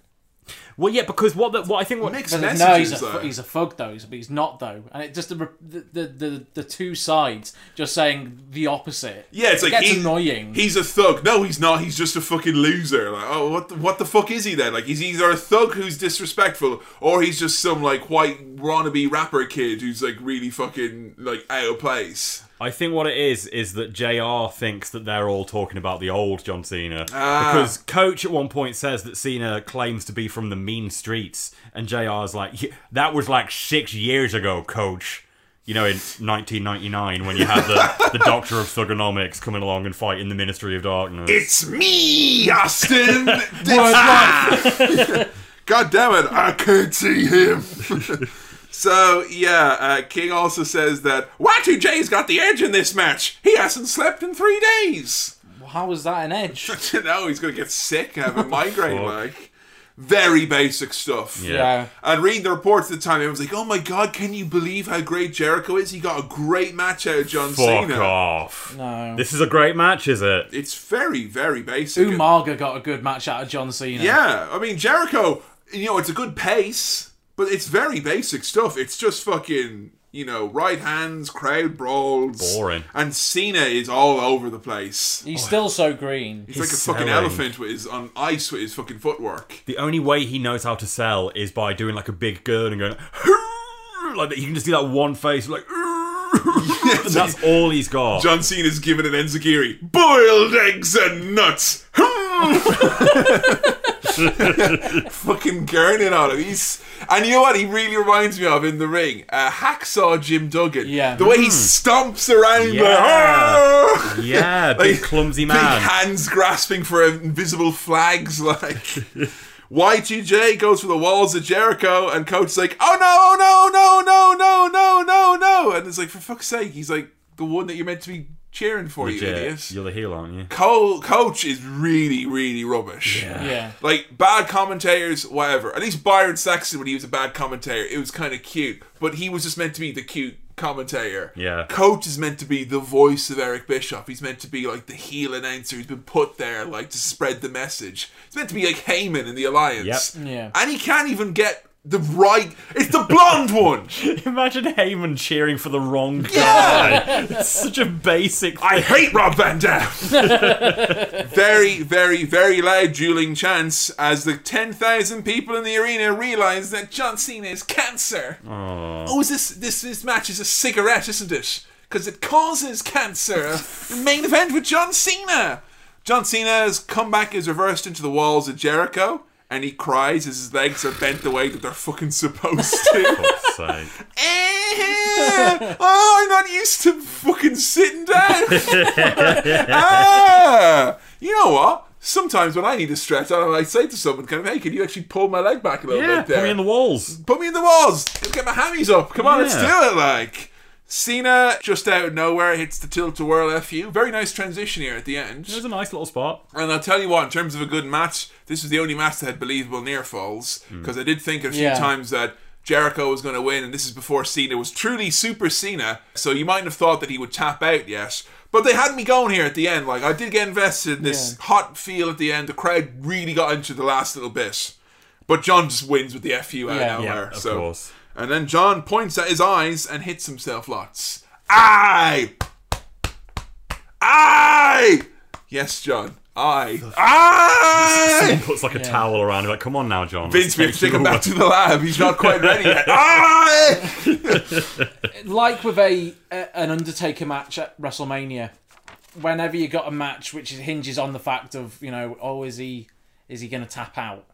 Well, yeah, because what the, what I think what Mixed But no, messages. he's a, though. he's a thug though. But he's not though. And it just the the, the the the two sides just saying the opposite. Yeah, it's it like gets he- annoying. He's a thug. No, he's not. He's just a fucking loser. Like, oh, what the, what the fuck is he then? Like, he's either a thug who's disrespectful, or he's just some like white wannabe rapper kid who's like really fucking like out of place. I think what it is is that JR thinks that they're all talking about the old John Cena. Ah. Because Coach at one point says that Cena claims to be from the mean streets, and JR's like, that was like six years ago, Coach. You know, in 1999, when you had the, the Doctor of Thugonomics coming along and fighting the Ministry of Darkness. It's me, Austin. God damn it, I can't see him. So yeah, uh, King also says that Y2J's got the edge in this match. He hasn't slept in three days. How was that an edge? you know he's gonna get sick, have a migraine. Fuck. like very basic stuff. Yeah. Yeah. And reading the reports at the time, everyone's like, "Oh my god, can you believe how great Jericho is? He got a great match out of John Fuck Cena." off. No. This is a great match, is it? It's very, very basic. Umaga got a good match out of John Cena. Yeah, I mean Jericho, you know, it's a good pace, but it's very basic stuff. It's just fucking, you know, right hands, crowd brawls. Boring. And Cena is all over the place. He's still so green. He's like a He's fucking selling. elephant with his on ice with his fucking footwork. The only way he knows how to sell is by doing like a big girl and going like that. You can just do that one face like. and that's all he's got. John Cena's giving an enzuigiri. Boiled eggs and nuts. fucking gurning on him. He's and you know what he really reminds me of in the ring? Uh, Hacksaw Jim Duggan. Yeah. The way he stomps around like, Hmm. Yeah. "Ah!" yeah, big Like, clumsy Big man. hands grasping for invisible flags, like. Y2J goes for the walls of Jericho, and Coach's like, "Oh no, no, no, no, no, no, no, no!" And it's like, for fuck's sake, he's like the one that you're meant to be cheering for, you Legit. idiot. You're the heel, aren't you? Cole, Coach is really, really rubbish. Yeah. Like bad commentators, whatever. At least Byron Saxton, when he was a bad commentator, it was kind of cute, but he was just meant to be the cute commentator. Yeah. Coach is meant to be the voice of Eric Bischoff. He's meant to be like the heel announcer. He's been put there like to spread the message. He's meant to be like Heyman in the Alliance. Yep. Yeah. And he can't even get the right. It's the blonde one. Imagine Heyman cheering for the wrong guy. It's such a basic. I hate Rob Van Dam. very, very, very loud dueling chants as the 10,000 people in the arena realize that John Cena is cancer. Oh, is this, this this match is a cigarette, isn't it? Because it causes cancer. The main event with John Cena. John Cena's comeback is reversed into the walls of Jericho. And he cries as his legs are bent the way that they're fucking supposed to. Sake. Eh, oh, I'm not used to fucking sitting down. ah, you know what? Sometimes when I need to stretch, I might say to someone, "Kind of, hey, can you actually pull my leg back a little Yeah, bit there? put me in the walls. Put me in the walls. Get my hammies up. Come on, let's do Yeah. it." Like Cena, just out of nowhere, hits the tilt-a-whirl fu. Very nice transition here at the end. It was a nice little spot. And I'll tell you what, in terms of a good match, this was the only match that had believable near falls. Hmm. Because I did think a few Yeah. times that Jericho was going to win, and this is before Cena was truly Super Cena. So you might have thought that he would tap out, yes. But they had me going here at the end. Like, I did get invested in this hot feel at the end. The crowd really got into the last little bit. But John just wins with the FU out Yeah. of nowhere. Yeah, of so. course. And then John points at his eyes and hits himself lots. Aye! Aye! Yes, John. Aye. Aye! Puts like a towel around him. Like, come on now, John. Vince, let's we have to take him back to the lab. He's not quite ready yet. Aye! like with a, a an Undertaker match at WrestleMania, whenever you got a match which hinges on the fact of you know, oh, is he is he going to tap out?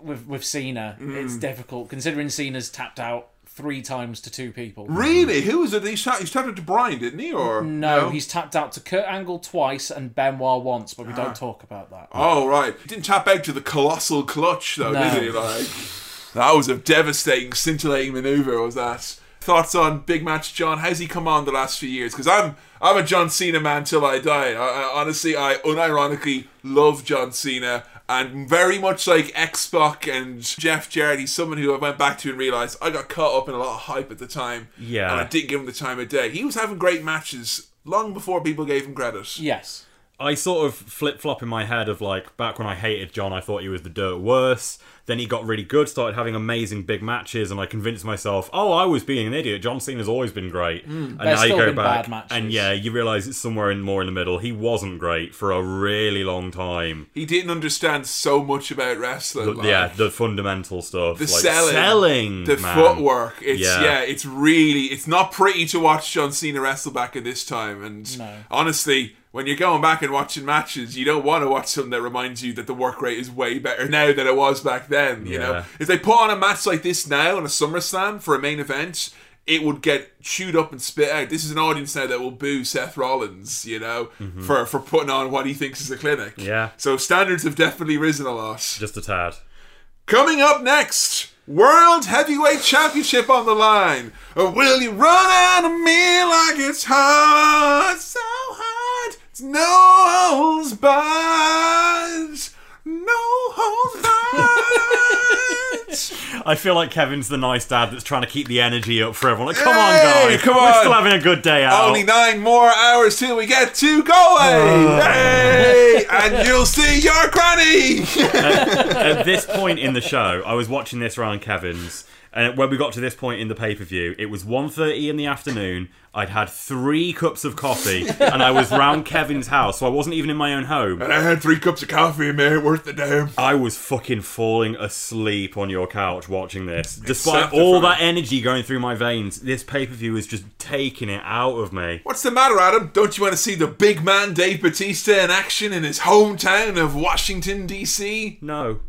It, with with Cena, it's Mm. difficult considering Cena's tapped out three times to two people. Really? Who was it? He shot, he shot it to Brian, didn't he? Or No, he's tapped out to Kurt Angle twice and Benoit once, but we don't talk about that. Oh right, he didn't tap out to the colossal clutch though, No. did he? Like that was a devastating, scintillating maneuver. Was that? Thoughts on big match, John? How's he come on the last few years? Because I'm I'm a John Cena man till I die. I, I, honestly, I unironically love John Cena. And very much like X Pac and Jeff Jarrett, he's someone who I went back to and realized I got caught up in a lot of hype at the time. Yeah. And I didn't give him the time of day. He was having great matches long before people gave him credit. Yes. I sort of flip flop in my head of like back when I hated John, I thought he was the dirt worse. Then he got really good, started having amazing big matches, and I convinced myself, oh, I was being an idiot. John Cena's always been great. and Mm, there's now you go been back, and yeah, you realise it's somewhere in more in the middle. He wasn't great for a really long time. He didn't understand so much about wrestling. The- like, yeah, the fundamental stuff, the like selling, selling, the man. footwork. It's yeah. Yeah. it's really it's not pretty to watch John Cena wrestle back at this time. And No. honestly, when you're going back and watching matches, you don't want to watch something that reminds you that the work rate is way better now than it was back then. You know, if they put on a match like this now on a SummerSlam for a main event. It would get chewed up and spit out. This is an audience now that will boo Seth Rollins, you know, for, for putting on what he thinks is a clinic. Mm-hmm. Yeah. So standards have definitely risen a lot. Just a tad. Coming up next, World Heavyweight Championship on the line. Or will you run out of me like it's hard, so hard? No holds barred. No holds barred. I feel like Kevin's the nice dad that's trying to keep the energy up for everyone. Like, come on, guys, come on. we're still having a good day out. Only nine more hours till we get to Galway. Uh. hey, and you'll see your granny. At this point in the show, I was watching this around Kevin's, and when we got to this point in the pay per view, it was 1.30 in the afternoon. I'd had three cups of coffee, and I was round Kevin's house, so I wasn't even in my own home. and I had three cups of coffee, man, worth the damn. I was fucking falling asleep on your couch watching this. Despite all that energy going through my veins, this pay per view is just taking it out of me. What's the matter, Adam? Don't you want to see the big man Dave Batista in action in his hometown of Washington, D.C.? No,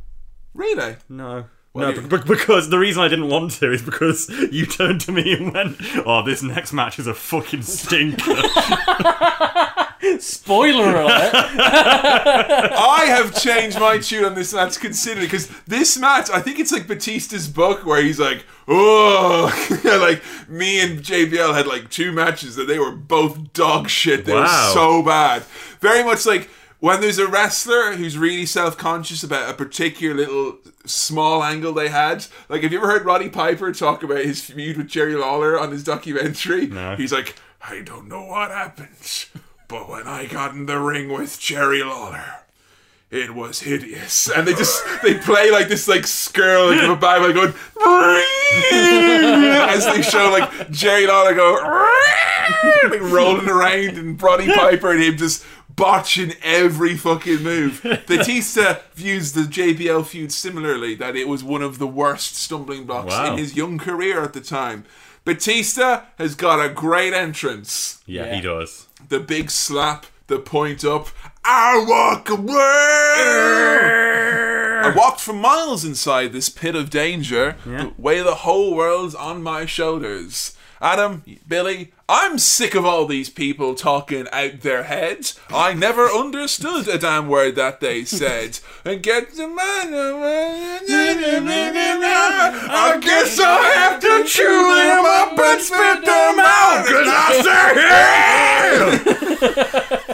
Really? no. Well, no, you- be- be- because the reason I didn't want to is because you turned to me and went, "Oh, this next match is a fucking stinker." Spoiler alert! I have changed my tune on this match considerably because this match, I think it's like Batista's book where he's like, oh, like me and JBL had like two matches that they were both dog shit. They Wow. were so bad. Very much like when there's a wrestler who's really self conscious about a particular little small angle they had. Like, have you ever heard Roddy Piper talk about his feud with Jerry Lawler on his documentary? No. He's like, I don't know what happened, but when I got in the ring with Jerry Lawler, it was hideous. And they just they play like this like skirl like, of a bag like going as they show like Jerry Lawler go like rolling around and Roddy Piper and him just botching every fucking move. Batista views the JBL feud similarly, that it was one of the worst stumbling blocks Wow. in his young career at the time. Batista has got a great entrance yeah, Yeah. he does. the big slap, the point up. I walk away. I walked for miles inside this pit of danger. The way the whole world's on my shoulders. Adam, Billy, I'm sick of all these people talking out their heads. I never understood a damn word that they said. And get the man. I guess I'll have to chew them up and spit them out. Cause I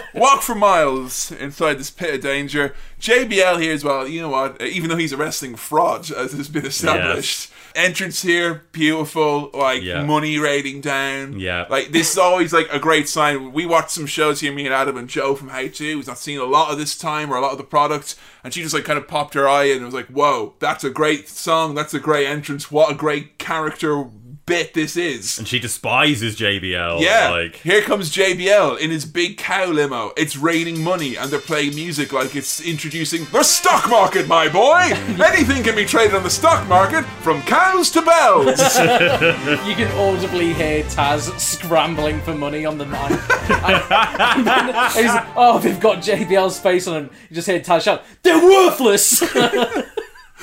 Walk for miles inside this pit of danger. JBL here as well. You know what? Even though he's a wrestling fraud, as has been established, entrance here beautiful. Like Yeah. money rating down. Yeah. Like this is always like a great sign. We watched some shows here, me and Adam and Joe from How To, who's not seen a lot of this time or a lot of the product, and she just like kind of popped her eye in and was like, "Whoa, that's a great song. That's a great entrance. What a great character." Bit this is. And she despises JBL. Yeah, like here comes JBL in his big cow limo. It's raining money, and they're playing music like it's introducing the stock market, my boy. Mm. Anything can be traded on the stock market, from cows to bells. You can audibly hear Taz scrambling for money on the mic. and, and like, oh, they've got JBL's face on him. You just hear Taz shout, they're worthless!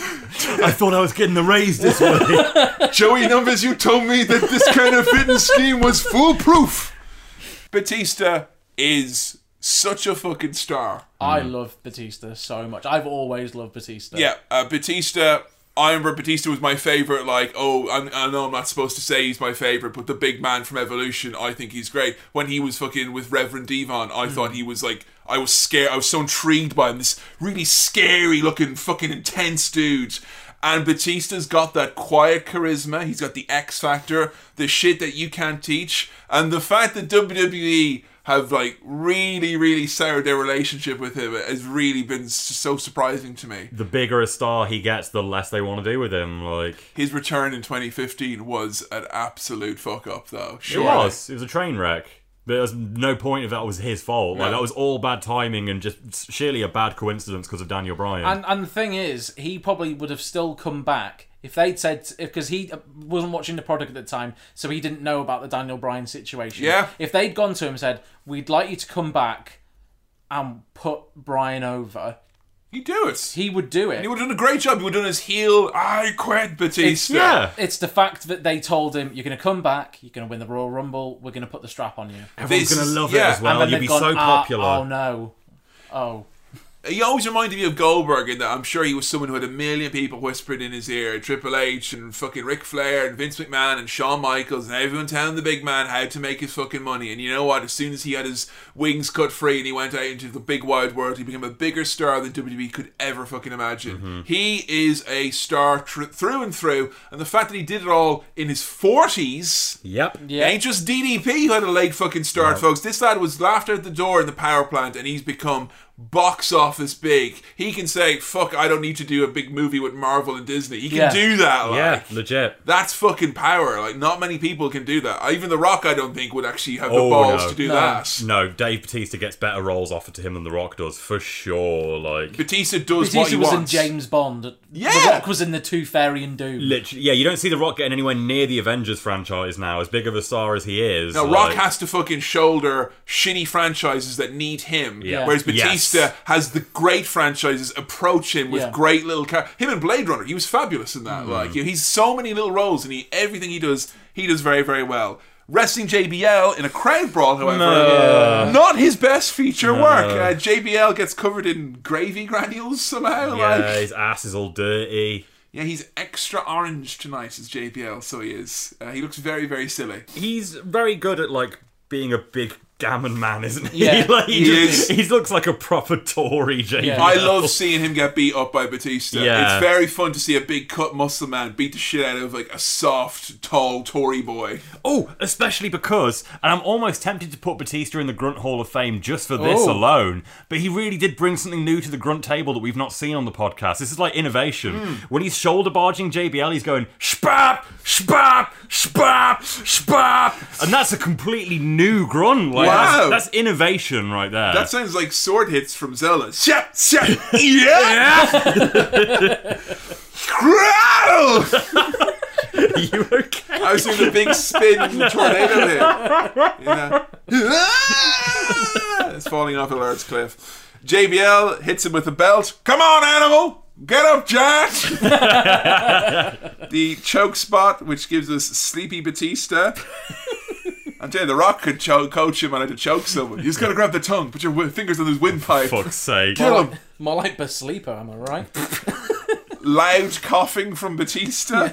I thought I was getting the raise this way. Joey Numbers, you told me that this kind of fitness scheme was foolproof. Batista is such a fucking star. I love Batista so much. I've always loved Batista. Yeah, uh, Batista. I remember Batista was my favorite. Like, oh, I, I know I'm not supposed to say he's my favorite, but the big man from Evolution, I think he's great. When he was fucking with Reverend D-Von, I thought hmm. he was like, I was scared. I was so intrigued by him. This really scary looking, fucking intense dude. And Batista's got that quiet charisma. He's got the X factor, the shit that you can't teach, and the fact that WWE have like really, really soured their relationship with him It has really been so surprising to me. The bigger a star he gets, the less they want to do with him. Like His return in 2015 was an absolute fuck up, though. it Sure, was, it was a train wreck. But there's no point if that was his fault. Like No. that was all bad timing and just sheerly a bad coincidence because of Daniel Bryan. And and the thing is, he probably would have still come back if they'd said because he wasn't watching the product at the time, so he didn't know about the Daniel Bryan situation. Yeah. If they'd gone to him and said, "We'd like you to come back and put Bryan over," He'd do it. he would do it. And He would have done a great job. He would have done his heel. I quit Batista. yeah. It's the fact that they told him, "You're going to come back. You're going to win the Royal Rumble. We're going to put the strap on you." Everyone's This gonna love yeah. it as well. and then You'd be gone, so "Ah, popular. oh no. Oh. He always reminded me of Goldberg in that I'm sure he was someone who had a million people whispering in his ear. Triple H and fucking Ric Flair and Vince McMahon and Shawn Michaels and everyone telling the big man how to make his fucking money. And you know what? As soon as he had his wings cut free and he went out into the big wide world, he became a bigger star than WWE could ever fucking imagine. Mm-hmm. He is a star tr- through and through. And the fact that he did it all in his 40s. Yep. Yeah. Ain't just DDP who had a late fucking start, folks. This lad was laughed out the door in the power plant, and he's become box office big. He can say, "Fuck, I don't need to do a big movie with Marvel and Disney." He can Yeah. do that. Like. Yeah, legit. That's fucking power. Like, not many people can do that. Even The Rock, I don't think, would actually have the Oh, balls no. to do No. that. No, Dave Batista gets better roles offered to him than The Rock does, for sure. Like, Batista does what Batista he was in. James Bond. Yeah. The Rock was in the Tooth Fairy and Doom. literally, yeah, you don't see The Rock getting anywhere near the Avengers franchise now, as big of a star as he is. Now, like- Rock has to fucking shoulder shitty franchises that need him, Yeah. whereas Yes. Batista has the great franchises approach him with Yeah. great little car. Him and Blade Runner, he was fabulous in Mm. that. Like, you know, he's so many little roles, and he everything he does, he does very, very well. Wrestling JBL in a crowd brawl, however, not his best feature work. Uh, JBL gets covered in gravy granules somehow. Yeah, Like, his ass is all dirty. yeah, he's extra orange tonight as JBL, so he is. Uh, he looks very, very silly. He's very good at like being a big gammon man, isn't he? Yeah, like, he, he just- is. he looks like a proper Tory JBL. Yeah. I love seeing him get beat up by Batista. Yeah. It's very fun to see a big cut muscle man beat the shit out of like a soft, tall Tory boy. Oh, especially because, and I'm almost tempted to put Batista in the Grunt Hall of Fame just for this Oh. alone, but he really did bring something new to the Grunt table that we've not seen on the podcast. This is like innovation. Hmm. When he's shoulder barging JBL, he's going, spap, spap, spap, spap. And that's a completely new grunt. Like, Wow. That's, that's innovation right there. That sounds like sword hits from Zelda. Shap, shap, yeah! Growl! you okay? I was doing a big spin tornado hit. Yeah. it's falling off a large cliff. JBL hits him with a belt. Come on, animal! Get up, Jack! the choke spot, which gives us Sleepy Batista. I'm telling you, The Rock could cho- coach him on how to choke someone. You just gotta grab the tongue, put your wi- fingers on his windpipe. Fuck's sake. Kill him. More like Basleeper, am I right? loud coughing from Batista.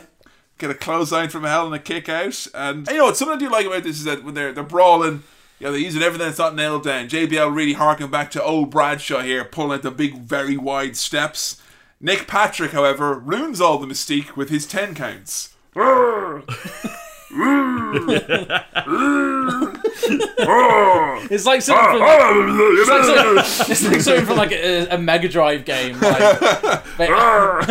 Get a clothesline from hell and a kick out. And you know what? Something I do like about this is that when they're they're brawling, you know, they're using everything that's not nailed down. JBL really harking back to old Bradshaw here, pulling out the big, very wide steps. Nick Patrick, however, ruins all the mystique with his ten counts. Mm. It's like something ah, from ah, like, it's like something, it's like something from like a, a Mega Drive game. Like, but- ah.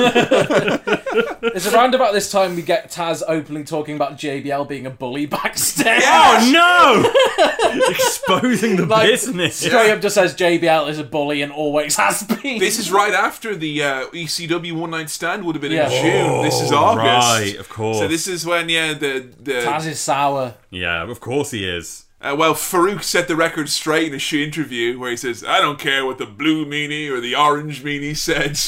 it's around about this time we get Taz openly talking about JBL being a bully backstage. Oh no! Exposing the Like, business. Straight up just says JBL is a bully and always has been. This is right after the uh, ECW One Night Stand would have been Yeah. in June. this is Oh, August, right, of course. So this is when yeah the the Taz is sour. Yeah, of course he is. Uh, well, Farouk set the record straight in a shoot interview where he says, I don't care what the blue meanie or the orange meanie said.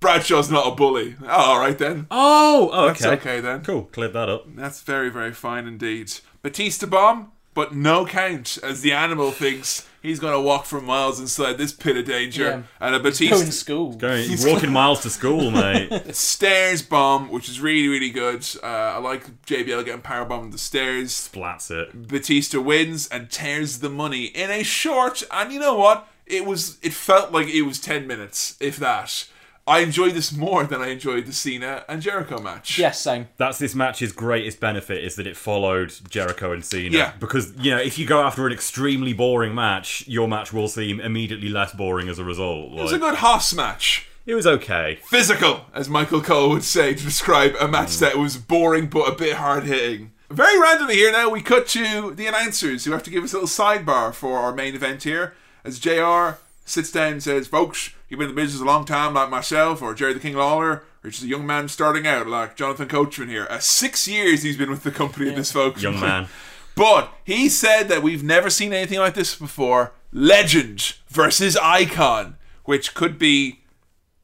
Bradshaw's not a bully. Oh, all right then. Oh, okay. That's okay then. Cool, cleared that up. That's very, very fine indeed. Batista bomb, but no count, as the animal thinks he's going to walk for miles inside this pit of danger. Yeah. And a Go in Batista school. Going, he's walking miles to school, mate. stairs bomb, which is really, really good. Uh, I like JBL getting power bombed the stairs. Splats it. Batista wins and tears the money in a short, and you know what? It was. It felt like it was ten minutes, if that. I enjoyed this more than I enjoyed the Cena and Jericho match. Yes, same. That's this match's greatest benefit is that it followed Jericho and Cena. Yeah. Because, you know, if you go after an extremely boring match, your match will seem immediately less boring as a result. It was a good Haas match. it was okay. Physical, as Michael Cole would say to describe a match mm. that was boring but a bit hard hitting. Very randomly here now, we cut to the announcers who have to give us a little sidebar for our main event here. As JR sits down and says, Folks, you've been in the business a long time, like myself, or Jerry the King Lawler, or just a young man starting out, like Jonathan Coachman here. Uh, six years he's been with the company at this, folks. Young man. But he said that we've never seen anything like this before. Legend versus Icon, which could be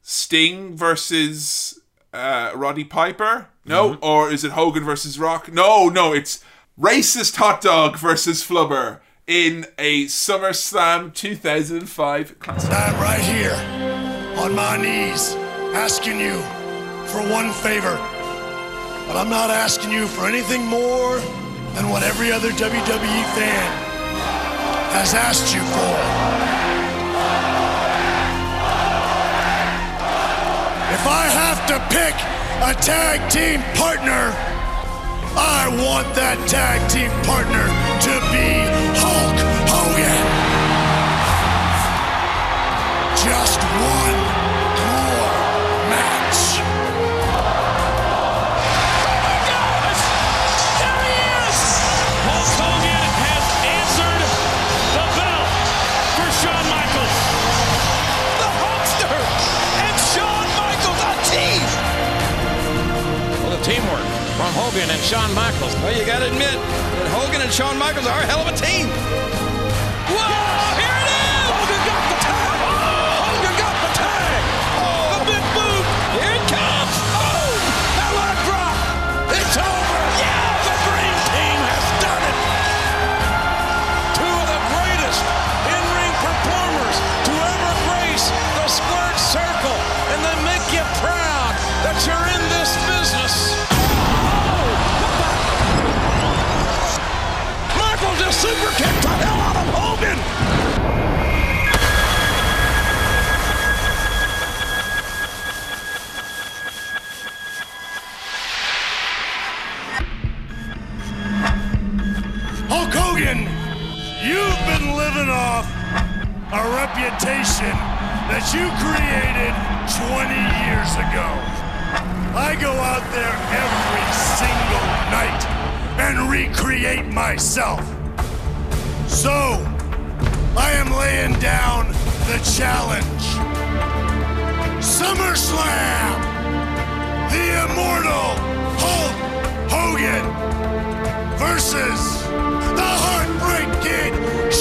Sting versus uh, Roddy Piper. No, or is it Hogan versus Rock? No, no, it's racist hot dog versus Flubber in a SummerSlam 2005 classic. I'm right here, on my knees, asking you for one favor. But I'm not asking you for anything more than what every other WWE fan has asked you for. If I have to pick a tag team partner, I want that tag team partner to be Hulk Hogan. Just one Hogan and Shawn Michaels. Well, you got to admit that Hogan and Shawn Michaels are a hell of a team. Whoa, here off a reputation that you created 20 years ago. I go out there every single night and recreate myself. So, I am laying down the challenge. SummerSlam! The immortal Hulk Hogan versus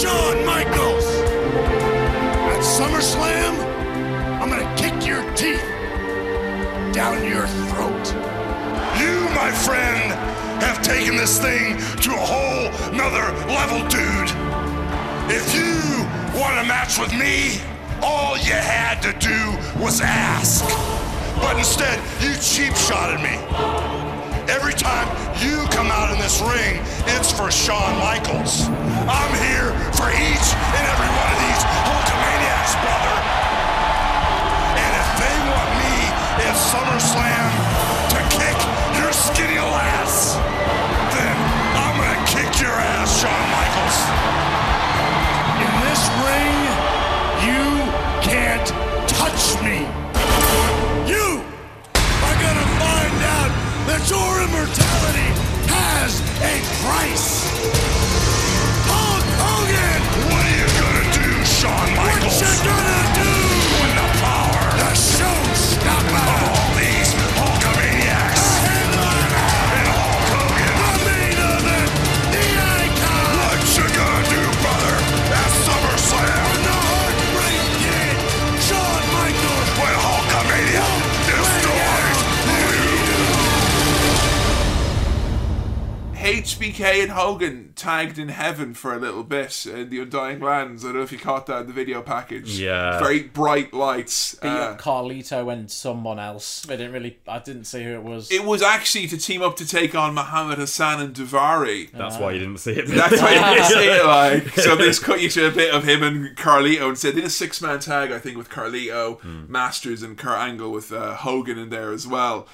Shawn Michaels. At SummerSlam, I'm gonna kick your teeth down your throat. You, my friend, have taken this thing to a whole nother level, dude. If you want a match with me, all you had to do was ask. But instead, you cheap shotted me. Every time you come out in this ring, it's for Shawn Michaels. I'm here for each and every one of these Hulkamaniacs, brother. And if they want me at SummerSlam to kick your skinny ass, then I'm gonna kick your ass, Shawn Michaels. In this ring, you can't touch me. You that your immortality has a price. Hulk Hogan! What are you gonna do, Shawn Michaels? What you gonna HBK and Hogan tagged in heaven for a little bit in the Undying Lands. I don't know if you caught that in the video package. Yeah. Very bright lights. Beat Uh, up Carlito and someone else. I didn't really. I didn't see who it was. it was actually to team up to take on Muhammad Hassan and Daivari. That's why you didn't see it. That's why you didn't see it like. So they just cut you to a bit of him and Carlito and said they did a six man tag, I think, with Carlito, Masters, and Kurt Angle with uh, Hogan in there as well.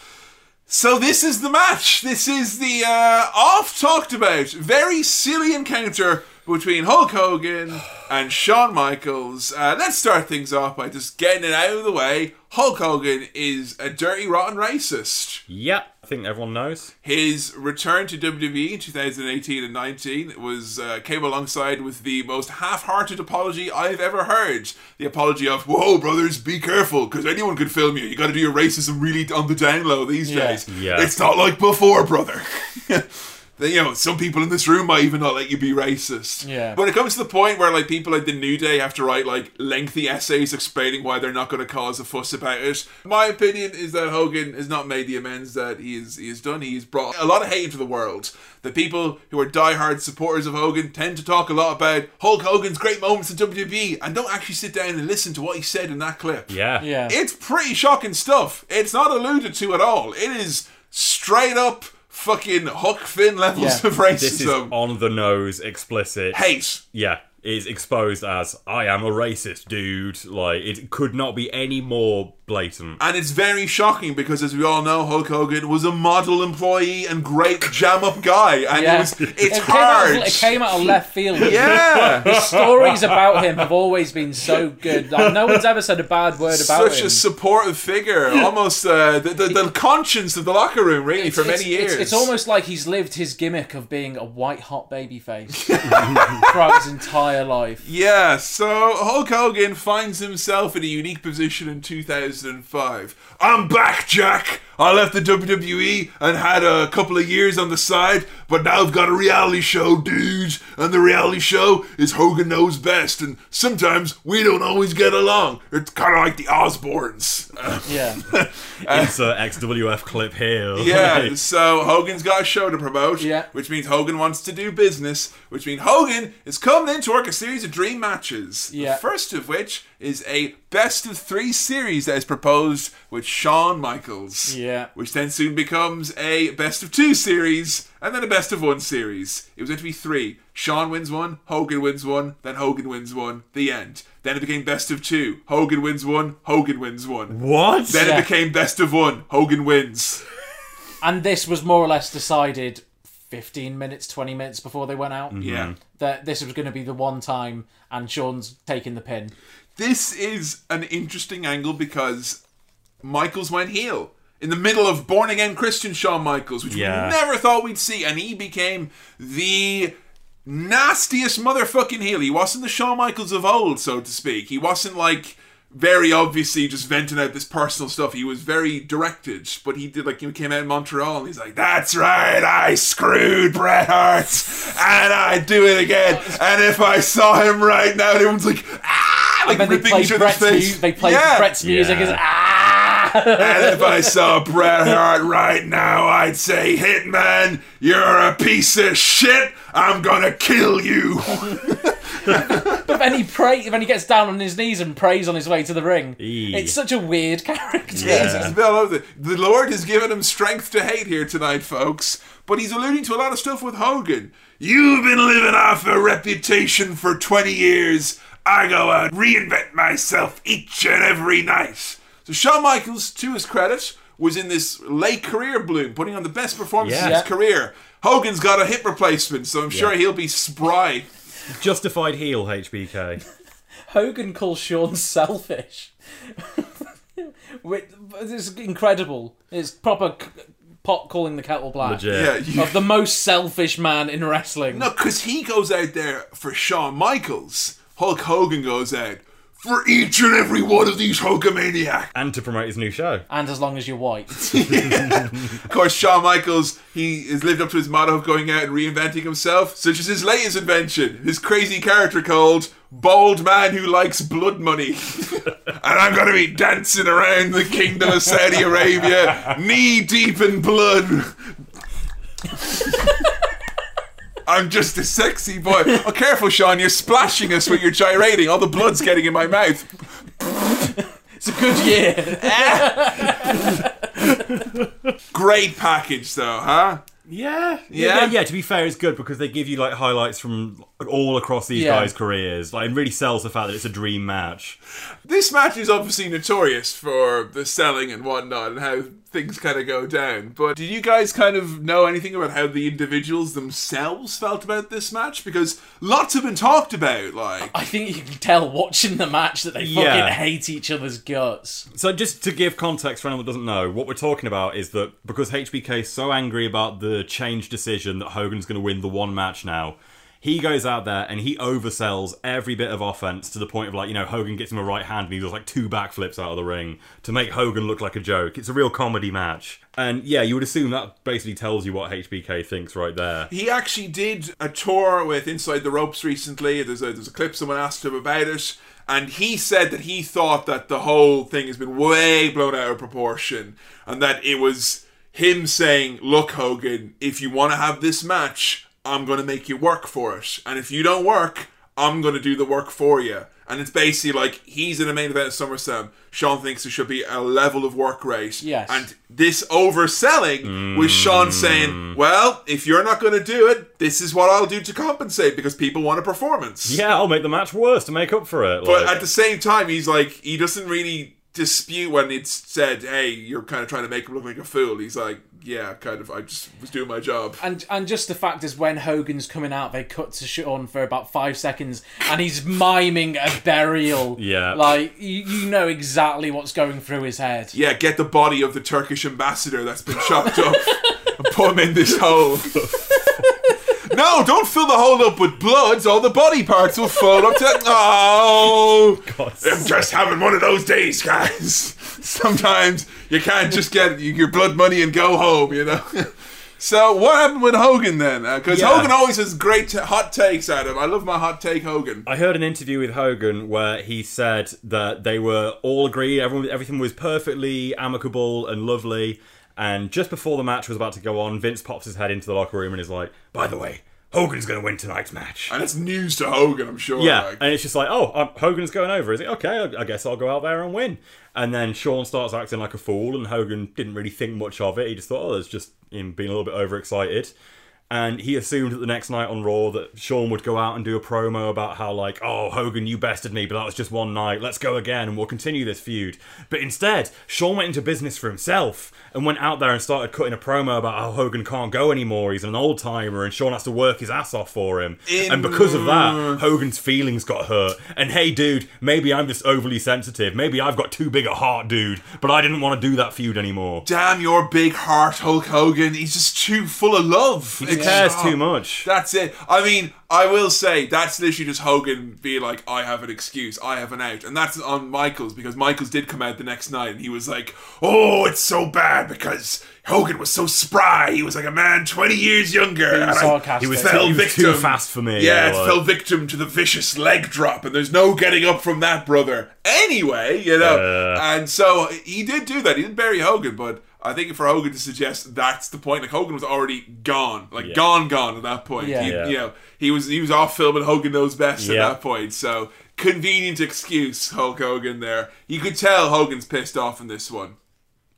So this is the match. This is the uh, oft talked about, very silly encounter between Hulk Hogan and Shawn Michaels. Uh, let's start things off by just getting it out of the way. Hulk Hogan is a dirty, rotten racist. Yep, I think everyone knows. His return to WWE in 2018 and 19 was uh, came alongside with the most half-hearted apology I've ever heard. The apology of, "Whoa, brothers, be careful, because anyone could film you. You got to do your racism really on the down low these Yeah. days. Yeah. It's not like before, brother." Then, you know, some people in this room might even not let you be racist. Yeah. When it comes to the point where like people like the New Day have to write like lengthy essays explaining why they're not going to cause a fuss about it, my opinion is that Hogan has not made the amends that he is he has done. He's brought a lot of hate into the world. The people who are diehard supporters of Hogan tend to talk a lot about Hulk Hogan's great moments in WWE and don't actually sit down and listen to what he said in that clip. Yeah. yeah. It's pretty shocking stuff. It's not alluded to at all. It is straight up fucking Huck Finn levels Yeah. of This is racism. on the nose, explicit. Hate. Yeah, is exposed as I am a racist dude. Like it could not be any more blatant. And it's very shocking because, as we all know, Hulk Hogan was a model employee and great jam up guy. And Yeah. it was, it's it hard. Came out, it came out of left field. Yeah. The stories about him have always been so good. Like, no one's ever said a bad word about Such him. Such a supportive figure, almost uh, the, the, the conscience of the locker room, really, for many years. It's, it's almost like he's lived his gimmick of being a white hot baby face throughout his entire life. Yeah, so Hulk Hogan finds himself in a unique position in 2005. I'm back, Jack. I left the WWE and had a couple of years on the side, but now I've got a reality show, dudes. And the reality show is Hogan Knows Best, and sometimes we don't always get along. It's kind of like the Osbournes. Yeah. it's Insert XWF clip here. Yeah, so Hogan's got a show to promote, Yeah. which means Hogan wants to do business, which means Hogan is coming in to work a series of dream matches. Yeah. The first of which is a best of three series that is proposed with Shawn Michaels. Yeah. Which then soon becomes a best of two series and then a best of one series. It was meant to be three. Shawn wins one, Hogan wins one, then Hogan wins one. The end. Then it became best of two. Hogan wins one, Hogan wins one. What? Then Yeah. it became best of one. Hogan wins. And this was more or less decided 15 minutes, 20 minutes before they went out. Mm-hmm. Yeah. That this was going to be the one time, and Shawn's taking the pin. This is an interesting angle because Michaels went heel in the middle of born again Christian Shawn Michaels, which Yeah. we never thought we'd see, and he became the nastiest motherfucking heel. He wasn't the Shawn Michaels of old, so to speak. He wasn't like very obviously just venting out this personal stuff. He was very directed, but he did like he came out in Montreal and he's like, "That's right, I screwed Bret Hart, and I do it again." And if I saw him right now, everyone's like, "Ah!" Like and then they ripping played each other's Bret's, face. mu- they played Yeah. Bret's music Yeah. as ah. And if I saw Bret Hart right now, I'd say, Hitman, you're a piece of shit. I'm gonna kill you. But then he pray, when he gets down on his knees and prays on his way to the ring. Eee. It's such a weird character. It's Bill of the, the Lord has given him strength to hate here tonight, folks. But he's alluding to a lot of stuff with Hogan. You've been living off a reputation for 20 years. I go out, reinvent myself each and every night. So Shawn Michaels, to his credit, was in this late career bloom, putting on the best performances of his career. Hogan's got a hip replacement, so I'm sure Yeah. he'll be spry. Justified heel HBK. Hogan calls Shawn selfish. it's incredible. It's proper c- pot calling the kettle black. Legit. Yeah, you- Of the most selfish man in wrestling. No, because he goes out there for Shawn Michaels. Hulk Hogan goes out for each and every one of these Hulkamaniacs. And to promote his new show. And as long as you're white. Of course, Shawn Michaels, he has lived up to his motto of going out and reinventing himself, such as his latest invention, his crazy character called Bald Man Who Likes Blood Money. and I'm going to be dancing around the kingdom of Saudi Arabia, knee deep in blood. I'm just a sexy boy. Oh, careful, Shawn. You're splashing us when you're gyrating. All the blood's getting in my mouth. It's a good year. Great package, though, huh? Yeah. Yeah? yeah, yeah. To be fair, it's good because they give you like highlights from all across these Yeah. guys' careers. Like, it really sells the fact that it's a dream match. This match is obviously notorious for the selling and whatnot and how things kind of go down. But did you guys kind of know anything about how the individuals themselves felt about this match? Because lots have been talked about. Like, I think you can tell watching the match that they fucking hate each other's guts. So, just to give context for anyone that doesn't know, what we're talking about is that because HBK is so angry about the change decision that Hogan's going to win the one match now, he goes out there and he oversells every bit of offense to the point of like, you know, Hogan gets him a right hand and he does like two backflips out of the ring to make Hogan look like a joke. It's a real comedy match. And yeah, you would assume that basically tells you what HBK thinks right there. He actually did a tour with Inside the Ropes recently. There's a, there's a clip someone asked him about it. And he said that he thought that the whole thing has been way blown out of proportion. And that it was him saying, Look, Hogan, if you want to have this match, I'm going to make you work for it. And if you don't work, I'm going to do the work for you. And it's basically like he's in a main event at SummerSlam. Shawn thinks there should be a level of work rate. Yes. And this overselling was Shawn saying, Well, if you're not going to do it, this is what I'll do to compensate because people want a performance. Yeah, I'll make the match worse to make up for it. But like- at the same time, he's like, he doesn't really dispute when it's said, Hey, you're kind of trying to make him look like a fool. He's like, Yeah, kind of, I just was doing my job. And and just the fact is when Hogan's coming out, they cut to Shawn for about five seconds, and he's miming a burial. Yeah. like you, you know exactly what's going through his head. Yeah, get the body of the Turkish ambassador that's been chopped up and put him in this hole. no, don't fill the hole up with blood. All the body parts will fall up to. Oh, I'm just having one of those days, guys. Sometimes you can't just get your blood money and go home, you know. So what happened with Hogan then? Uh, because Yeah. Hogan always has great t- hot takes Adam. I love my hot take Hogan. I heard an interview with Hogan where he said that they were all agreed, everyone, everything was perfectly amicable and lovely. And just before the match was about to go on, Vince pops his head into the locker room and is like, "By the way, Hogan's going to win tonight's match." And it's news to Hogan, I'm sure. Yeah, like. and it's just like, oh, um, Hogan's going over. Is it okay? I, I guess I'll go out there and win. And then Shawn starts acting like a fool, and Hogan didn't really think much of it. He just thought, oh, it's just him being a little bit overexcited. And he assumed that the next night on Raw that Shawn would go out and do a promo about how, like, oh, Hogan, you bested me, but that was just one night. Let's go again, and we'll continue this feud. But instead, Shawn went into business for himself and went out there and started cutting a promo about how Hogan can't go anymore. He's an old timer, and Shawn has to work his ass off for him. and because of that, Hogan's feelings got hurt. And hey, dude, maybe I'm just overly sensitive. Maybe I've got too big a heart, dude. But I didn't want to do that feud anymore. Damn your big heart, Hulk Hogan. He's just too full of love. He cares too oh, much. That's it. I mean, I will say that's literally just Hogan being like, I have an excuse, I have an out. And that's on Michaels because Michaels did come out the next night and he was like, Oh, it's so bad because Hogan was so spry. He was like a man 20 years younger. Being and I sarcastic. He was- fell he was victim. too fast for me, Yeah, yeah, it fell victim to the vicious leg drop, and there's no getting up from that, brother. Anyway, you know. Yeah. And so he did do that. He didn't bury Hogan, but I think for Hogan to suggest that's the point, like Hogan was already gone, like Yeah. gone, gone at that point. Yeah. He- Yeah. You know, he was he was off filming Hogan Knows Best at that point. So convenient excuse, Hulk Hogan. There, you could tell Hogan's pissed off in this one.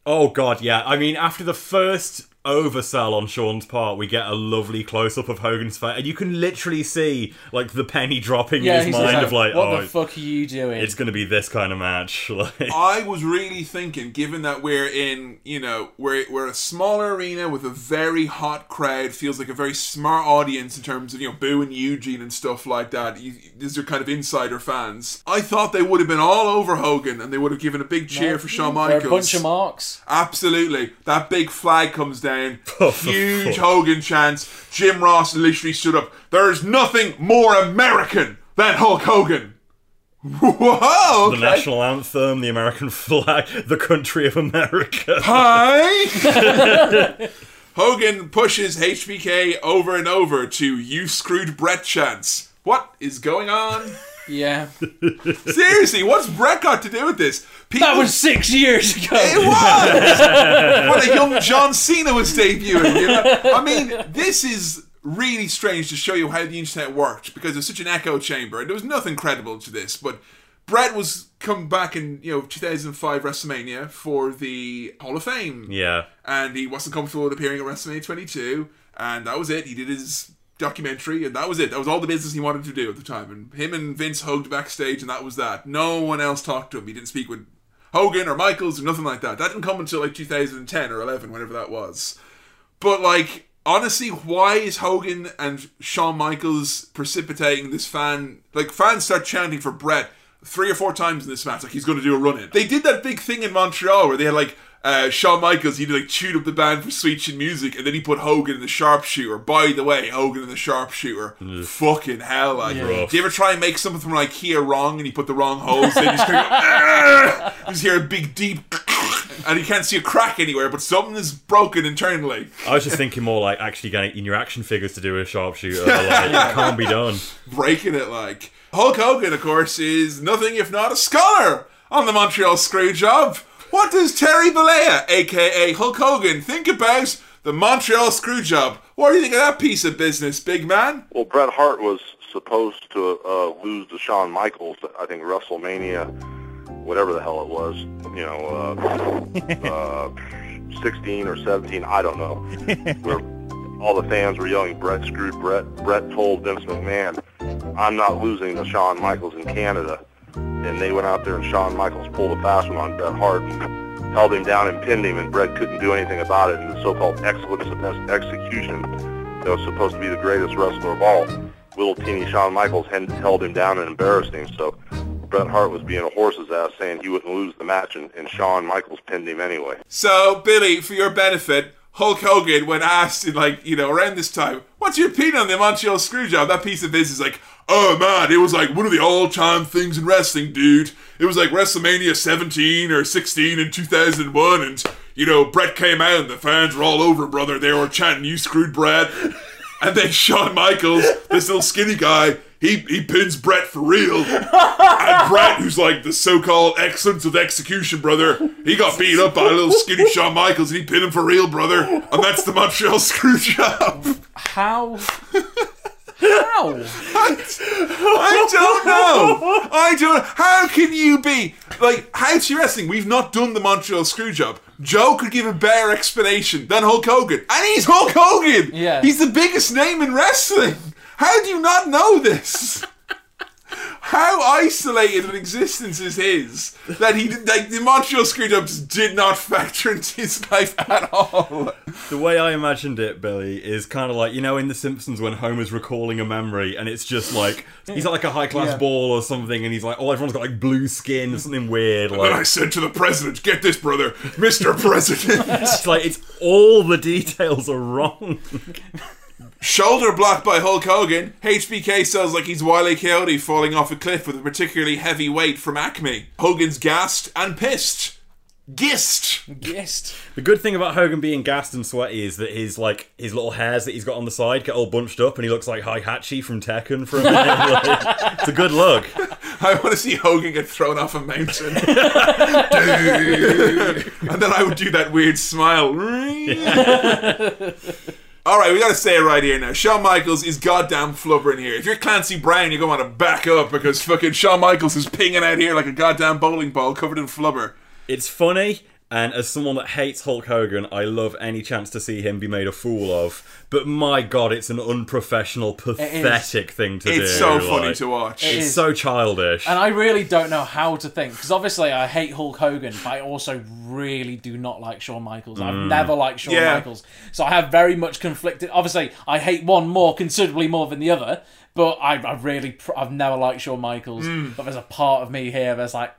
Oh god, yeah. I mean, after the first oversell on Shawn's part, we get a lovely close up of Hogan's face, and you can literally see like the penny dropping Yeah, in his he's mind of like, what oh, the fuck are you doing? it's going to be this kind of match. Like, I was really thinking, given that we're in, you know, we're we're a smaller arena with a very hot crowd, feels like a very smart audience in terms of you know Boo and Eugene and stuff like that. You, these are kind of insider fans. I thought they would have been all over Hogan and they would have given a big cheer for Shawn They're Michaels. a bunch of marks. Absolutely. That big flag comes down. Oh, Huge. Hogan chance. Jim Ross literally stood up. There's nothing more American than Hulk Hogan. Whoa! the national anthem, the American flag, the country of America. Hi! Hogan pushes HBK over and over to You Screwed Bret Chance. What is going on? Yeah, Seriously, what's Bret got to do with this? People, that was six years ago. It was! when a young John Cena was debuting, you know? I mean, this is really strange to show you how the internet worked because it was such an echo chamber and there was nothing credible to this. But Bret was come back in you know 2005 WrestleMania for the Hall of Fame. Yeah. and he wasn't comfortable with appearing at WrestleMania 22, and that was it. He did his documentary, and that was it. That was all the business he wanted to do at the time. And him and Vince hugged backstage, and that was that. No one else talked to him. He didn't speak with Hogan or Michaels or nothing like that. That didn't come until like 2010 or 11, whenever that was. But like, honestly, why is Hogan and Shawn Michaels precipitating this fan? Like, fans start chanting for Bret three or four times in this match, like he's going to do a run in. They did that big thing in Montreal where they had like. Uh, Shawn Michaels, he like chewed up the band for Sweet Chin Music, and then he put Hogan in the Sharpshooter. By the way, Hogan in the Sharpshooter, fucking hell! Like, Yeah. do you ever try and make something from IKEA wrong, and you put the wrong holes? Then you just, kind of go, "Ah!" you just hear a big deep, and you can't see a crack anywhere, but something is broken internally. I was just thinking more like actually getting in your action figures to do a sharpshooter. Like, it can't be done. breaking it like. Hulk Hogan, of course, is nothing if not a scholar on the Montreal Screwjob. What does Terry Bollea, aka Hulk Hogan, think about the Montreal Screwjob? What do you think of that piece of business, big man? Well, Bret Hart was supposed to uh, lose to Shawn Michaels, I think WrestleMania, whatever the hell it was, you know, uh, uh, 16 or 17, I don't know, where all the fans were yelling, Bret screwed Bret. Bret told Vince McMahon, I'm not losing to Shawn Michaels in Canada. And they went out there and Shawn Michaels pulled a fast one on Bret Hart and held him down and pinned him, and Bret couldn't do anything about it. And the so-called excellence of execution that was supposed to be the greatest wrestler of all. Little teeny Shawn Michaels held him down and embarrassed him. So Bret Hart was being a horse's ass, saying he wouldn't lose the match, and, and Shawn Michaels pinned him anyway. So, Billy, for your benefit, Hulk Hogan, when asked in like, you know, around this time, what's your opinion on the Montreal Screwjob? That piece of business is like, oh man, it was like one of the all-time things in wrestling, dude. It was like WrestleMania 17 or 16 in 2001, and you know, Bret came out and the fans were all over, brother. They were chanting, "You screwed Bret." And then Shawn Michaels, this little skinny guy, he, he pins Bret for real. And Bret, who's like the so-called excellence of execution, brother, he got beat up by a little skinny Shawn Michaels and he pinned him for real, brother. And that's the Montreal screw job. How? How? I don't know. I don't. How can you be like House Wrestling? We've not done the Montreal screw job. Joe could give a better explanation than Hulk Hogan, and he's Hulk Hogan. Yeah. he's the biggest name in wrestling. How do you not know this? How isolated an existence is his that he did- like the Montreal screw job just did not factor into his life at all. The way I imagined it, Billy, is kind of like you know in The Simpsons when Homer's recalling a memory, and it's just like he's at like a high class Yeah. ball or something, and he's like, oh, everyone's got like blue skin, or something weird. And then I said to the president, "Get this, brother, Mister President." it's like it's all the details are wrong. Shoulder blocked by Hulk Hogan. HBK sells like he's Wile E. Coyote falling off a cliff with a particularly heavy weight from Acme. Hogan's gassed and pissed. Gist. Gist. The good thing about Hogan being gassed and sweaty is that his like his little hairs that he's got on the side get all bunched up, and he looks like Hachi from Tekken for a minute. Like, it's a good look. I want to see Hogan get thrown off a mountain. and then I would do that weird smile. All right, we got to say it right here now. Shawn Michaels is goddamn flubbering here. If you're Clancy Brown, you're going to want to back up because fucking Shawn Michaels is pinging out here like a goddamn bowling ball covered in flubber. It's funny, and as someone that hates Hulk Hogan, I love any chance to see him be made a fool of. But my god, it's an unprofessional, pathetic thing to do. It's so funny to watch. It It's is. so childish. And I really don't know how to think because obviously I hate Hulk Hogan, but I also really do not like Shawn Michaels. I've Mm. never liked Shawn Yeah. Michaels, so I have very much conflicted. Obviously, I hate one more considerably more than the other, but I, I really, I've never liked Shawn Michaels. Mm. But there's a part of me here that's like,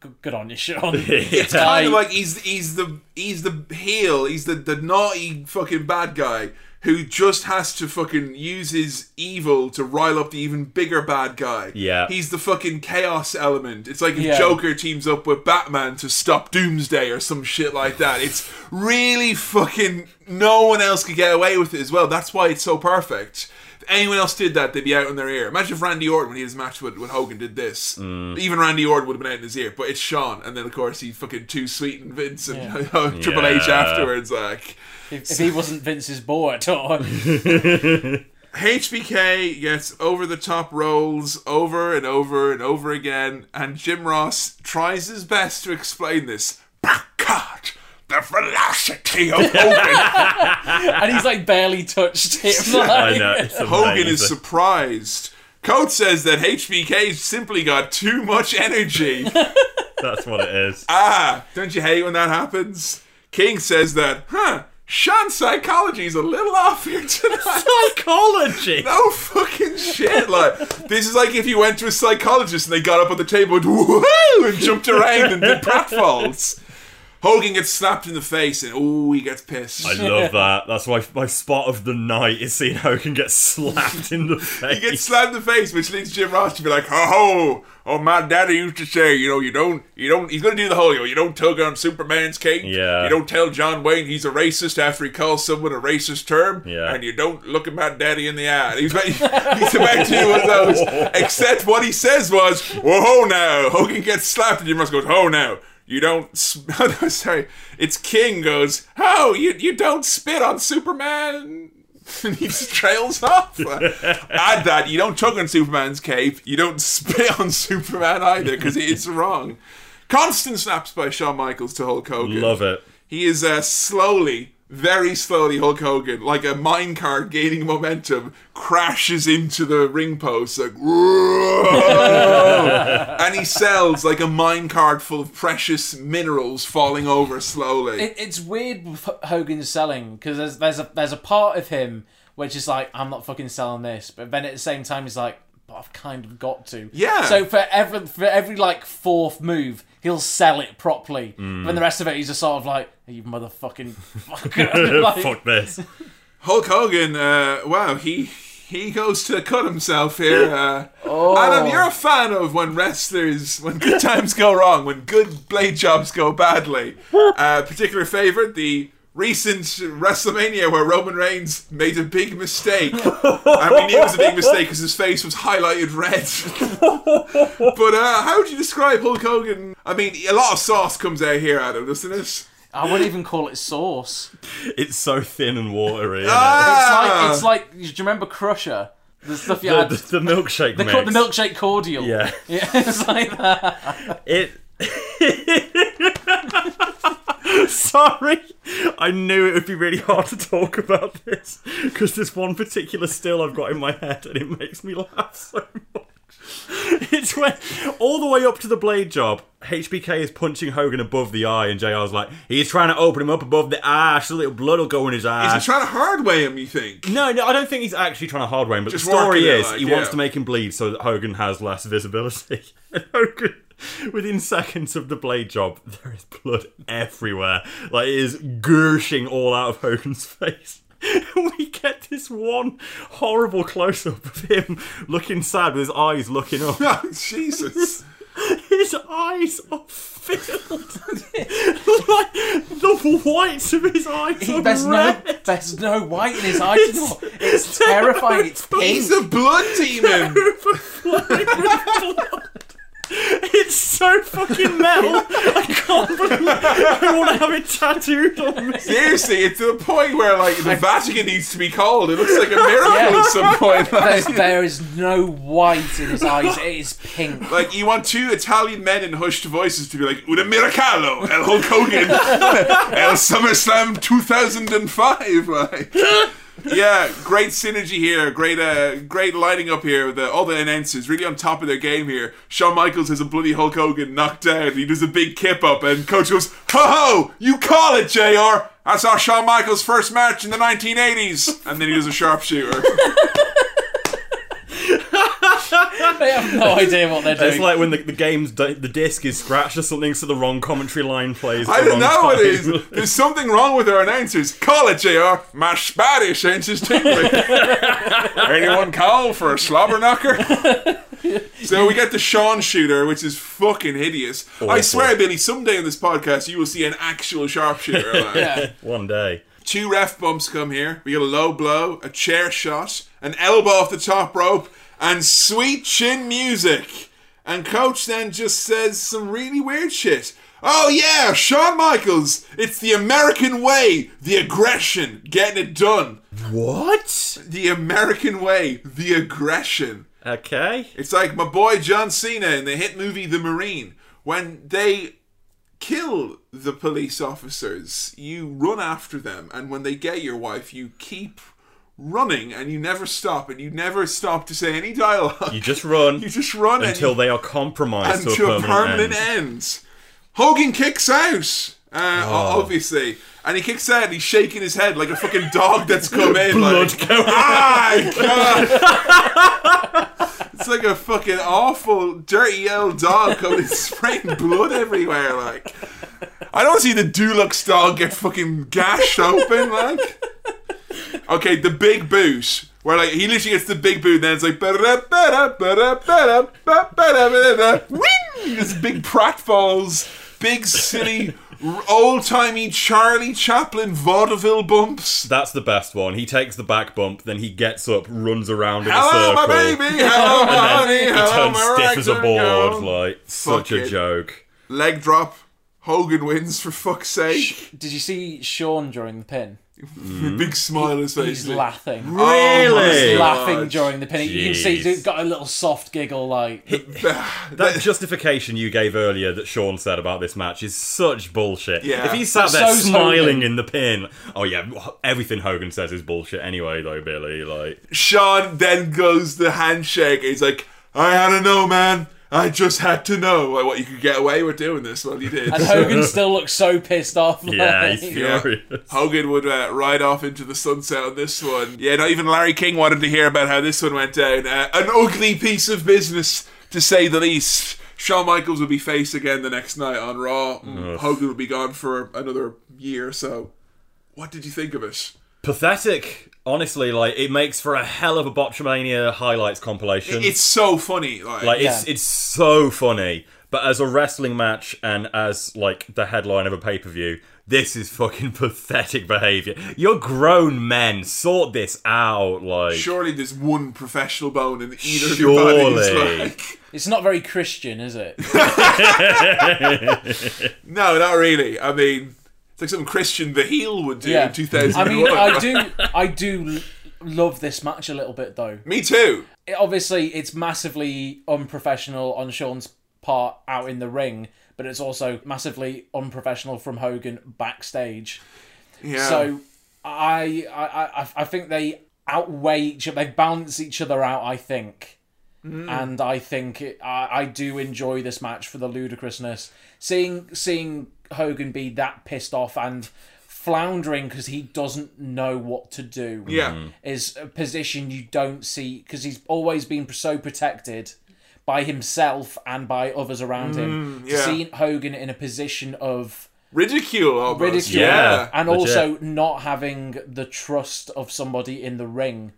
good, good on you, Shawn. It's kind of like he's he's the he's the heel, he's the, the naughty fucking bad guy who just has to fucking use his evil to rile up the even bigger bad guy. Yeah. He's the fucking chaos element. It's like if Yeah. Joker teams up with Batman to stop Doomsday or some shit like that. It's really fucking no one else could get away with it as well. That's why it's so perfect. If anyone else did that, they'd be out in their ear. Imagine if Randy Orton, when he had his match with, with Hogan, did this. Mm. Even Randy Orton would have been out in his ear, but it's Shawn. And then, of course, he fucking too sweet and Vince and Yeah. Triple H afterwards. Like, If, if he wasn't Vince's boy at all. HBK gets over the top rolls over and over and over again, and Jim Ross tries his best to explain this. God, the velocity of Hogan. and he's like barely touched him. Like, I know. Hogan is surprised. Coach says that HBK simply got too much energy. That's what it is. ah, don't you hate when that happens? King says that, huh, Shawn's psychology's a little off here tonight. Psychology. No fucking shit. Like this is like if you went to a psychologist and they got up on the table and woohoo and jumped around and did pratfalls. Hogan gets slapped in the face and oh, he gets pissed. I love that. That's my my spot of the night is seeing Hogan get slapped in the face. He gets slapped in the face, which leads Jim Ross to be like, "Ho ho! Oh, my daddy used to say, you know, you don't, you don't. He's gonna do the whole, you know, you don't tug on Superman's cape. Yeah. You don't tell John Wayne he's a racist after he calls someone a racist term. Yeah. And you don't look at my daddy in the eye. He's about, he's about to do one of those. Except what he says was, "Whoa now!" Hogan gets slapped, and Jim Ross goes, "Ho now." You don't. Sorry. It's King goes. Oh, you you don't spit on Superman. and he just trails off. Add that you don't tug on Superman's cape. You don't spit on Superman either because it's wrong. Constant snaps by Shawn Michaels to Hulk Hogan. Love it. He is uh, slowly, very slowly, Hulk Hogan, like a minecart gaining momentum, crashes into the ring post like, and he sells like a minecart full of precious minerals falling over slowly. It, it's weird with H- Hogan selling because there's there's a there's a part of him which is like I'm not fucking selling this, but then at the same time he's like, but I've kind of got to. Yeah. So for every for every like fourth move, he'll sell it properly. Mm. Then the rest of it, he's just sort of like, you motherfucking fucker. Like- Fuck this. Hulk Hogan, uh, wow, he he goes to cut himself here. Uh, Oh. Adam, you're a fan of when wrestlers, when good times go wrong, when good blade jobs go badly. Uh, particular favorite, the recent WrestleMania where Roman Reigns made a big mistake. and we knew it was a big mistake because his face was highlighted red. but uh, how would you describe Hulk Hogan? I mean, a lot of sauce comes out here, Adam, doesn't it? I wouldn't even call it sauce. It's so thin and watery. isn't Ah! It's like it's like. Do you remember Crusha? The stuff you it? had. the, the, the milkshake The, mix. the milkshake cordial. Yeah. Yeah, it's like that. It. Sorry, I knew it would be really hard to talk about this because there's one particular still I've got in my head and it makes me laugh so much. It's when all the way up to the blade job, HBK is punching Hogan above the eye, and JR's like, he's trying to open him up above the eye so a little blood will go in his eye. Is he trying to hardway him, you think? No, no, I don't think he's actually trying to hardway him, but Just the story is like, he wants to make him bleed so that Hogan has less visibility. And Hogan, within seconds of the blade job, there is blood everywhere. Like it is gushing all out of Hogan's face. We get this one horrible close up of him looking sad with his eyes looking up. Oh, Jesus. His eyes are filled. like the whites of his eyes He- are there's no red. there's no white in his eyes anymore. It's terrifying. It's pink. He's a blood demon. overflowing with blood. It's so fucking metal. I can't believe I want to have it tattooed on me. Seriously, it's to the point where like the Vatican needs to be called. It looks like a miracle Yeah. at some point. There's, Like, there is no white in his eyes. It is pink. like, you want two Italian men in hushed voices to be like, "Una miracolo, El Hulk Hogan, El SummerSlam 2005." Like, yeah, great synergy here. Great, uh, great lighting up here. The, all the announcers really on top of their game here. Shawn Michaels has a bloody Hulk Hogan knocked down. He does a big kip up, and coach goes, "Ho ho! You call it, JR" That's our Shawn Michaels' first match in the 1980s, and then he does a sharpshooter. They have no idea what they're doing. It's like when the, the game's di- the disc is scratched or something, so the wrong commentary line plays. I don't know what it time. is. There's something wrong with our announcers. Call it, JR. My Spanish ain't just tingling. Anyone call for a slobber knocker? so we get the Shawn shooter, which is fucking hideous. I swear, Billy, someday in this podcast you will see an actual sharpshooter. like. yeah. One day. two ref bumps come here. We get a low blow, a chair shot, an elbow off the top rope, and sweet chin music. And coach then just says some really weird shit. Oh yeah, Shawn Michaels. It's the American way, the aggression, getting it done. What? The American way, the aggression. Okay. It's like my boy John Cena in the hit movie The Marine. When they kill the police officers, you run after them, and when they get your wife, you keep running and you never stop and you never stop to say any dialogue. You just run. You just run until you- they are compromised and to a permanent, end. end. Hogan kicks out, uh, Oh. obviously, and he kicks out and he's shaking his head like a fucking dog that's come in. Blood like, going ah, God. it's like a fucking awful, dirty old dog coming spraying blood everywhere. Like, I don't see the Dulux dog get fucking gashed open. Like, okay, the big boot. Where like he literally gets the big boot, then it's like! This big pratfalls, big silly, old timey Charlie Chaplin vaudeville bumps. That's the best one. He takes the back bump, then he gets up, runs around in a Hello, circle. my baby. Hello, my and honey. he Hello, turns my stiff as a board. Like such a joke. Leg drop. Hogan wins for fuck's sake. Did you see Shawn during the pin? Big smile on his face. He's laughing. Oh He's laughing during the pin. You can see he's got a little soft giggle, like That justification you gave earlier that Shawn said about this match is such bullshit. Yeah. If he sat But there so's smiling Hogan. in the pin, oh yeah, everything Hogan says is bullshit anyway, though, Billy. Like, Shawn then goes the handshake. He's like, I don't know, man. I just had to know like, what you could get away with doing this. Well, you did. and Hogan still looks so pissed off. yeah, like- he's Yeah. furious. Hogan would uh, ride off into the sunset on this one. Yeah, not even Larry King wanted to hear about how this one went down. Uh, an ugly piece of business, to say the least. Shawn Michaels would be face again the next night on Raw. Mm, Hogan would be gone for another year or so. What did you think of it? Pathetic. Honestly, like it makes for a hell of a Botchamania highlights compilation. It's so funny. Like, like it's it's so funny. But as a wrestling match and as like the headline of a pay per view, this is fucking pathetic behavior. You're grown men. Sort this out. Like surely there's one professional bone in either of your bodies. Surely. Like, It's not very Christian, is it? no, not really. I mean, it's like something Christian the Heel would do in 2001. I mean, I do, I do love this match a little bit though. Me too. It- obviously, it's massively unprofessional on Shawn's part out in the ring, but it's also massively unprofessional from Hogan backstage. Yeah. So I, I, I, I think they outweigh each other. They balance each other out. I think. Mm. And I think it, I, I do enjoy this match for the ludicrousness. Seeing seeing Hogan be that pissed off and floundering because he doesn't know what to do. Yeah. Mhm. is a position you don't see because he's always been so protected by himself and by others around him. Mm, To yeah. see Hogan in a position of ridicule almost. ridicule Yeah. and Legit. also not having the trust of somebody in the ring.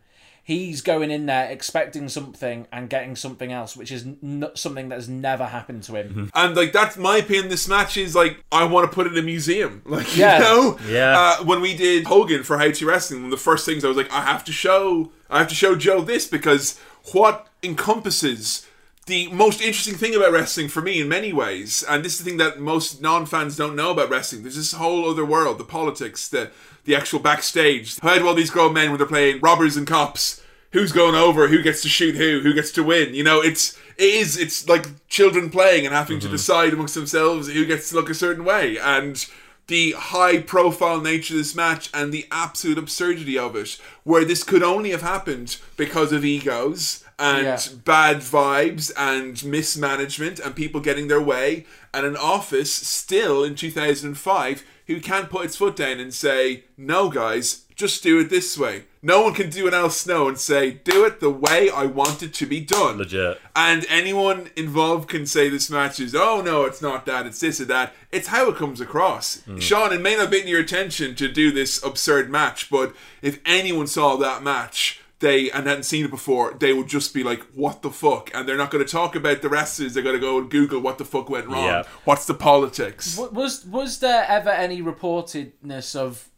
He's going in there expecting something and getting something else, which is n- something that has never happened to him. And like that's my opinion. This match is like I want to put it in a museum. Like Yeah. you know, Yeah. Uh, when we did Hogan for How to Wrestling, one of the first things I was like, I have to show, I have to show Joe this because what encompasses the most interesting thing about wrestling for me in many ways, and this is the thing that most non-fans don't know about wrestling. There's this whole other world, the politics, the the actual backstage. How do all these grown men when they're playing robbers and cops? Who's going over? Who gets to shoot who? Who gets to win? You know, it's it is it's like children playing and having to mm-hmm. decide amongst themselves who gets to look a certain way and the high profile nature of this match and the absolute absurdity of it where this could only have happened because of egos and Yeah. bad vibes and mismanagement and people getting their way and an office still in 2005 who can't put its foot down and say no guys just do it this way no one can do an Al Snow and say do it the way I want it to be done legit. and anyone involved can say this match is, oh no, it's not that, it's this or that. It's how it comes across. Mm. Shawn, it may not have been your attention to do this absurd match, but if anyone saw that match, they and hadn't seen it before, they would just be like, "What the fuck?" And they're not going to talk about the wrestlers. They're going to go and Google what the fuck went wrong. Yeah. What's the politics? W- Was was there ever any reportedness of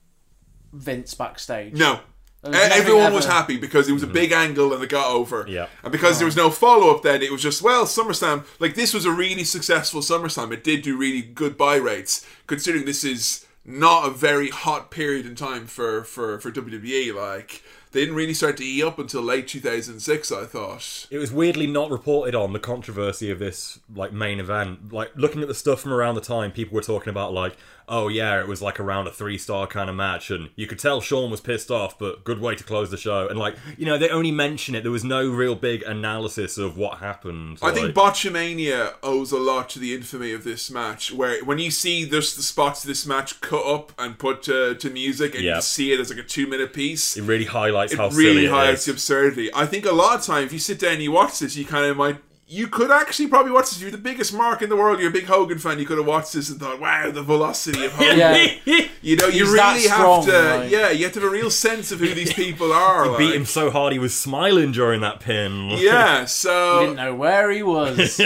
Vince backstage. No. Was nothing Everyone was happy because it was a mm-hmm. big angle and it got over. Yeah. And because there was no follow up then, it was just, well, SummerSlam, like this was a really successful SummerSlam. It did do really good buy rates, considering this is not a very hot period in time for, for, for WWE. Like, they didn't really start to E up until late 2006, I thought. It was weirdly not reported on the controversy of this like main event. Like looking at the stuff from around the time, people were talking about like, oh yeah, it was like around a three star kind of match, and you could tell Shawn was pissed off, but good way to close the show. And like, you know, they only mention it. There was no real big analysis of what happened. I think like- Botchamania owes a lot to the infamy of this match, where when you see there's the spots of this match cut up and put to, to music, and Yeah. you see it as like a two minute piece, it really highlights it how really silly it really highlights the absurdity. I think a lot of time, if you sit down and you watch this, you kind of might. You could actually probably watch this. You're the biggest mark in the world. You're a big Hogan fan. You could have watched this and thought, "Wow, the velocity of Hogan." Yeah. You know, you He's that really strong, have to. right? Yeah, you have to have a real sense of who these people are. He like. beat him so hard he was smiling during that pin. Yeah, so You didn't know where he was.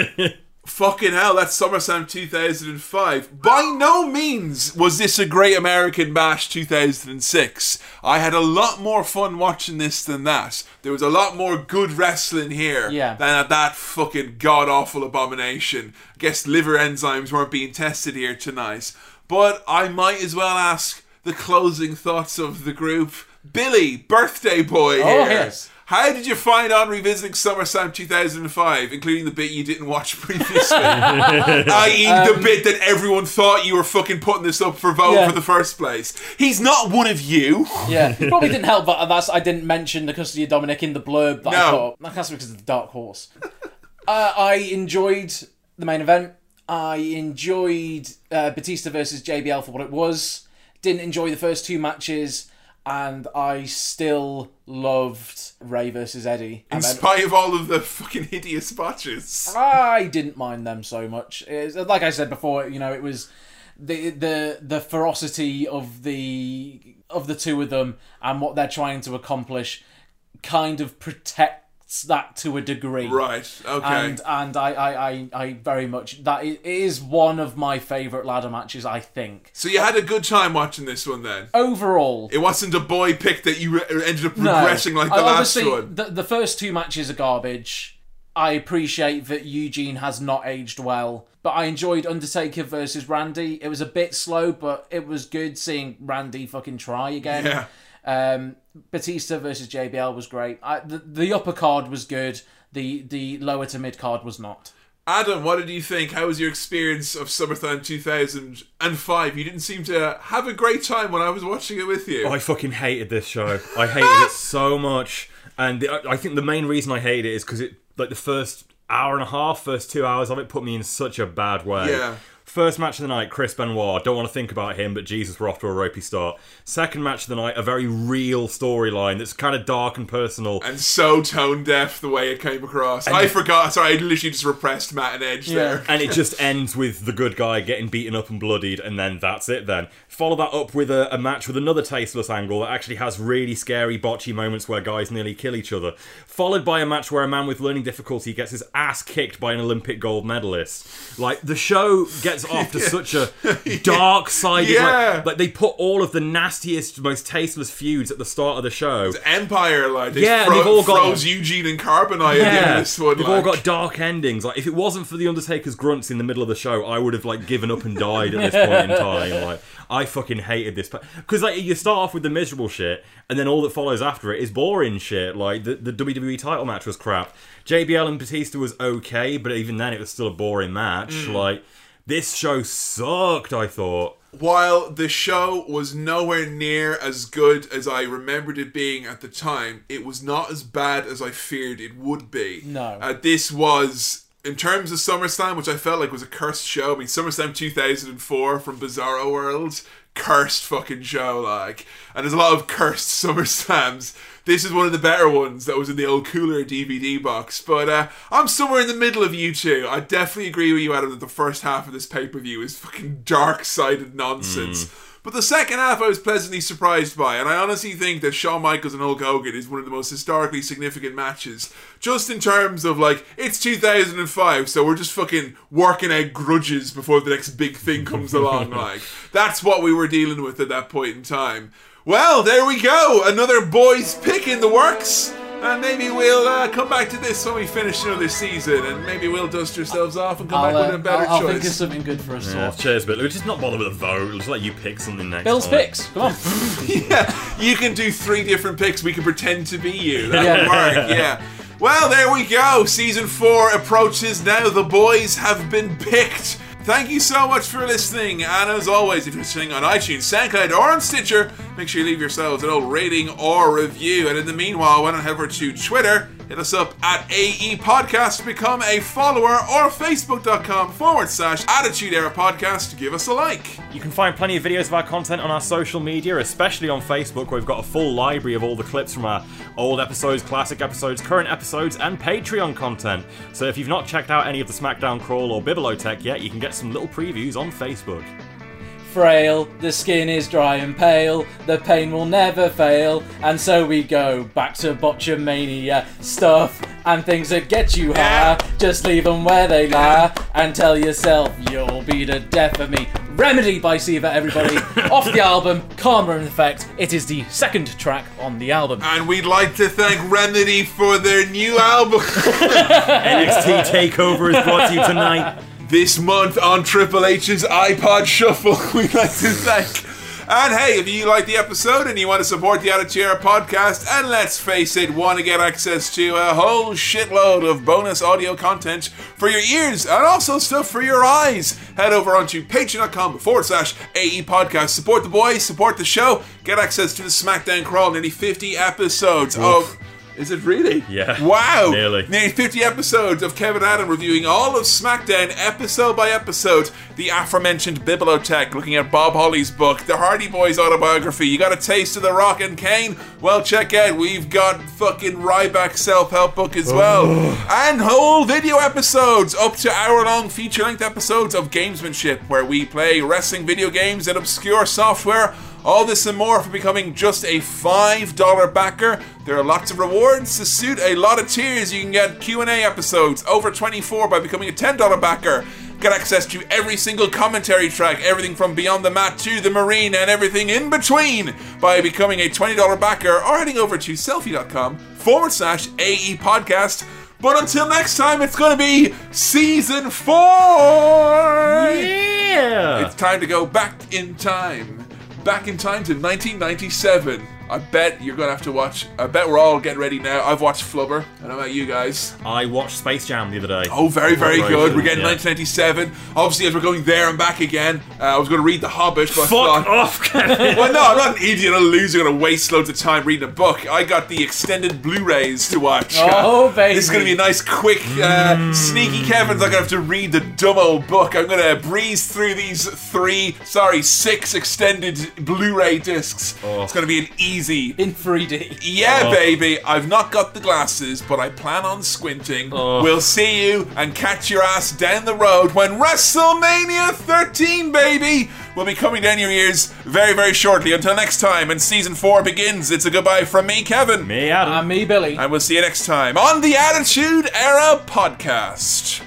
Fucking hell, that's SummerSlam 2005. By no means was this a Great American Bash 2006. I had a lot more fun watching this than that. There was a lot more good wrestling here Yeah. than at that fucking god awful abomination. I guess liver enzymes weren't being tested here tonight. But I might as well ask the closing thoughts of the group. Billy, birthday boy Oh, here. yes. How did you find on revisiting SummerSlam 2005, including the bit you didn't watch previously? I.e., the bit that everyone thought you were fucking putting this up for vote Um, Yeah. for the first place. He's not one of you. Yeah, it probably didn't help that that's I didn't mention the custody of Dominik in the blurb that I No. put up. That's because of the Dark Horse. uh, I enjoyed the main event. I enjoyed uh, Batista versus JBL for what it was. Didn't enjoy the first two matches, and I still loved Rey versus Eddie. In spite of all of the fucking hideous botches. I didn't mind them so much. Like I said before, you know, it was the the the ferocity of the of the two of them and what they're trying to accomplish kind of protects that to a degree. Right, okay. And and I I, I, I very much that it is one of my favourite ladder matches. I think So you had a good time watching this one then? overall. It wasn't a boy pick that you re- ended up No. like the I- last one. The, the first two matches are garbage. I appreciate that Eugene has not aged well, but I enjoyed Undertaker versus Randy. It was a bit slow, but it was good seeing Randy fucking try again. Yeah. Um, Batista versus JBL was great. I, the, the upper card was good. The the lower to mid card was not. Adam, what did you think? How was your experience of SummerSlam 2005? You didn't seem to have a great time when I was watching it with you. I fucking hated this show. I hated it so much, and the, I think the main reason I hated it is because it, like the first hour and a half, first two hours of it, put me in such a bad way. Yeah. First match of the night, Chris Benoit. Don't want to think about him, but Jesus, we're off to a ropey start. Second match of the night, a very real storyline that's kind of dark and personal. and so tone deaf the way it came across. I forgot. Sorry, I literally just repressed Matt and Edge there. and it just ends with the good guy getting beaten up and bloodied, and then that's it. Then follow that up with a, a match with another tasteless angle that actually has really scary botchy moments where guys nearly kill each other. Followed by a match where a man with learning difficulty gets his ass kicked by an Olympic gold medalist. Like the show gets off to such a dark side. Yeah. Like, like they put all of the nastiest, most tasteless feuds at the start of the show. Empire, like they Yeah, fro- they've all got- froze Eugene and Carbonite at the end of this one. they've like. all got dark endings. Like if it wasn't for the Undertaker's grunts in the middle of the show, I would have like given up and died at this point in time. Like I fucking hated this because like you start off with the miserable shit, and then all that follows after it is boring shit. Like the the WWE title match was crap. JBL and Batista was okay, but even then it was still a boring match. Mm. Like this show sucked. I thought. While the show was nowhere near as good as I remembered it being at the time, it was not as bad as I feared it would be. No. Uh, this was, in terms of SummerSlam, which I felt like was a cursed show. I mean, SummerSlam 2004 from Bizarro World, cursed fucking show, like. And there's a lot of cursed SummerSlams. This is one of the better ones that was in the old cooler DVD box. But uh, I'm somewhere in the middle of you two. I definitely agree with you, Adam, that the first half of this pay per view is fucking dark sided nonsense. But the second half I was pleasantly surprised by, and I honestly think that Shawn Michaels and Hulk Hogan is one of the most historically significant matches. Just in terms of like, it's 2005, so we're just fucking working out grudges before the next big thing comes along. Like, that's what we were dealing with at that point in time. Well, there we go. Another boys pick in the works. And maybe we'll uh, come back to this when we finish another season, and maybe we'll dust ourselves off and come I'll, back with uh, a better I'll, I'll think of something good for us to Yeah, watch. cheers, but let's just not bother with a vote. Let's let you pick something next. Bill's time. picks. Come on. yeah, you can do three different picks. We can pretend to be you. That would Yeah. work. Yeah. Well, there we go. Season four approaches now. The boys have been picked. Thank you so much for listening. And as always, if you're listening on iTunes, SoundCloud, or on Stitcher, make sure you leave yourselves an old rating or review. And in the meanwhile, why don't head over to Twitter, hit us up at AE Podcast become a follower, or Facebook.com forward slash Attitude Era Podcast to give us a like. You can find plenty of videos of our content on our social media, especially on Facebook, where we've got a full library of all the clips from our old episodes, classic episodes, current episodes, and Patreon content. So if you've not checked out any of the SmackDown Crawl or Bibliotech yet, you can get some little previews on Facebook. Frail, the skin is dry and pale, the pain will never fail, and so we go back to botchamania stuff and things that get you higher. Just leave them where they lie and tell yourself you'll be the death of me. Remedy by Seether, everybody. Off the album, Karma and Effect. It is the second track on the album. And we'd like to thank Remedy for their new album. NXT TakeOver is brought to you tonight. This month on Triple H's iPod Shuffle, we'd like to thank. And hey, if you like the episode and you want to support the Attitude Era podcast, and let's face it, want to get access to a whole shitload of bonus audio content for your ears and also stuff for your eyes, head over onto patreon.com forward slash AE podcast. Support the boys, support the show, get access to the SmackDown Crawl, nearly 50 episodes of. Is it really? Yeah. Wow. Nearly. Nearly 50 episodes of Kevin Adam reviewing all of SmackDown episode by episode. The aforementioned Bibliotech, looking at Bob Holly's book, the Hardy Boys autobiography. You got a taste of The Rock and Kane? Well, check out. We've got fucking Ryback self help book as well. and whole video episodes, up to hour long feature length episodes of Gamesmanship, where we play wrestling video games and obscure software. All this and more for becoming just a $5 backer. There are lots of rewards to suit a lot of tiers. You can get Q&A episodes over 24 by becoming a $10 backer. Get access to every single commentary track, everything from Beyond the Mat to The Marine and everything in between by becoming a $20 backer or heading over to sellfy.com forward slash AE podcast. But until next time, it's going to be season four! Yeah! It's time to go back in time. Back in time to 1997. I bet you're gonna have to watch. I bet we're all getting ready now. I've watched Flubber. I don't know about you guys. I watched Space Jam the other day. Oh, very, very good. We're getting Yeah. 1997. Obviously, as we're going there and back again, uh, I was going to read The Hobbit, but I Fuck thought, off, Kevin. well, no, I'm not an idiot, a loser, going to waste loads of time reading a book. I got the extended Blu-rays to watch. Oh, baby. This is going to be a nice, quick, uh, sneaky Kevin's not going to have to read the dumb old book. I'm going to breeze through these three, sorry, six extended Blu-ray discs. It's going to be an easy... In 3D. Yeah, Oh. baby. I've not got the glasses, but I plan on squinting. Oh. We'll see you and catch your ass down the road when WrestleMania 13, baby, will be coming down your ears very, very shortly. Until next time, and season four begins. It's a goodbye from me, Kevin. Me, Adam. And me, Billy. And we'll see you next time on the Attitude Era Podcast.